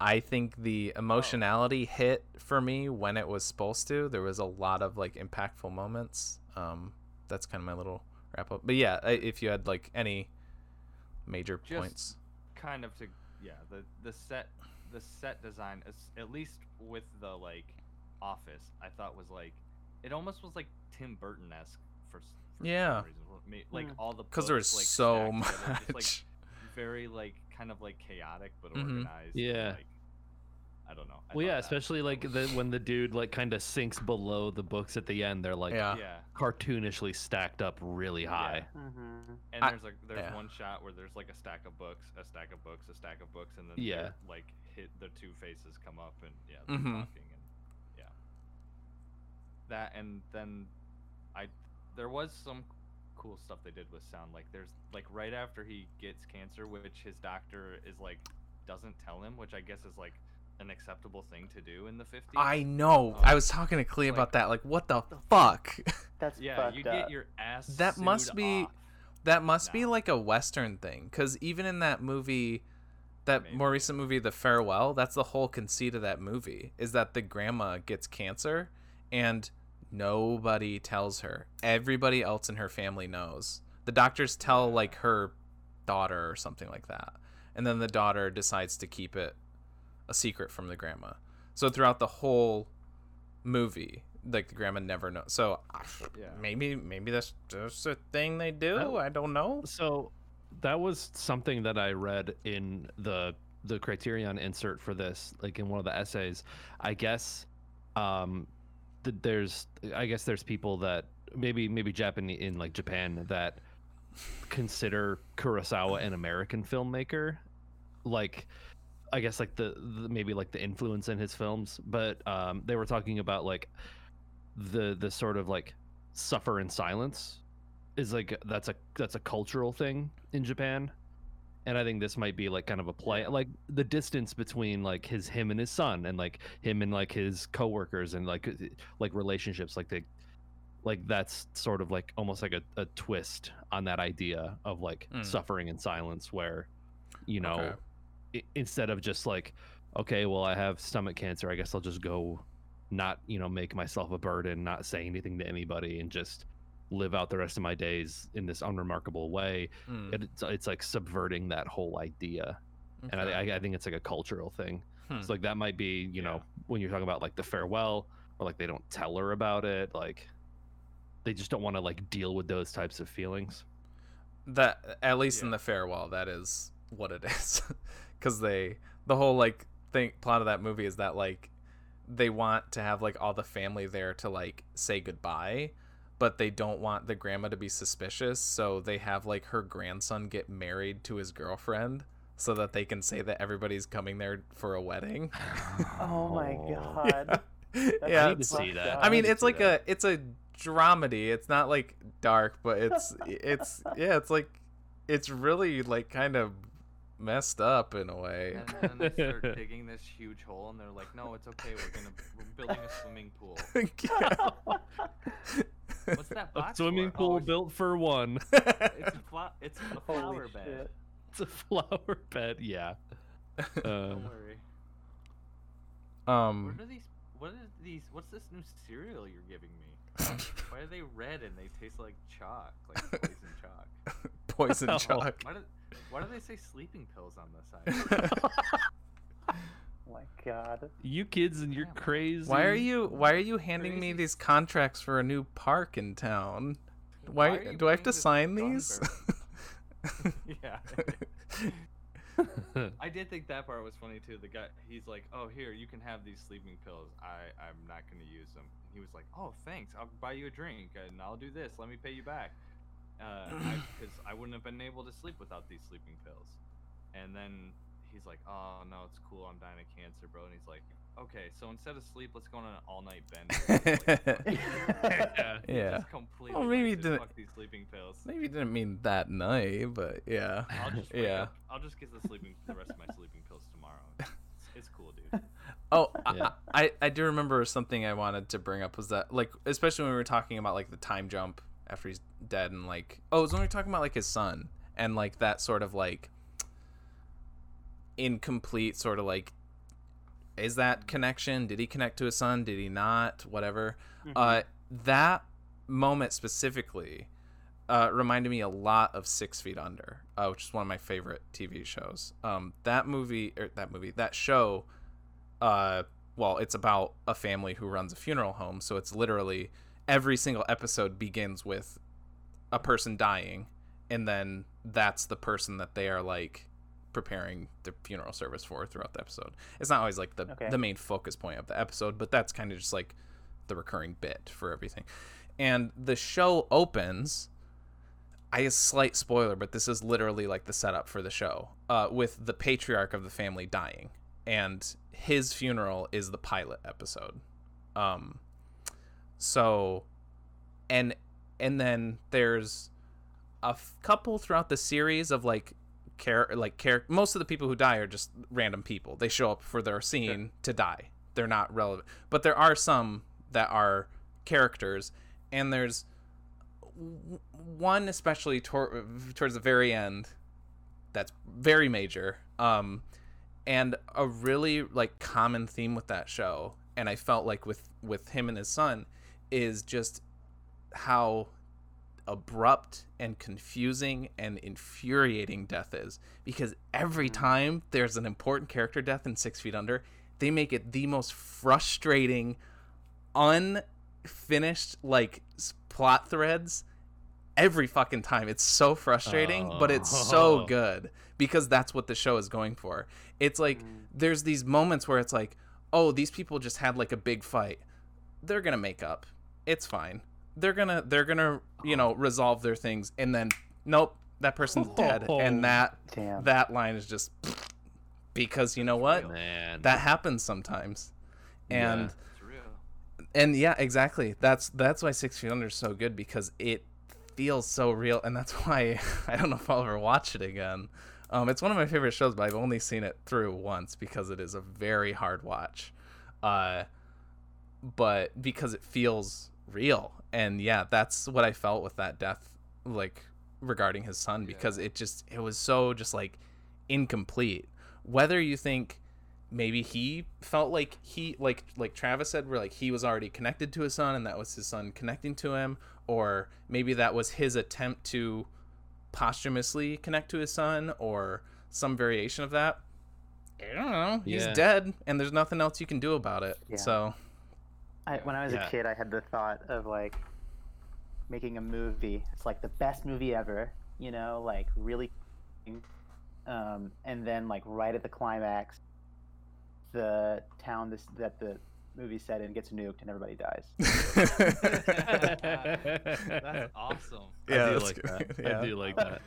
I think the emotionality hit for me when it was supposed to. There was a lot of like impactful moments. Um, that's kind of my little wrap up. But yeah, if you had like any major Just- points, kind of to yeah the the set the set design is at least with the like office I thought was like it almost was like Tim Burton esque for, for Yeah. some reason. Like Hmm. all the because there was like, so stacked together, just, like, much. very like kind of like chaotic but Mhm. organized. and, Yeah. like, I don't know. I Well, yeah, that- especially like the when the dude like kind of sinks below the books at the end. They're like Yeah. yeah. cartoonishly stacked up really high. Mm-hmm. And I- there's like there's yeah. one shot where there's like a stack of books, a stack of books, a stack of books, and then Yeah. like hit the two faces come up and yeah, they're Mhm. talking and yeah. That and then I there was some cool stuff they did with sound. Like there's like right after he gets cancer, which his doctor is like doesn't tell him, which I guess is like an acceptable thing to do in the 50s. I know. Um, I was talking to Clea like- about that. Like, what the fuck? That's yeah, fucked you up. get your ass. That must be- off. that must be like a Western thing. Because even in that movie, that Maybe. more recent movie, The Farewell, that's the whole conceit of that movie is that the grandma gets cancer and nobody tells her. Everybody else in her family knows. The doctors tell like her daughter or something like that. And then the daughter decides to keep it a secret from the grandma. So throughout the whole movie, like the grandma never knows. So Yeah. maybe maybe that's just a thing they do. I don't know. So that was something that I read in the the criterion insert for this, like in one of the essays. I guess um th- there's I guess there's people that maybe maybe Japan in like Japan that consider Kurosawa an American filmmaker. Like I guess like the, the maybe like the influence in his films, but um they were talking about like the the sort of like suffer in silence is like that's a that's a cultural thing in Japan and I think this might be like kind of a play, like the distance between like his him and his son, and like him and like his coworkers, and like like relationships, like the like that's sort of like almost like a, a twist on that idea of like Mm. suffering in silence, where you know Okay. I- instead of just like okay, well I have stomach cancer, I guess I'll just go not you know make myself a burden, not say anything to anybody, and just live out the rest of my days in this unremarkable way. Mm, it, it's, it's like subverting that whole idea. And okay. I, I, I think it's like a cultural thing. Hmm. it's like that might be you know when you're talking about like the farewell or like they don't tell her about it like they just don't want to like deal with those types of feelings. That at least in the farewell that is what it is because they the whole like thing plot of that movie is that like they want to have like all the family there to like say goodbye but they don't want the grandma to be suspicious so they have like her grandson get married to his girlfriend so that they can say that everybody's coming there for a wedding Oh my Oh. god. yeah I need to see that I mean, need to it's like that. a it's a dramedy. It's not like dark, but it's it's yeah, it's like it's really like kind of messed up in a way. And then they start digging this huge hole, and they're like, "No, it's okay. We're gonna we're building a swimming pool." What's that a swimming for? pool Oh, built for one It's a fla- It's a Holy flower bed. shit. it's a flower bed yeah Don't um, worry. um, What are these? What are these? What's this new cereal you're giving me? Why are they red and they taste like chalk, like poison chalk? poison Oh. chalk. Why do Why do they say sleeping pills on the side? Oh my god. you kids and your Yeah, man. crazy Why are you Why are you handing me these contracts for a new park in town? Why, Why do I have to sign these? yeah. I did think that part was funny too. The guy, he's like, "Oh, here, you can have these sleeping pills. I, I'm not gonna use them." He was like, "Oh, thanks. I'll buy you a drink and I'll do this. Let me pay you back." Uh, because I, wouldn't have been able to sleep without these sleeping pills. And then he's like, "Oh no, it's cool. I'm dying of cancer, bro." And he's like, "Okay, so instead of sleep, let's go on an all-night bender." Like, yeah Yeah. Just completely. Well, maybe he didn't- Fuck these sleeping pills. Maybe didn't mean that night, but yeah. I'll just Yeah. up- I'll just get the sleeping the rest of my sleeping pills tomorrow. It's, it's cool, dude. Oh, Yeah. I, I I do remember something I wanted to bring up was that like especially when we were talking about like the time jump after he's dead and like oh it was when we were talking about like his son and like that sort of like incomplete sort of like is that connection? Did he connect to his son? Did he not? Whatever. Uh that moment specifically uh, reminded me a lot of Six Feet Under, uh, which is one of my favorite TV shows. Um, that movie, or that movie, that show, uh, well, it's about a family who runs a funeral home. So it's literally every single episode begins with a person dying, and then that's the person that they are like preparing the funeral service for throughout the episode. It's not always like the Okay. the main focus point of the episode, but that's kind of just like the recurring bit for everything. And the show opens. I a slight spoiler, but this is literally like the setup for the show, uh, with the patriarch of the family dying, and his funeral is the pilot episode. Um, so, and and then there's a f- couple throughout the series of like care like care most of the people who die are just random people. They show up for their scene to die. They're not relevant but there are some that are characters and there's one especially tor- towards the very end that's very major um and a really like common theme with that show and i felt like with with him and his son is just how abrupt and confusing and infuriating death is because every mm. time there's an important character death in Six Feet Under, they make it the most frustrating, unfinished like plot threads every fucking time. It's so frustrating, but it's so Oh. good because that's what the show is going for. It's like mm. there's these moments where it's like, oh, these people just had like a big fight. They're gonna make up. It's fine. They're gonna they're gonna you know resolve their things, and then nope, that person's dead, Oh. and that Damn. that line is just because you know what Man. that happens sometimes, and Yeah. It's real. and yeah, exactly. That's that's why Six Feet Under is so good because it feels so real, and that's why I don't know if I'll ever watch it again. Um, it's one of my favorite shows, but I've only seen it through once because it is a very hard watch. Uh, but because it feels real, and yeah, that's what I felt with that death, like regarding his son, because it just it was so just like incomplete. Whether you think maybe he felt like he like like Travis said where like he was already connected to his son and that was his son connecting to him or maybe that was his attempt to posthumously connect to his son or some variation of that. I don't know. He's Yeah. dead and there's nothing else you can do about it. Yeah. So I, when I was Yeah. a kid, I had the thought of like making a movie. It's like the best movie ever, you know, like really. Um, and then like right at the climax, the town this that the movie set in gets nuked and everybody dies. That's awesome. I Yeah, do that's like good. that. Yeah. I do like I that.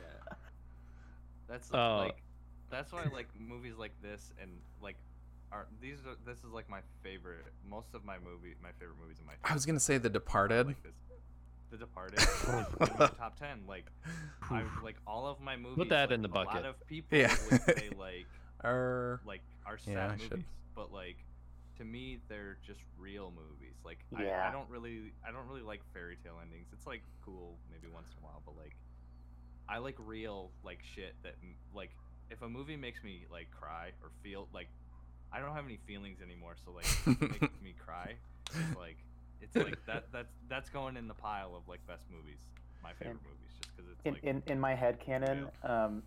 That's Oh. like that's why I like movies like this and like are these are this is like my favorite most of my movie my favorite movies in my I was gonna say The Departed. like. The Departed is top ten. Like I like all of my movies. Put that like, in the A bucket. lot of people Yeah. would say like Er, like are sad Yeah, movies, should. but like to me they're just real movies. Like I, Yeah. I don't really I don't really like fairy tale endings. It's like cool maybe once in a while, but like I like real like shit that like if a movie makes me like cry or feel like I don't have any feelings anymore, so like it makes me cry. It's like it's like that that's that's going in the pile of like best movies, my favorite movies, just because it's In, like in in my head canon, um,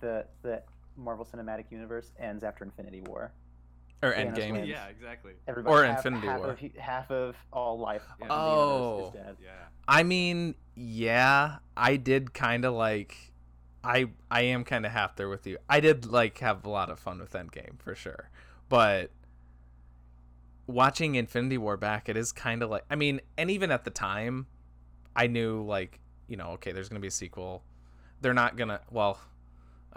the the Marvel Cinematic Universe ends after Infinity War. Or Thanos Endgame. wins. yeah, exactly. Everybody, Or half, Infinity half War. Of, half of all life Yeah. the Oh. universe is dead. Yeah. I mean, yeah, I did kind of like. I I am kind of half there with you. I did like have a lot of fun with Endgame for sure, but watching Infinity War back, it is kind of like. I mean, and even at the time, I knew like you know, okay, there's gonna be a sequel. They're not gonna. Well,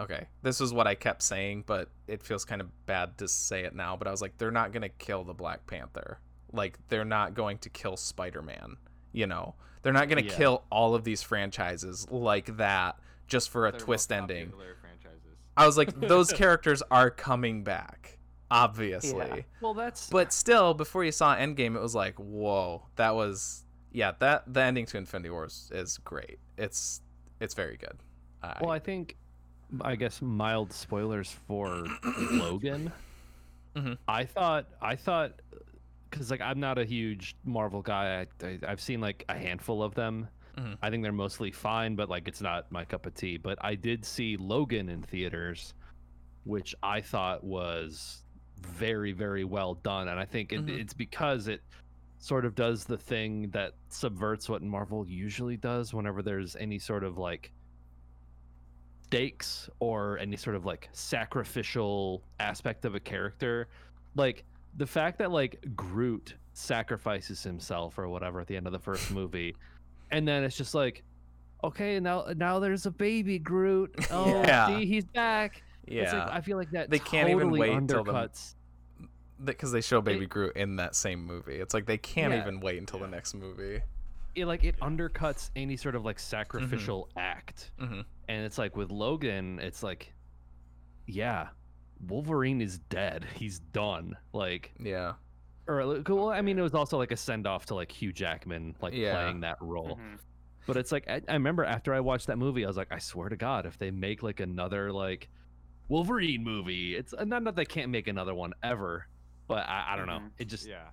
okay, this is what I kept saying, but it feels kind of bad to say it now. But I was like, they're not gonna kill the Black Panther. Like, they're not going to kill Spider Man. You know, they're not gonna Yeah. kill all of these franchises like that just for a They're twist ending. I was like, those characters are coming back, obviously. Yeah. Well, that's But still, before you saw Endgame, it was like, whoa, that was yeah, that the ending to Infinity Wars is, is great. It's it's very good. I, well, I think I guess mild spoilers for Logan. Mhm. I thought I thought because like I'm not a huge Marvel guy. I, I I've seen like a handful of them. Mhm. I think they're mostly fine, but like it's not my cup of tea. But I did see Logan in theaters, which I thought was very very well done, and I think it, Mhm. it's because it sort of does the thing that subverts what Marvel usually does whenever there's any sort of like stakes or any sort of like sacrificial aspect of a character like the fact that like Groot sacrifices himself or whatever at the end of the first movie and then it's just like okay now now there's a baby Groot oh Yeah. see he's back it's yeah, like, I feel like that They can't even totally wait until the- undercuts because they show Baby it- Groot in that same movie. It's like they can't Yeah. even wait until the next movie. It like it undercuts any sort of like sacrificial act hmm and it's like with Logan, it's like, yeah, Wolverine is dead. He's done. Like, Yeah, or like, well, I mean, it was also like a send off to like Hugh Jackman, like Yeah. playing that role. Mhm. But it's like I, I remember after I watched that movie, I was like, I swear to God, if they make like another like Wolverine movie, it's uh, not that they can't make another one ever, but I, I don't know. Mhm. It just yeah,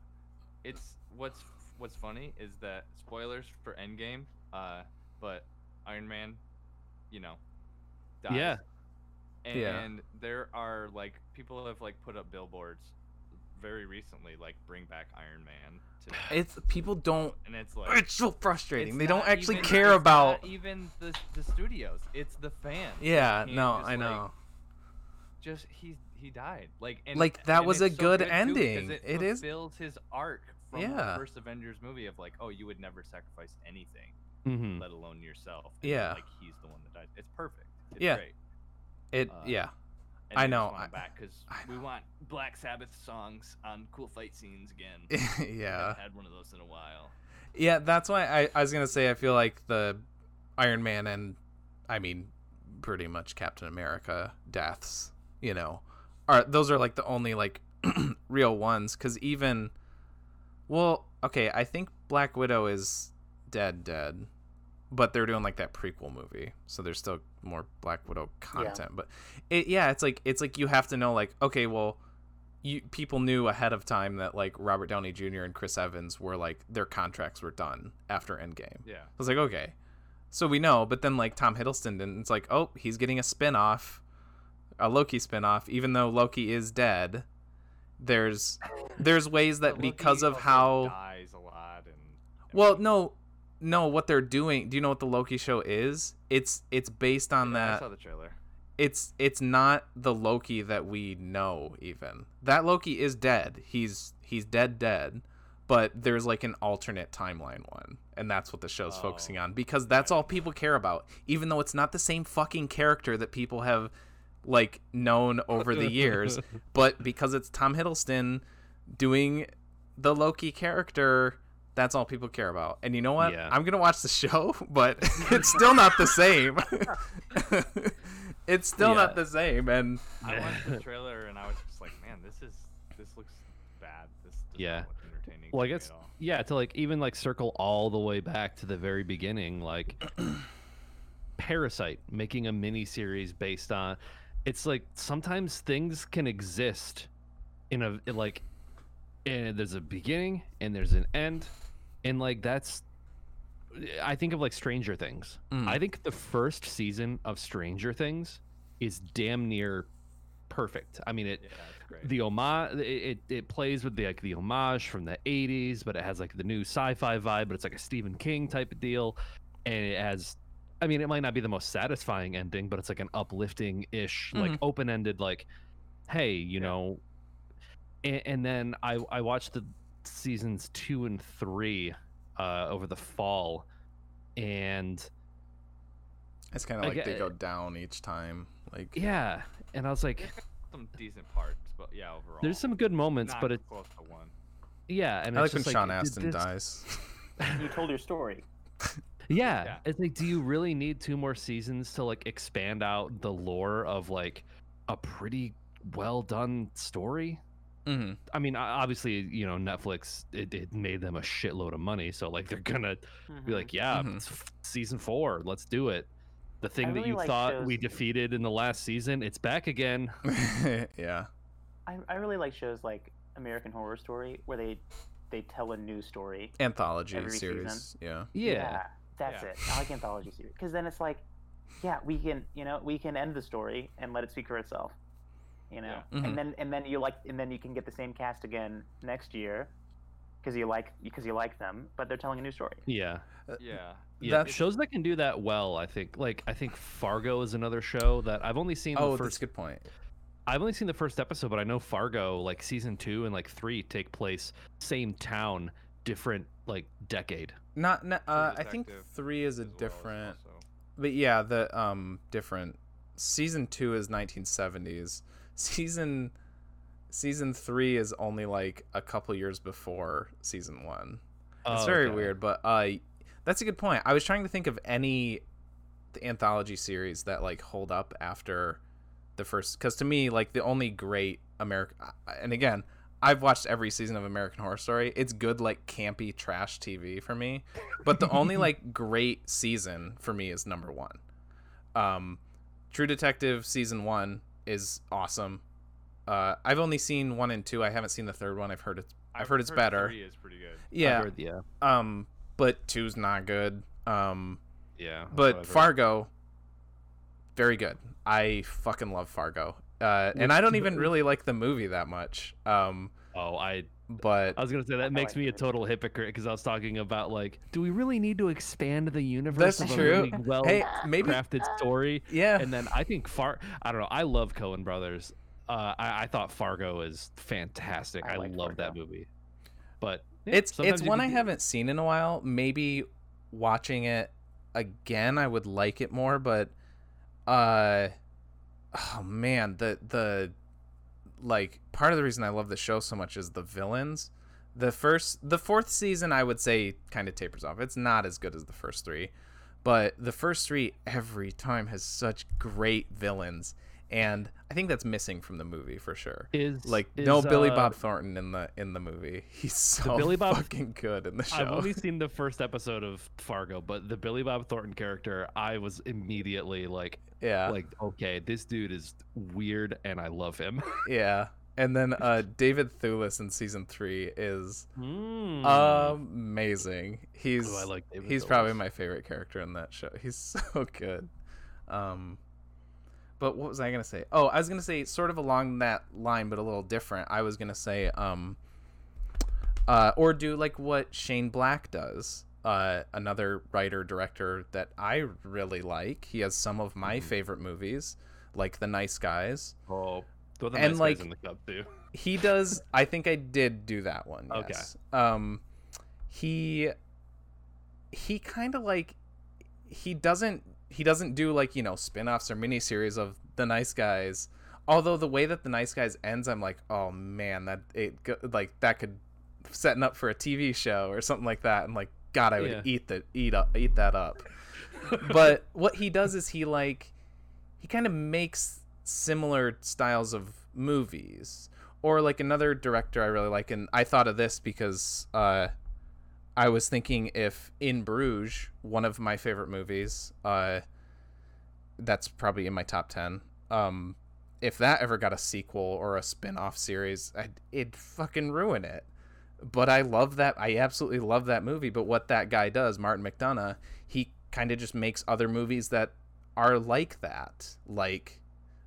it's what's what's funny is that spoilers for Endgame, uh, but Iron Man, you know, dies. Yeah. and Yeah. there are like people have like put up billboards very recently, like bring back Iron Man, to, it's people don't. and it's like It's so frustrating. it's they don't actually even- care it's about. not even the the studios. It's the fans. Yeah, no, just, I like, know. just he he died like and, Like, that and was a so good too, because ending. it, It is- fulfills his arc from Yeah. the first avengers movie of like oh you would never sacrifice anything mhm. let alone yourself and Yeah. like he's the one that dies it's perfect it's Yeah. great It uh, yeah. and I know, I- back because we want black sabbath songs on cool fight scenes again yeah. haven't had one of those in a while Yeah, that's why I, I was gonna say I feel like the Iron Man and I mean pretty much Captain America deaths, you know. Are those are like the only like real ones cuz even well, okay, I think Black Widow is dead dead. But they're doing like that prequel movie. So there's still more Black Widow content, but it yeah, it's like it's like you have to know like okay, well, you people knew ahead of time that like Robert Downey Jr. and Chris Evans were like their contracts were done after Endgame. Yeah. I was like, okay. So we know, but then like Tom Hiddleston didn't. It's like, oh, he's getting a spin-off, a Loki spin-off, even though Loki is dead. There's there's ways that because of how dies a lot and well, no, no, what they're doing. Do you know what the Loki show is? It's it's based on Yeah, I that saw the trailer. it's it's not the Loki that we know even. That Loki is dead. He's he's dead dead. But there's like an alternate timeline one, and that's what the show's Oh, focusing on because that's all people care about. Even though it's not the same fucking character that people have like known over the years, but because it's Tom Hiddleston doing the Loki character, that's all people care about. And you know what? Yeah. I'm gonna watch the show, but it's still not the same. it's still not the same. And I watched the trailer and I was just like, man, this is this looks bad. This does Yeah. not look entertaining. Well, I guess yeah, to like even like circle all the way back to the very beginning, like Parasite making a mini series based on it's like sometimes things can exist in a in, like and there's a beginning and there's an end and like that's I think of like Stranger Things. Mm. I think the first season of Stranger Things is damn near perfect. I mean it Yeah, the homage it, it, it plays with the like the homage from the 80s but it has like the new sci-fi vibe but it's like a stephen king type of deal and it has i mean it might not be the most satisfying ending but it's like an uplifting ish like Mhm. open-ended like hey you Yeah. know and, and then i i watched the seasons two and three uh over the fall and it's kind of I like they go down each time. Like yeah and i was like It's some decent parts, but yeah, overall. there's some good moments not but it's close to one. yeah and I like it's when just Sean Astin this- dies. You told your story. Yeah. Yeah. It's like, do you really need two more seasons to like expand out the lore of like a pretty well done story? hmm I mean, obviously, you know, Netflix it, it made them a shitload of money, so like they're gonna be like, yeah, Mhm. it's f- season four, let's do it. The thing that really you like thought we defeated in the last season, it's back again. yeah. I, I really like shows like American Horror Story where they they tell a new story. Anthology series. season. Yeah. Yeah. That's Yeah. it. I like anthology series because then it's like, yeah, we can you know we can end the story and let it speak for itself. You know, Yeah. Mhm. and then and then you like and then you can get the same cast again next year because you like because you like them, but they're telling a new story. Yeah. Yeah. Yeah, That's- shows that can do that well. I think. Like, I think Fargo is another show that I've only seen Oh, the that's first a good point. I've only seen the first episode, but I know Fargo, like season two and like three, take place same town, different like decade. Not, not uh, I think three is a as well different, but yeah, the um different. Season two is 1970s. Season season three is only like a couple years before season one. It's Oh, very okay. weird, but uh, that's a good point. I was trying to think of any anthology series that like hold up after the first, because to me, like the only great American, and again, I've watched every season of American Horror Story. It's good, like campy trash TV for me, but the only like great season for me is number one. Um, True Detective season one is awesome. Uh, I've only seen one and two. I haven't seen the third one. I've heard it's. I've heard it's better. Three is pretty good. Yeah. heard- yeah, Um, but two's not good. Um, yeah. but Fargo, very good. I fucking love Fargo. Uh, and I don't even really like the movie that much. Um, Oh, I but I was gonna say that makes like me a it. total hypocrite because I was talking about like, do we really need to expand the That's universe of true. a really well hey, maybe crafted story? yeah. And then I think Far, I don't know. I love Coen Brothers. Uh, I, I thought Fargo is fantastic. I I, like love that movie. But yeah, it's it's one I haven't seen in a while. Maybe watching it again, I would like it more. But uh, oh man, the the like part of the reason I love the show so much is the villains. The first, the fourth season, I would say, kind of tapers off. It's not as good as the first three, but the first three every time has such great villains, and I think that's missing from the movie for sure. Is Like is, no Billy uh, Bob Thornton in the in the movie. He's so Billy Bob- fucking good in the show. I've only seen the first episode of Fargo, but the Billy Bob Thornton character, I was immediately like, yeah, like, okay, this dude is weird, and I love him. yeah. And then uh, David Thewlis in season three is Mm. amazing. He's Ooh, I like David he's probably my favorite character in that show. He's so good. Um, but what was I gonna say? Oh, I was gonna say sort of along that line, but a little different. I was gonna say, um, uh, or do like what Shane Black does. Uh, another writer director that I really like. He has some of my Mhm. favorite movies, like The Nice Guys. Oh, the And, nice like, guys in the cup too. He does. I think I did do that one. Okay. Yes. Um, he he kind of like he doesn't he doesn't do like you know spin-offs or miniseries of the nice guys although the way that the nice guys ends i'm like oh man that it go- like that could setting up for a tv show or something like that and like god i would Yeah. eat the eat up eat that up. But what he does is he like he kind of makes similar styles of movies. Or like another director i really like and i thought of this because uh i was thinking if in bruges one of my favorite movies uh that's probably in my top 10 um if that ever got a sequel or a spin-off series I'd, it'd fucking ruin it but i love that i absolutely love that movie but what that guy does martin mcdonagh he kind of just makes other movies that are like that like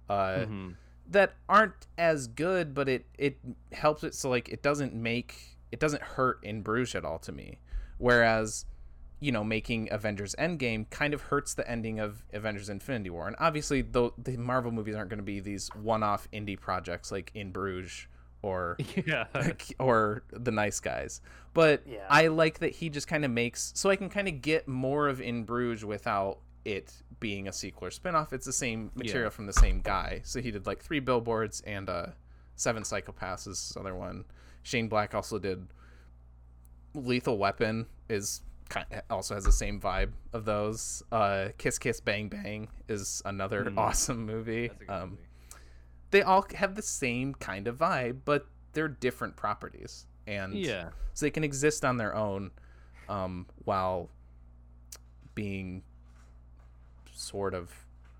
uh Mhm. that aren't as good but it it helps it so like it doesn't make it doesn't hurt in bruges at all to me whereas you know making avengers endgame kind of hurts the ending of avengers infinity war and obviously the, the marvel movies aren't going to be these one-off indie projects like in bruges or Yeah. or the nice guys. But Yeah. I like that he just kind of makes so I can kind of get more of In Bruges without it being a sequel or spinoff. It's the same material Yeah. from the same guy. So he did like three billboards and uh Seven Psychopaths is this other one. Shane Black also did Lethal Weapon is kind also has the same vibe of those. Uh Kiss Kiss Bang Bang is another Mm. awesome movie. That's a good Um movie. They all have the same kind of vibe, but they're different properties, and yeah. so they can exist on their own, um, while being sort of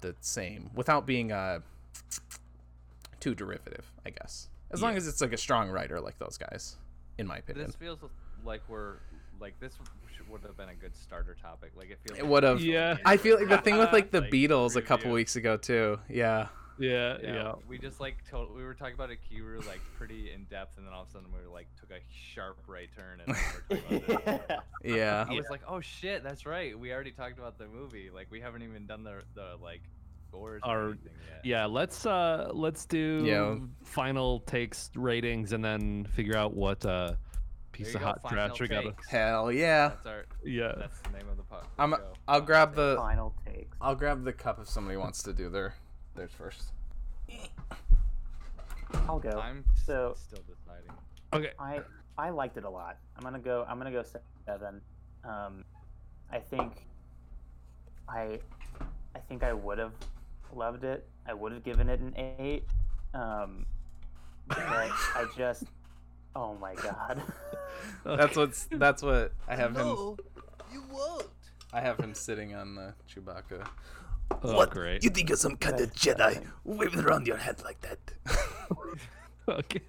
the same without being uh too derivative, I guess. As long as it's like a strong writer like those guys, in my opinion. This feels like we're like this would have been a good starter topic. Like it feels. It like would have. Yeah. I feel like the thing with like the Like, Beatles a couple weeks ago too. Yeah. Yeah. Yeah, Yeah. we just like told we were talking about Ikiru like pretty in depth, and then all of a sudden we were like took a sharp right turn, and then we were talking about this. Yeah. I was like, oh shit, that's right. We already talked about the movie. Like we haven't even done the the like scores or Our- anything yet. Yeah, let's uh let's do Yeah. final takes ratings and then figure out what uh piece of go, hot final trash we gotta. Hell yeah. That's our. Yeah. That's the name of the pod. I'm. Go. I'll grab the. Final takes. I'll grab the cup if somebody wants to do their theirs first. I'll go. I'm So- still deciding. Okay. I I liked it a lot. I'm gonna go. I'm gonna go seven. Um, I think. I, I think I would have loved it. I would have given it an eight. Um, but I just. Oh my god. That's what's. That's what I have him. you won't. I have him sitting on the Chewbacca. Oh, great. You think you're some kind of Jedi nothing. waving around your head like that? okay.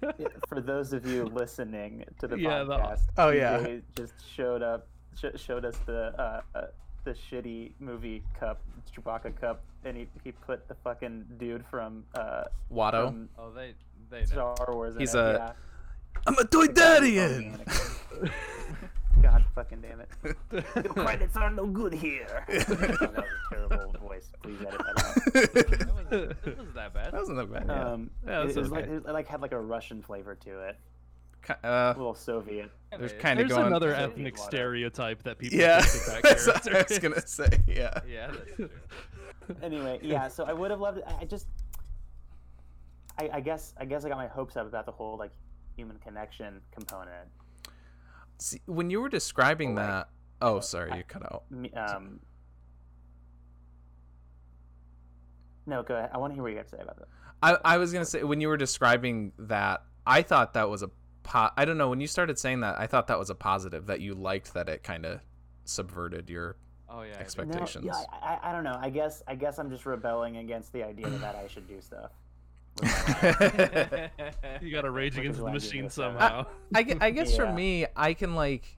For those of you listening to the Yeah, the- podcast, Oh, yeah. TJ just showed up, sh- showed us the uh, uh, the shitty movie cup, Chewbacca cup, and he, he put the fucking dude from uh, Watto. from Oh, they they know. Star Wars. in He's it, a- yeah. I'm a Toydarian! God fucking damn it. The Your credits are no good here. Oh, that was a terrible voice. Please edit that out. That was, it wasn't that bad. That wasn't that bad. Yeah. Um, Yeah, it, that's it was like it like had like a Russian flavor to it, uh, a little Soviet. there's Kinda is. kind of There's going. another Soviet ethnic Watto. stereotype that people yeah, think that that's what I was gonna say. Yeah. Yeah, that's true. Anyway, yeah. So I would have loved it. I I just, I, I guess, I guess I got my hopes up about the whole like human connection component. See, when you were describing oh, that, oh, uh, sorry, I, you cut out. Um, no, go ahead. I want to hear what you have to say about that. I, I was gonna say when you were describing that, I thought that was a po- I don't know when you started saying that, I thought that was a positive that you liked that it kind of subverted your oh, yeah, expectations. No, yeah, I, I, don't know. I guess I guess I'm just rebelling against the idea that I should do stuff with my life. You got to rage against the why I give machine it a seven. somehow. I, gue- I guess for me, I can like,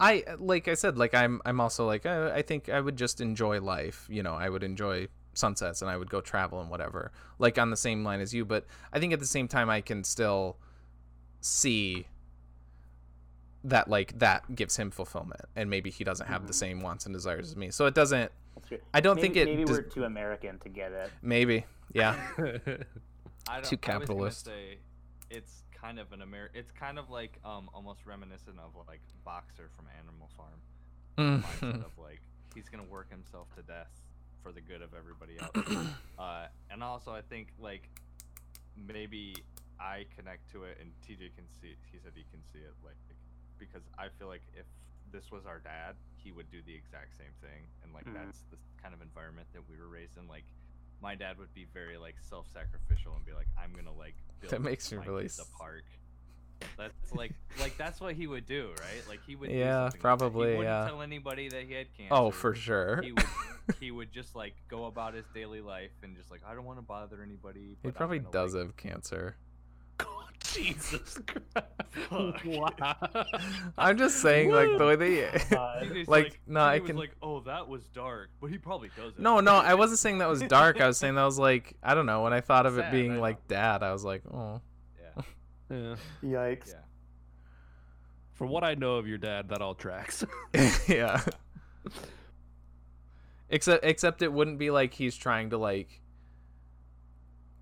I like I said, like I'm I'm also like uh, I think I would just enjoy life. You know, I would enjoy sunsets and I would go travel and whatever. Like on the same line as you, but I think at the same time I can still see that like that gives him fulfillment and maybe he doesn't have the Mhm. same wants and desires as me. So it doesn't. I don't maybe, think it. Maybe does- we're too American to get it. maybe. Yeah. I don't, Too I was gonna capitalist. say it's kind of an Amer. It's kind of like um almost reminiscent of like Boxer from Animal Farm. mindset Mm. of like he's gonna work himself to death for the good of everybody else. uh, and also, I think like maybe I connect to it, and TJ can see. He said he can see it, like because I feel like if this was our dad, he would do the exact same thing, and like Mhm. that's the kind of environment that we were raised in. Like my dad would be very like self-sacrificial and be like, "I'm gonna like build That makes me really a park." That's like like that's what he would do, right? Like he would. do Yeah, something like probably, He wouldn't yeah. tell anybody that he had cancer. oh, for sure. He would he would just like go about his daily life and just like I don't want to bother anybody. He probably gonna, does like, have cancer. Jesus Christ. wow. I'm just saying, like the way they. He was Like, no, he I can- like, oh, that was dark, but he probably does it. No, no, I wasn't saying that was dark. I was saying that was like I don't know. When I thought of it being like dad, I was like, oh, Yeah, Yeah. Yikes. yeah. From what I know of your dad, that all tracks. yeah. Except, except it wouldn't be like he's trying to like.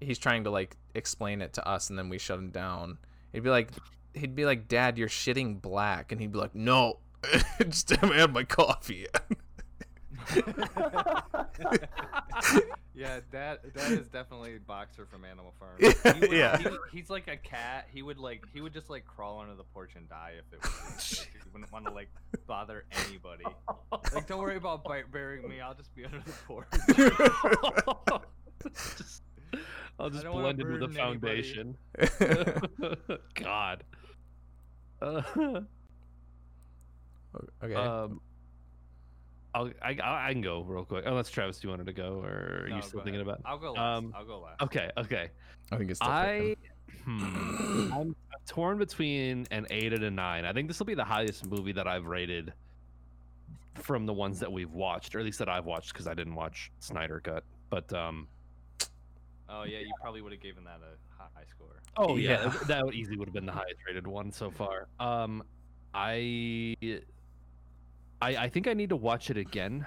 He's trying to like explain it to us, and then we shut him down. He'd be like, he'd be like, "Dad, you're shitting black," and he'd be like, "No, just haven't had my coffee yet." yeah, that that is definitely Boxer from Animal Farm. He would- yeah. he- he's like a cat. He would like he would just like crawl under the porch and die if it was. he wouldn't want to like bother anybody. Like, don't worry about bite burying me. I'll just be under the porch. Just- I'll just don't wanna blend into the foundation. God. Uh, okay. um, I'll, I, I I can go real quick. Unless Travis, do you wanted to go, or are No, you still thinking ahead. about? I'll go last. Um, I'll go last. Okay, okay. I think it's still I. Hmm, I'm torn between an eight and a nine. I think this will be the highest movie that I've rated from the ones that we've watched, or at least that I've watched, because I didn't watch Snyder Cut. But um, Oh yeah, you probably would have given that a high score. oh yeah, Yeah. that would easily would have been the highest rated one so far. Um, I, I, I think I need to watch it again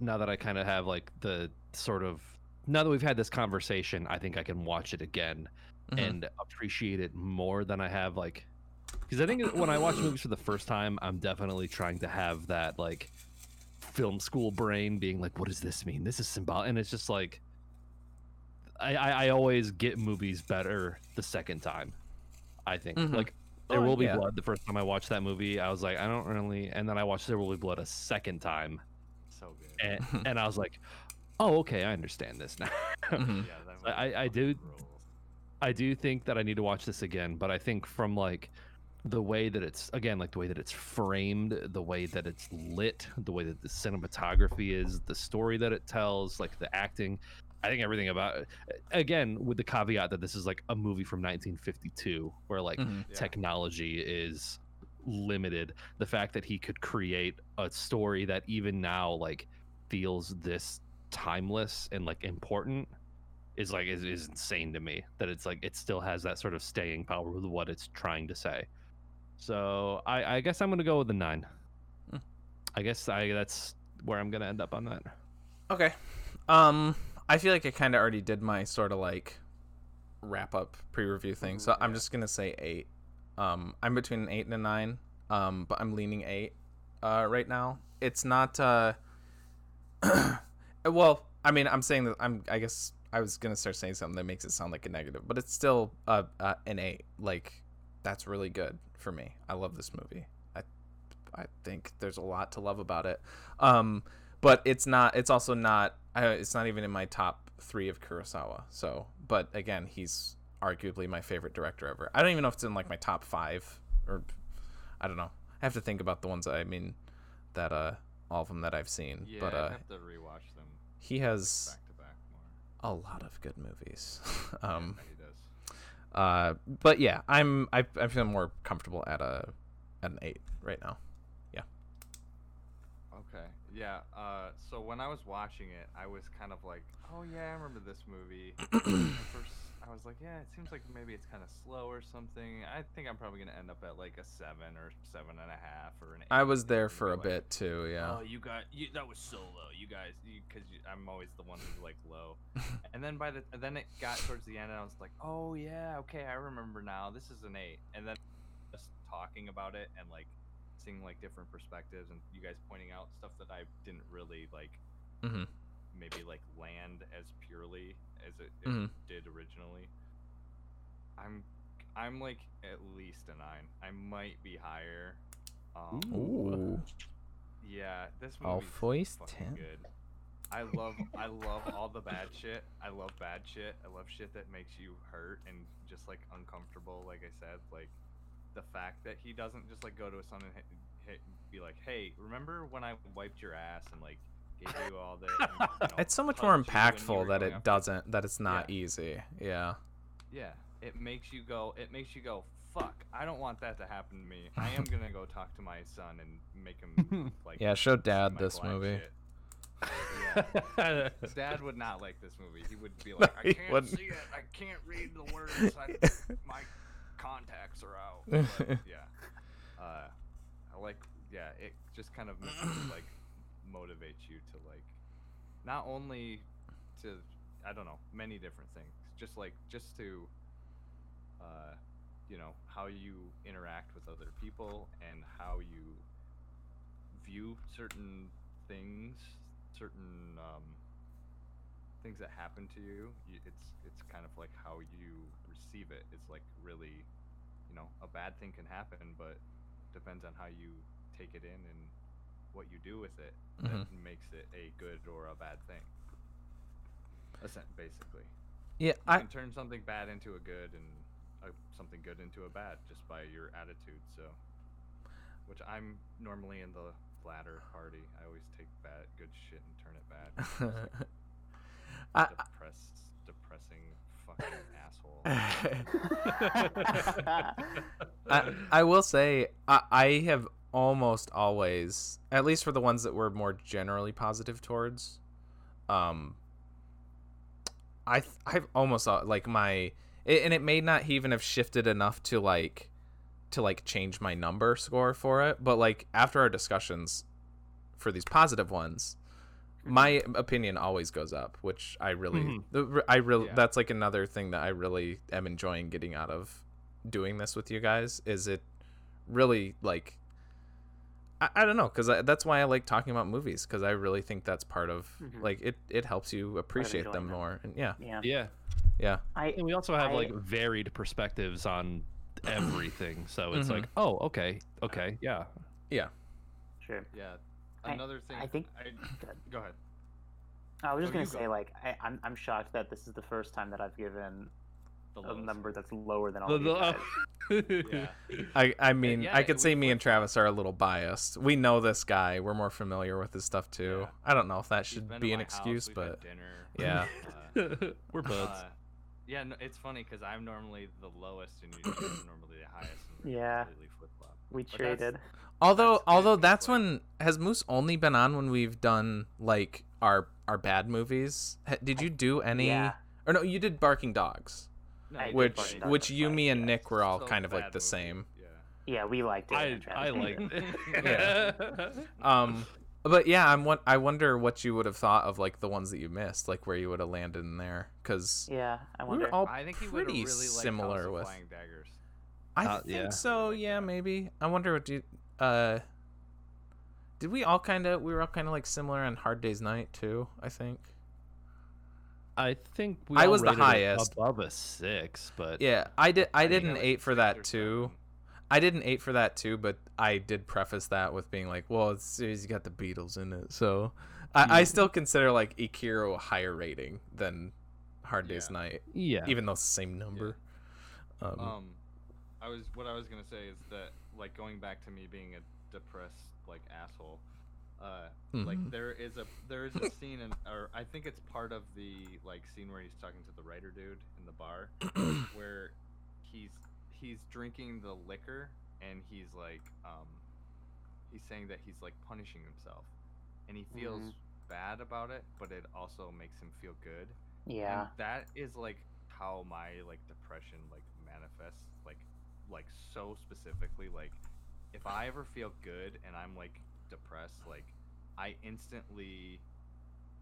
now that I kind of have like the sort of now that we've had this conversation. I think I can watch it again Mhm. and appreciate it more than I have like because I think when I watch movies for the first time, I'm definitely trying to have that like film school brain being like, what does this mean? This is symbolic, and it's just like I, I, I always get movies better the second time. I think Mhm. like There Oh, Will Be yeah. Blood. The first time I watched that movie, I was like, I don't really. And then I watched There Will Be Blood a second time, So good. and, and I was like, oh, okay, I understand this now. Mhm. Yeah, that I- I- I do- rules. I do think that I need to watch this again, but I think from like the way that it's again like the way that it's framed, the way that it's lit, the way that the cinematography is, the story that it tells, like the acting, I think everything about it. Again, with the caveat that this is like a movie from 1952, where like Mhm. Yeah. technology is limited. The fact that he could create a story that even now like feels this timeless and like important is like is, is insane to me that it's like it still has that sort of staying power with what it's trying to say so i i guess i'm gonna go with the nine Hmm. i guess i that's where i'm gonna end up on that Okay. Um, I feel like I kind of already did my sort of like wrap up pre-review thing, so I'm just gonna say eight. Um, I'm between an eight and a nine. Um, but I'm leaning eight. Uh, right now, it's not. Uh, well, I mean, I'm saying that I'm. I guess I was gonna start saying something that makes it sound like a negative, but it's still uh, uh an eight. Like, that's really good for me. I love this movie. I, I think there's a lot to love about it. Um, but it's not it's also not I, it's not even in my top three of Kurosawa. So, but again, he's arguably my favorite director ever. I don't even know if it's in like my top five or I don't know. I have to think about the ones that I mean that uh all of them that I've seen. Yeah, but I uh have to rewatch them he has back to back more. a lot of good movies. Yeah, um he does. uh but yeah, I'm I I feel more comfortable at a at an 8 right now. Yeah. Uh, so when I was watching it, I was kind of like, "Oh yeah, I remember this movie." First, I was like, "Yeah, it seems like maybe it's kind of slow or something." I think I'm probably gonna end up at like a seven or seven and a half or an. Eight I was there for a like, bit too, yeah. Oh, you got you. That was so low. You guys, because I'm always the one who's like low. and then by the then it got towards the end, and I was like, oh yeah, okay, I remember now. This is an eight. And then just talking about it and like like different perspectives and you guys pointing out stuff that I didn't really like Mhm. maybe like land as purely as it, it Mhm. did originally. I'm I'm like at least a nine. I might be higher. Um, Ooh. yeah, this I'll movie's fucking 10. good. I love I love all the bad shit. I love bad shit. I love shit that makes you hurt and just like uncomfortable. Like I said, like the fact that he doesn't just like go to his son and hit, hit, be like, "Hey, remember when I wiped your ass and like gave you all this?" and, you know, It's so much more hugged you when you impactful that it doesn't that it's not easy. Yeah. Yeah, it makes you go. It makes you go. Fuck! I don't want that to happen to me. I am gonna go talk to my son and make him like. Yeah, show Dad this movie. shit. Yeah. Dad would not like this movie. He would be like, he I can't wouldn't. see it. I can't read the words. I, my contacts are out. But, yeah. Uh, I like. Yeah, it just kind of like motivates you to like, not only to I don't know many different things. Just like just to, uh, you know, how you interact with other people and how you view certain things, certain um, things that happen to you. you. It's it's kind of like how you receive it. It's like really, you know, a bad thing can happen, but depends on how you take it in and what you do with it that Mhm. makes it a good or a bad thing. Basically. Yeah, You I can turn something bad into a good and uh, something good into a bad just by your attitude. So, which I'm normally in the latter party. I always take bad good shit and turn it bad. I, Depressed, depressing fucking asshole. I, I will say I, I have almost always, at least for the ones that were more generally positive towards, um, I I've almost like my it, and it may not even have shifted enough to like to like change my number score for it, but like after our discussions for these positive ones, my opinion always goes up, which I really Mhm. I really Yeah. that's like another thing that I really am enjoying getting out of doing this with you guys is it really like I, I don't know because that's why I like talking about movies because I really think that's part of Mhm. like it it helps you appreciate them enjoyment. more and yeah yeah. yeah. yeah I And we also have I- like varied perspectives on everything. So it's Mhm. like, oh, okay, okay, yeah. yeah sure. yeah. I- Another thing. I think- I, go ahead. I was just Oh, gonna say, go. like, I, I'm I'm shocked that this is the first time that I've given The a number that's lower than all The- of you the- guys. Yeah. I I mean yeah, I could say me and Travis are a little biased we know this guy we're more familiar with his stuff too Yeah. I don't know if that He's should be an my house, excuse but dinner. yeah uh, We're buds. uh, yeah, no, it's funny because I'm normally the lowest and you're normally the highest. And Yeah. Completely. We traded. Although, That's although that's like- when has Moose only been on when we've done like our our bad movies. Did you do any? Yeah. Or no, you did Barking Dogs, No, I did which Barking Dogs which was you, me, and yeah. Nick were all So kind of like the movie, same. Yeah. Yeah, we liked it. I I hated like it. Yeah. Um, but yeah, I'm what I wonder what you would have thought of like the ones that you missed, like where you would have landed in there, because Yeah, I we wonder. were all I think he would have pretty really liked similar with. Flying Daggers. I Uh, think yeah. so. Yeah, maybe. I wonder what you. Uh, did we all kind of we were all kind of like similar on Hard Day's Night too? I think. I think we I was the highest. above a six, but Yeah, I did. I, think did an eight for that too. I did an eight for that too, but I did preface that with being like, well, it's, it's got the Beatles in it, so I, I Mm. still consider like Ikiru a higher rating than Hard Day's Yeah. Night, Yeah. even though it's the same number. Um, Um, I was what I was gonna say is that like going back to me being a depressed like asshole. Uh, like Mhm. there is a there is a scene in or I think it's part of the like scene where he's talking to the writer dude in the bar where he's he's drinking the liquor and he's like um he's saying that he's like punishing himself and he feels Mhm. bad about it but it also makes him feel good Yeah. and that is like how my like depression like manifests like like so specifically like if i ever feel good and i'm like depressed like i instantly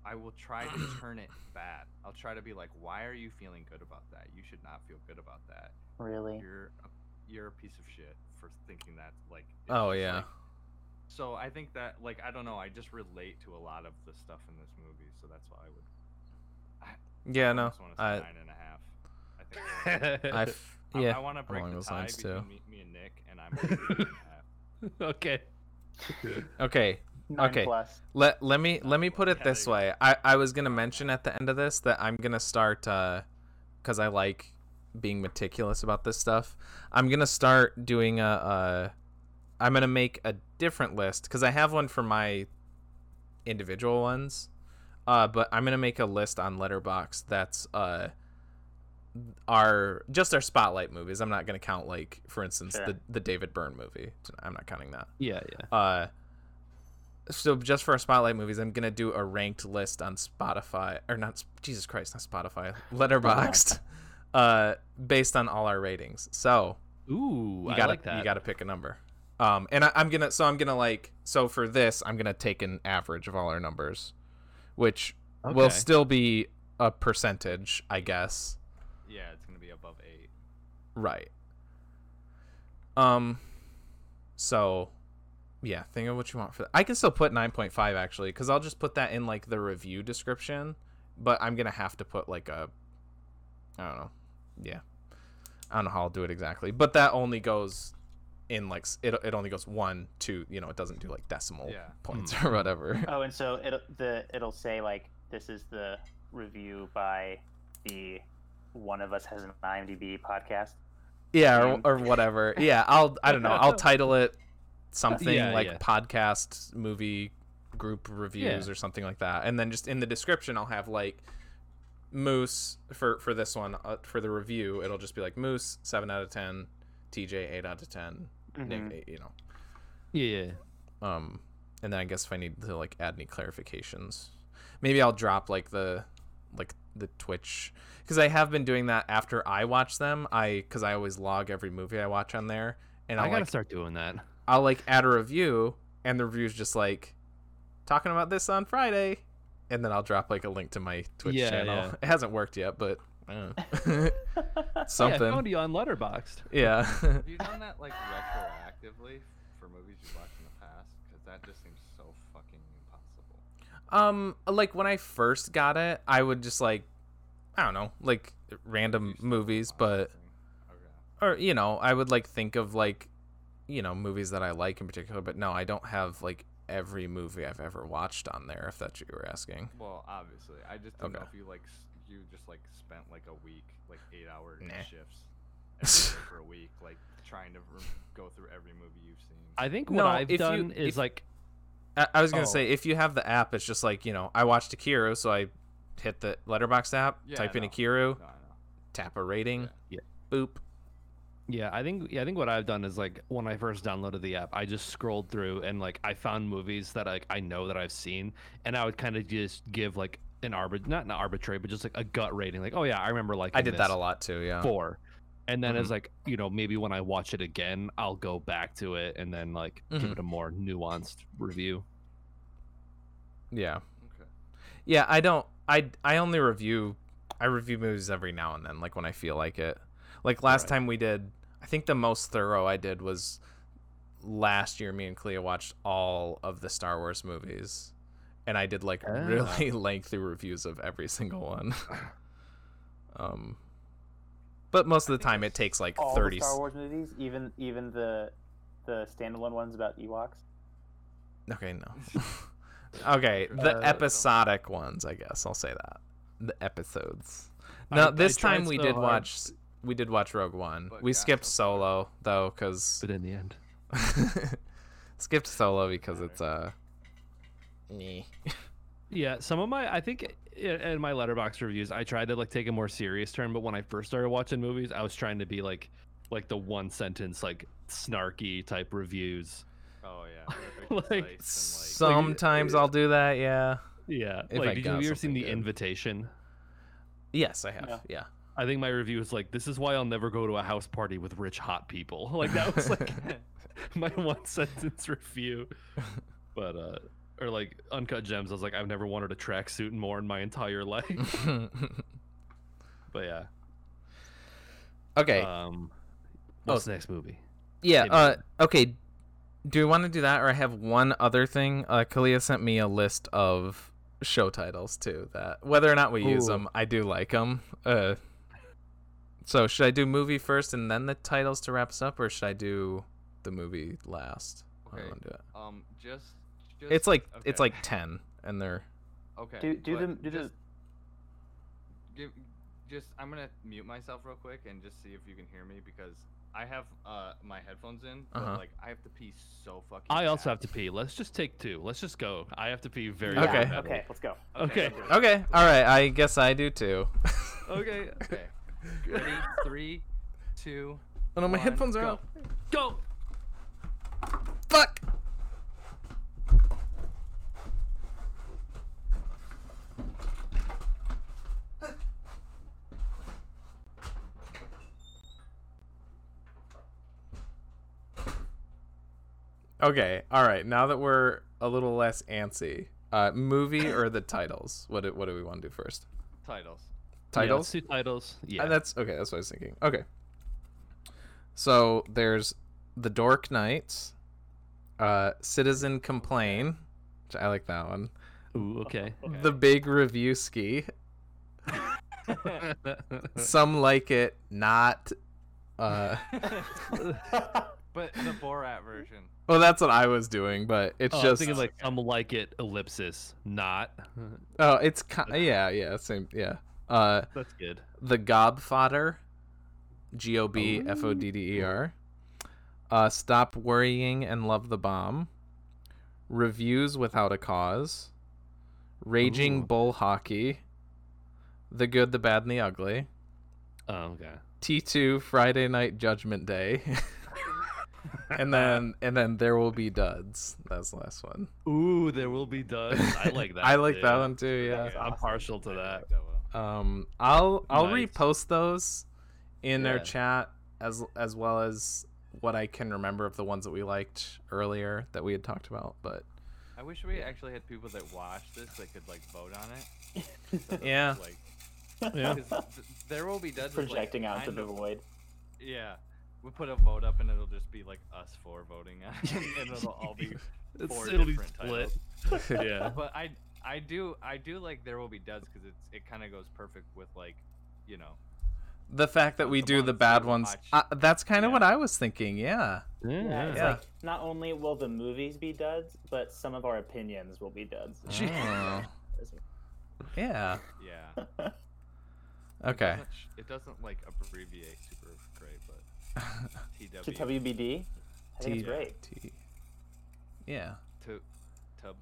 i will try to turn it bad i'll try to be like why are you feeling good about that you should not feel good about that Really. you're a, you're a piece of shit for thinking that like oh yeah. like- so i think that like i don't know i just relate to a lot of the stuff in this movie so that's why i would yeah, I no. almost wanna say I, nine and a half. I think. that's- I, f- I- yeah. I, want to break along the those tie lines, between too. me, me and Nick, and I'm gonna do eight and a half. okay. Okay, Nine okay. plus. Let let me let me put it Yeah, this way. I I was gonna mention at the end of this that I'm gonna start uh, cause I like being meticulous about this stuff. I'm gonna start doing a uh, I'm gonna make a different list because I have one for my individual ones. Uh, but I'm gonna make a list on Letterboxd that's uh our just our spotlight movies. I'm not gonna count like for instance Sure. the the David Byrne movie. I'm not counting that. Yeah, yeah. Uh, so just for our spotlight movies, I'm gonna do a ranked list on Spotify or not. Jesus Christ, not Spotify. Letterboxd. uh, based on all our ratings. So Ooh, you I gotta like that. you gotta pick a number. Um, and I, I'm gonna so I'm gonna like so for this I'm gonna take an average of all our numbers, which will still be a percentage, I guess. Yeah, it's gonna be above eight. Right. Um. So, yeah. Think of what you want for that. I can still put nine point five actually, because I'll just put that in like the review description. But I'm gonna have to put like a. I don't know. Yeah. I don't know how I'll do it exactly, but that only goes in like it. It only goes one, two. You know, it doesn't do like decimal Yeah. points or whatever. Oh, and so it'll the it'll say like this is the review by the one of us has an IMDb podcast. yeah, or, or whatever. Yeah, I'll. I don't know. I'll title it something Yeah, like yeah. podcast movie group reviews Yeah. or something like that, and then just in the description I'll have like Moose for for this one uh, for the review. It'll just be like Moose seven out of ten, TJ eight out of 10 Mhm. Nick eight, you know. Yeah, yeah. Um, and then I guess if I need to like add any clarifications, maybe I'll drop like the like the Twitch because I have been doing that after I watch them. I because I always log every movie I watch on there, and I I'll gotta like start doing that. I'll like add a review, and the review's just like talking about this on Friday, and then I'll drop like a link to my Twitch Yeah, channel. yeah. It hasn't worked yet, but uh, Hey, I something. found you on Letterboxd. Yeah. Have you done that like retroactively for movies you watched in the past? Because that just seems so fucking impossible. Um, like when I first got it, I would just like, I don't know, like random movies, but. Okay. or you know, I would like think of like, you know, movies that I like in particular. But no, I don't have like every movie I've ever watched on there. If that's what you were asking. Well, obviously, I just don't know if you like you just like spent like a week, like eight hour Nah. shifts for a week, like trying to re- go through every movie you've seen. I think what No, I've if you- done is if- like I, I was gonna Oh. say if you have the app, it's just like you know, I watched Akira, so I hit the Letterboxd app, Yeah, type I in. Akira, no, I tap a rating, Yeah. boop. Yeah, I think yeah, I think what I've done is like when I first downloaded the app, I just scrolled through and like I found movies that like I know that I've seen, and I would kind of just give like an arbit not an arbitrary, but just like a gut rating, like oh yeah, I remember like I did that a lot too. Yeah. four, and then Mhm. it's like you know maybe when I watch it again, I'll go back to it and then like give Mhm. it a more nuanced review. Yeah. Okay. Yeah, I don't. I I only review. I review movies every now and then, like when I feel like it. Like last Right. time we did, I think the most thorough I did was last year. Me and Clea watched all of the Star Wars movies, and I did like Ah. really lengthy reviews of every single one. um, but most of the time it takes like All thirty. the Star Wars movies, even even the the standalone ones about Ewoks. Okay, no. Okay, the Uh, episodic ones, I guess. I'll say that. The episodes. I- No, I this tried time we so did hard, watch we did watch Rogue One. But We got skipped. Solo though cuz But in the end, skipped Solo because it's uh meh. Yeah, some of my I think in my Letterboxd reviews, I tried to like take a more serious turn. But when I first started watching movies, I was trying to be like like the one sentence like snarky type reviews. Oh yeah. they're Like, very concise and, Sometimes I'll do that, yeah. Yeah, If like I did you've ever seen something The good. Invitation? Yes, I have. Yeah. Yeah. I think my review was like, "This is why I'll never go to a house party with rich hot people." Like that was like my one sentence review. But uh, or like Uncut Gems, I was like, I've never wanted a tracksuit more in my entire life. but yeah. okay. Um, Oh. what's the next movie? Yeah. Maybe. Uh, okay. Do we want to do that, or I have one other thing? Uh, Kalia sent me a list of show titles too. That whether or not we use them, I do like them. Uh, so should I do movie first and then the titles to wrap us up, or should I do the movie last? How do you Okay. do it? Um, just, just. It's like it's like ten, and they're Okay. Do do but the do the give, just I'm gonna mute myself real quick and just see if you can hear me because I have uh my headphones in, but Uh-huh. like I have to pee so fucking. I also have to pee. Let's just take two. Let's just go. I have to pee very Okay. badly. Okay, let's go. Okay. let's do it. okay. All right. I guess I do too. Okay. Okay. Ready? Three, two. Oh no, my One, headphones are go. out. Go. Fuck. Okay, all right. Now that we're a little less antsy, uh, movie or the titles? What do, what do we want to do first? Titles. Yeah, let's Titles. do titles. Uh, Yeah. that's okay. That's what I was thinking. Okay. So there's the Dork Knights, uh, Citizen Complain, which I like that one. Ooh, okay. Okay. The Big Review Ski. Some like it not. Uh, But the Borat version. Well, that's what I was doing, but it's oh, I'm thinking like some like it ellipsis, not. oh, it's ki- yeah, yeah, same, yeah. Uh, That's good. the Gobfodder, G O B F O D D E R. Uh, Stop worrying and love the bomb. Reviews without a cause. Raging Ooh. bull hockey. The good, the bad, and the ugly. Oh, okay. T two Friday night Judgment Day. and then and then there will be duds. That's the last one. Ooh, there will be duds. I like that. I like too. that one too. Yeah. Okay. I'm partial to that. that. Um, I'll I'll Nice. repost those in our chat as as well as what I can remember of the ones that we liked earlier that we had talked about. But I wish we actually had people that watched this that could like vote on it. instead Yeah. Like, Yeah. 'cause th- there will be duds. is, like, Projecting out to the void. Yeah. We put a vote up and it'll just be like us four voting on it, and it'll all be four it'll be split. titles. yeah. But I I do I do like there will be duds because it's it kind of goes perfect with like, you know. the fact that we The do the bad we ones, watch. uh, that's kind of Yeah. what I was thinking. Yeah. Yeah. Yeah, Yeah. like not only will the movies be duds, but some of our opinions will be duds. Oh. Yeah. Yeah. It Okay. doesn't, it doesn't like abbreviate super great, but to WBD, I think it's great. T. Yeah. to tub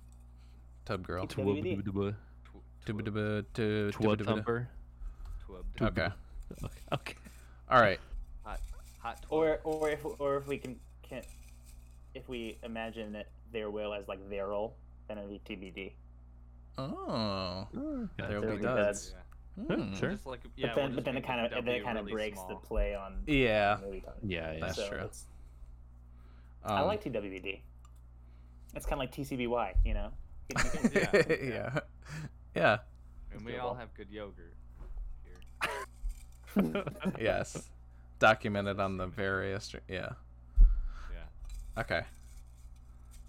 Tub girl. T- WBD. Twub tw- Dubba-dubba, Twub dubba-dubba. thumper. twub Okay. Okay. All right. hot hot. Or or if or if we can can if we imagine it, their will as like their role, then it'll be TBD. Oh. Mm. Okay. There will be be duds. Yeah. Hmm. Sure. Just like yeah, but then but then it kind of then it kind of really breaks the play on Yeah. the movie title. Yeah, yeah. That's so true. Um, I like TWBD. It's kind of like TCBY, you know. You can- you can- Yeah, yeah. Yeah. And we all have good yogurt here. Yes. Documented on the various. Yeah. Yeah. Okay.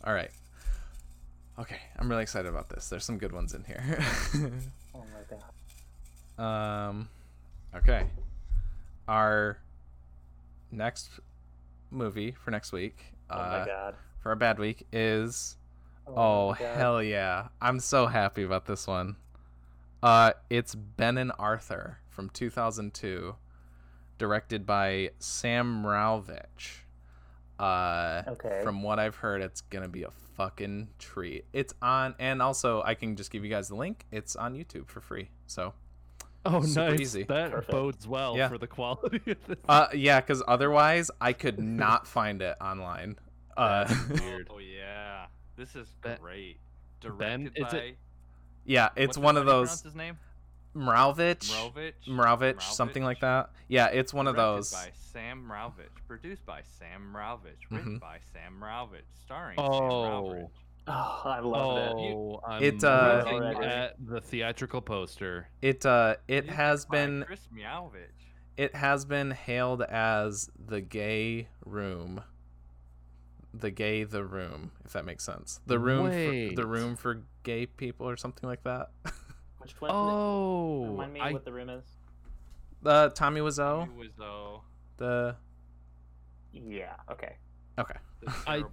All right. Okay. I'm really excited about this. There's some good ones in here. oh my god. um. Okay. Our next movie for next week. Oh uh, my god. for a bad week is Oh my God. hell yeah! I'm so happy about this one. Uh, it's Ben and Arthur from 2002, directed by Sam Mraovich. Uh, Okay. from what I've heard, it's gonna be a fucking treat. It's on, and also I can just give you guys the link. It's on YouTube for free. So, Oh, Super nice. easy. That Perfect. bodes well Yeah. for the quality of this. uh, yeah, because otherwise I could not find it online. Uh, Weird. Oh yeah, this is Ben- great. Ben, Directed is by. it- yeah, it's what's one of how do you pronounce those His name? Mravich, Mrovich. Mravich, something like that. Yeah, it's one of Directed those. By Sam Mraovich, produced by Sam Mraovich, written Mhm. by Sam Mraovich, starring Sam Oh. Mraovich. Oh, I loved it. Oh, I'm It, uh, at the theatrical poster. It uh, it Music has been Chris Mraovich. it has been hailed as the gay room the gay the room if that makes sense the room for, the room for gay people or something like that Which one? Oh, Remind me I, what the room is. uh tommy Wiseau, He was though the Yeah. Okay. okay I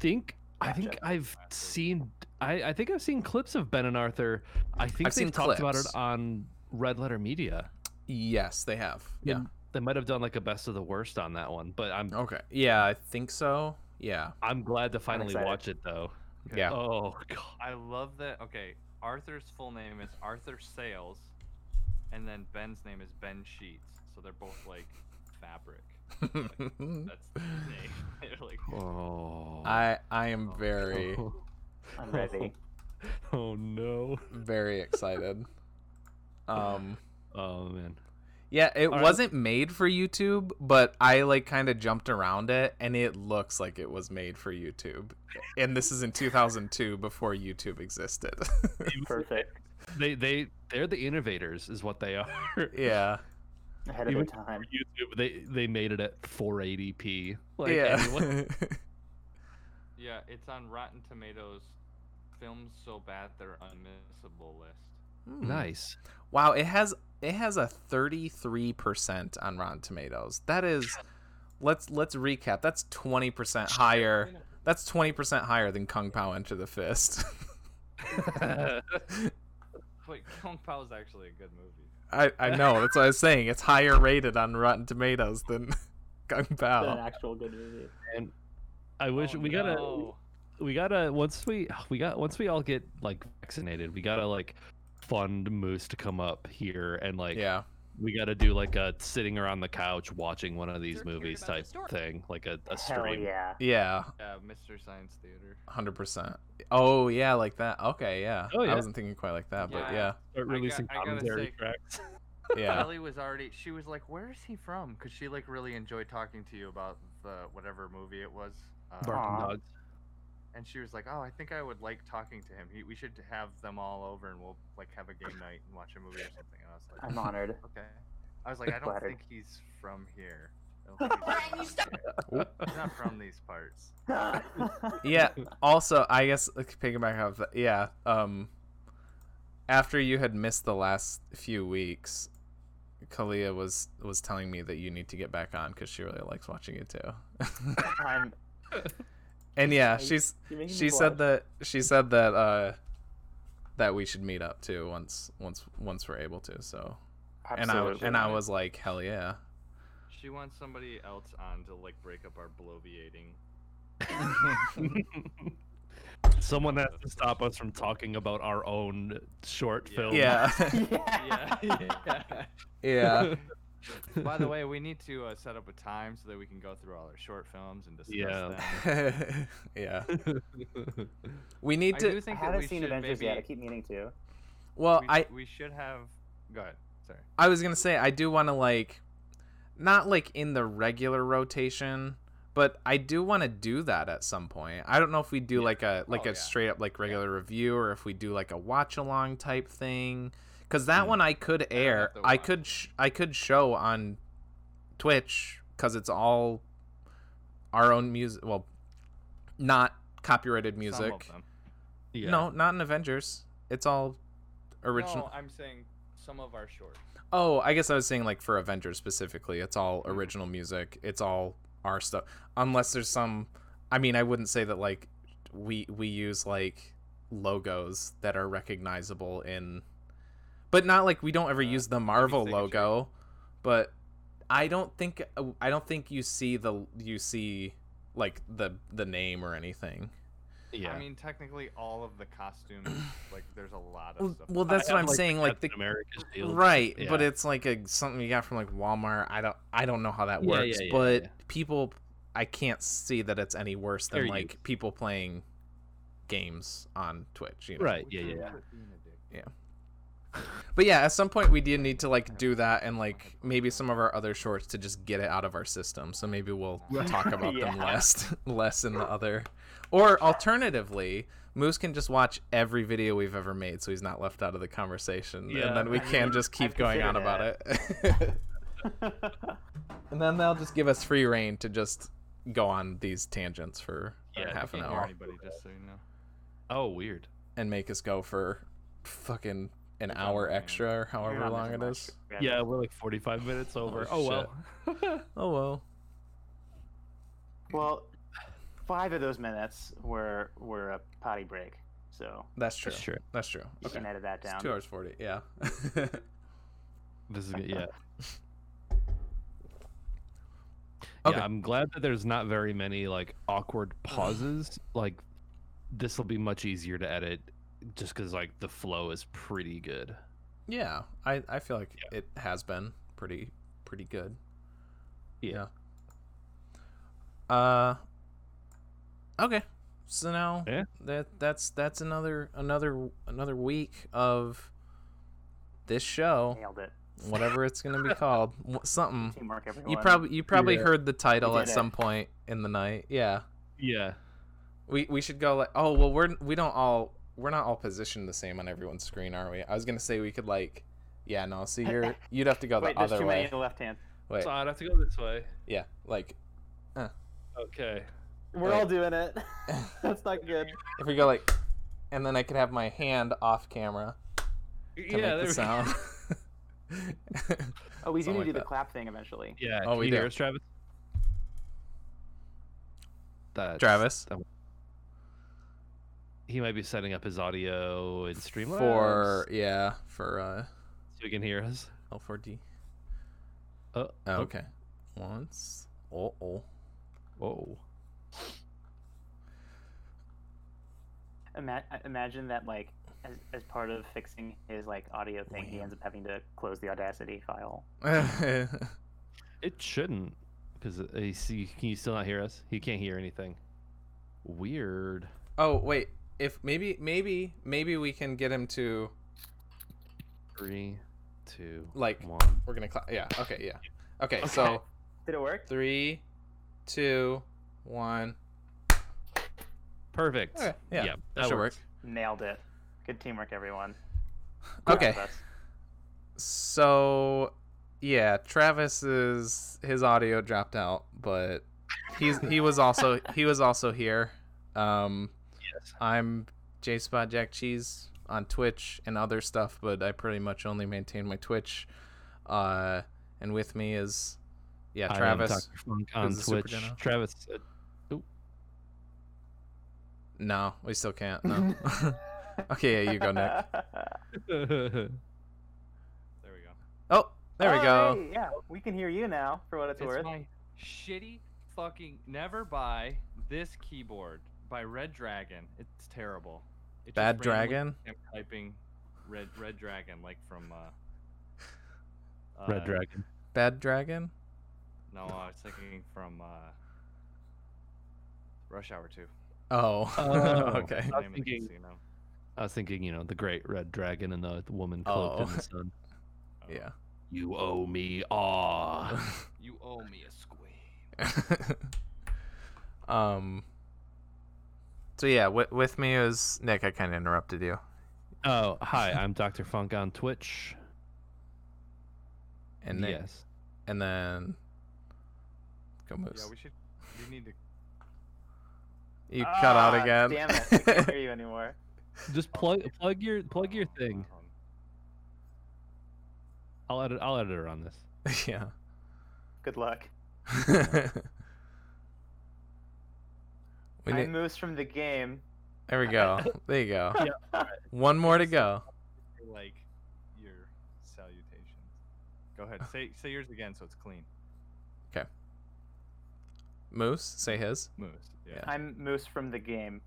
think I think I've seen I, I think I've seen clips of Ben and Arthur. I think I've they've seen talked about it on Red Letter Media. yes they have yeah And They might have done like a best of the worst on that one, but I'm okay yeah i think so yeah I'm glad to finally excited. watch it though. Okay. yeah Oh god. I love that. Okay, Arthur's full name is Arthur Sales, and then Ben's name is Ben Sheets. So they're both like fabric. That's his name. Like, Oh. i i am very I'm ready. Oh no. very excited um Oh man. Yeah, it All right. wasn't made for YouTube, but I like kind of jumped around it and it looks like it was made for YouTube. And this is in 2002 before YouTube existed. Perfect. They they they're the innovators is what they are. yeah. Ahead of Even their time. YouTube they they made it at 480p. Like yeah. anyone- yeah, it's on Rotten Tomatoes. Films so bad they're unmissable list. Hmm. nice. Wow, it has it has a 33% on Rotten Tomatoes. That is let's let's recap. That's 20% higher. That's 20% higher than Kung Pow Enter the Fist. Wait, Kung Pow is actually a good movie. I I know, that's what I was saying. It's higher rated on Rotten Tomatoes than Kung An Pow. actual good movie. and I wish Oh, we gotta no. we gotta once we we got once we all get like vaccinated, we gotta like fund Moose to come up here and like Yeah. We gotta do like a sitting around the couch watching one of these movies type the thing, like a, a Hell stream. yeah. Yeah. Yeah, Mystery Science Theater. Hundred percent. Oh yeah, like that. Okay, yeah. Oh, yeah. I wasn't thinking quite like that, but Yeah. yeah, Start I releasing got- I gotta commentary say- tracks. yeah. Kelly was already. She was like, "Where is he from?" Because she like really enjoyed talking to you about the whatever movie it was. Uh, Barking Aw. dogs. And she was like, "Oh, I think I would like talking to him. He, we should have them all over, and we'll like have a game night and watch a movie or something." And I was like, I'm honored. "Okay." I was like, "I don't Flattered. think he's from here. I don't he's, from he's not from these parts." yeah. Also, I guess like, piggyback off that. Yeah. Um. After you had missed the last few weeks, Kalia was was telling me that you need to get back on because she really likes watching it too. I'm, and yeah, she's you're making me she said that she said that uh that we should meet up too once once once we're able to. So and I Absolutely. and I was like, hell yeah. She wants somebody else on to like break up our bloviating. Someone has to stop us from talking about our own short Yeah. film. Yeah. Yeah. yeah. yeah. By the way, we need to uh, set up a time so that we can go through all our short films and discuss Yeah. them. yeah. We need I to do I think that haven't seen should Avengers maybe, yet. I keep meaning to. Well, we, I we should have. Go ahead. Sorry. I was going to say I do want to like not like in the regular rotation, but I do want to do that at some point. I don't know if we do like a like Oh, a yeah. straight up like regular review or if we do like a watch along type thing. Cuz that one I could air. to I could sh- I could show on Twitch cuz it's all our own music, well not copyrighted music. Yeah. No, not in Avengers. It's all original. No, I'm saying some of our shorts. Oh, I guess I was saying like for Avengers specifically, it's all Mm-hmm. original music. It's all our stuff. Unless there's some I mean, I wouldn't say that like we we use like logos that are recognizable in but not like we don't ever Uh, use the Marvel logo, but I don't think I don't think you see the you see like the the name or anything. Yeah. I mean, technically, all of the costumes, like, there's a lot of Well, stuff. well, that's I what have, I'm saying. Like the Captain America's shield. right, Yeah. but it's like a something you got from like Walmart. I don't I don't know how that works, yeah, yeah, but yeah. people I can't see that it's any worse than Fair use. like people playing games on Twitch. You know? Right. Yeah. Yeah. yeah. But yeah, at some point we did need to like do that and like maybe some of our other shorts to just get it out of our system. So maybe we'll talk about them less less in the other. Or alternatively, Moose can just watch every video we've ever made so he's not left out of the conversation. Yeah. And then we I can mean, just keep going on about it. and then they'll just give us free reign to just go on these tangents for Yeah, half an hour anybody, just so you know. Oh, weird. and make us go for fucking an hour extra or however long missing it much. is. Yeah, we're like 45 minutes oh, over. Oh, Oh, well. Oh well. Well, five of those minutes were were a potty break, so That's true. That's true. That's true. you Okay. can edit that It's down. two hours forty. Yeah. This is good. Yeah. Okay. Yeah, I'm glad that there's not very many like awkward pauses. like this will be much easier to edit just cuz like the flow is pretty good. yeah. I I feel like it has been pretty pretty good. Yeah. Uh. Okay. So now Yeah. that that's that's another another another week of this show, Nailed it. whatever it's gonna be called, something. Teamwork, everyone. You probably you probably Yeah. heard the title at it. some point in the night. Yeah. Yeah. We we should go like oh well we're we don't all we're not all positioned the same on everyone's screen are we? I was gonna say we could like yeah no so you're you'd have to go the Wait, there's other too many way. in the left hand. Wait So I'd have to go this way. yeah like uh. Okay. We're Wait. all doing it. That's not good. if we go like and then I could have my hand off camera to yeah, make there the we- sound. Oh, we do Something need to like do the clap thing eventually. Yeah. Oh, can we you do. hear us, Travis? That's, Travis that- he might be setting up his audio and Streamlabs for yeah for uh so he can hear us. L4D. Oh, Oh, okay. Once. Oh oh. Whoa. Ima- imagine that, like, as, as part of fixing his like audio thing, he ends up having to close the Audacity file. It shouldn't, because uh, he see. Can you still not hear us? He can't hear anything. Weird. oh wait. If maybe maybe maybe we can get him to Three, two, like one. we're gonna cla yeah okay yeah okay, Okay. so Did it work? three two one Perfect. okay yeah, Yeah, that that should work Nailed it. Good teamwork, everyone. okay so yeah Travis's his audio dropped out but he's he was also he was also here um Yes. I'm J Spot Jack Cheese on Twitch and other stuff, but I pretty much only maintain my Twitch. Uh, and with me is, yeah, Travis. On who's the super Twitch. Travis. uh, No, we still can't. No. okay, yeah, you go, Nick. There we go. Oh, there we Oh, go. hey, yeah, we can hear you now for what it's, It's worth. my shitty fucking never buy this keyboard by Red Dragon. It's terrible. It just Bad randomly Dragon? kept typing Red Red Dragon like from uh, Red uh, Dragon. Bad Dragon. No, I was thinking from uh, Rush Hour 2. Oh, Oh. okay. I was Name of the thinking- I was thinking, you know, the great red dragon and the, the woman cloaked in Oh. the sun. Oh, Yeah. You owe me awe. You owe me a squame. um. So yeah, with, with me is Nick. I kind of interrupted you. oh, hi, I'm Dr. Funk on Twitch. And Nick, yes. and then go moose. Yeah, we should. We need to. you cut out Ah, again. Damn it, we can't hear you anymore. Just plug plug your plug your thing. I'll edit I'll edit her on this. yeah. Good luck. We I'm need, Moose from the game. there we go. There you go. Yeah. One more to go. Like your salutations. Go ahead. Say say yours again so it's clean. Okay. Moose, say his. Moose. Yeah. Yeah. I'm Moose from the game.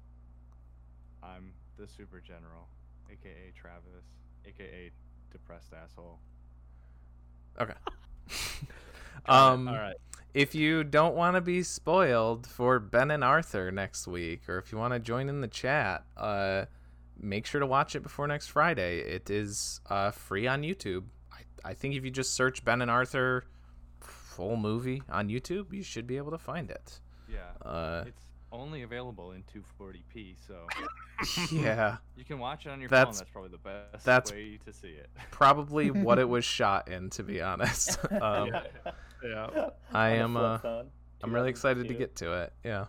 I'm the super general, aka Travis, aka depressed asshole. Okay. Um, All right. If you don't want to be spoiled for Ben and Arthur next week, or if you want to join in the chat, uh, make sure to watch it before next Friday. It is uh, free on YouTube. I, I think if you just search Ben and Arthur full movie on YouTube, you should be able to find it. Yeah. Uh, It's only available in 240p, so yeah, you can watch it on your That's- phone. That's probably the best that's- way to see it. probably what it was shot in, to be honest. um, Yeah. I am. Uh, I'm really excited to get to it. Yeah.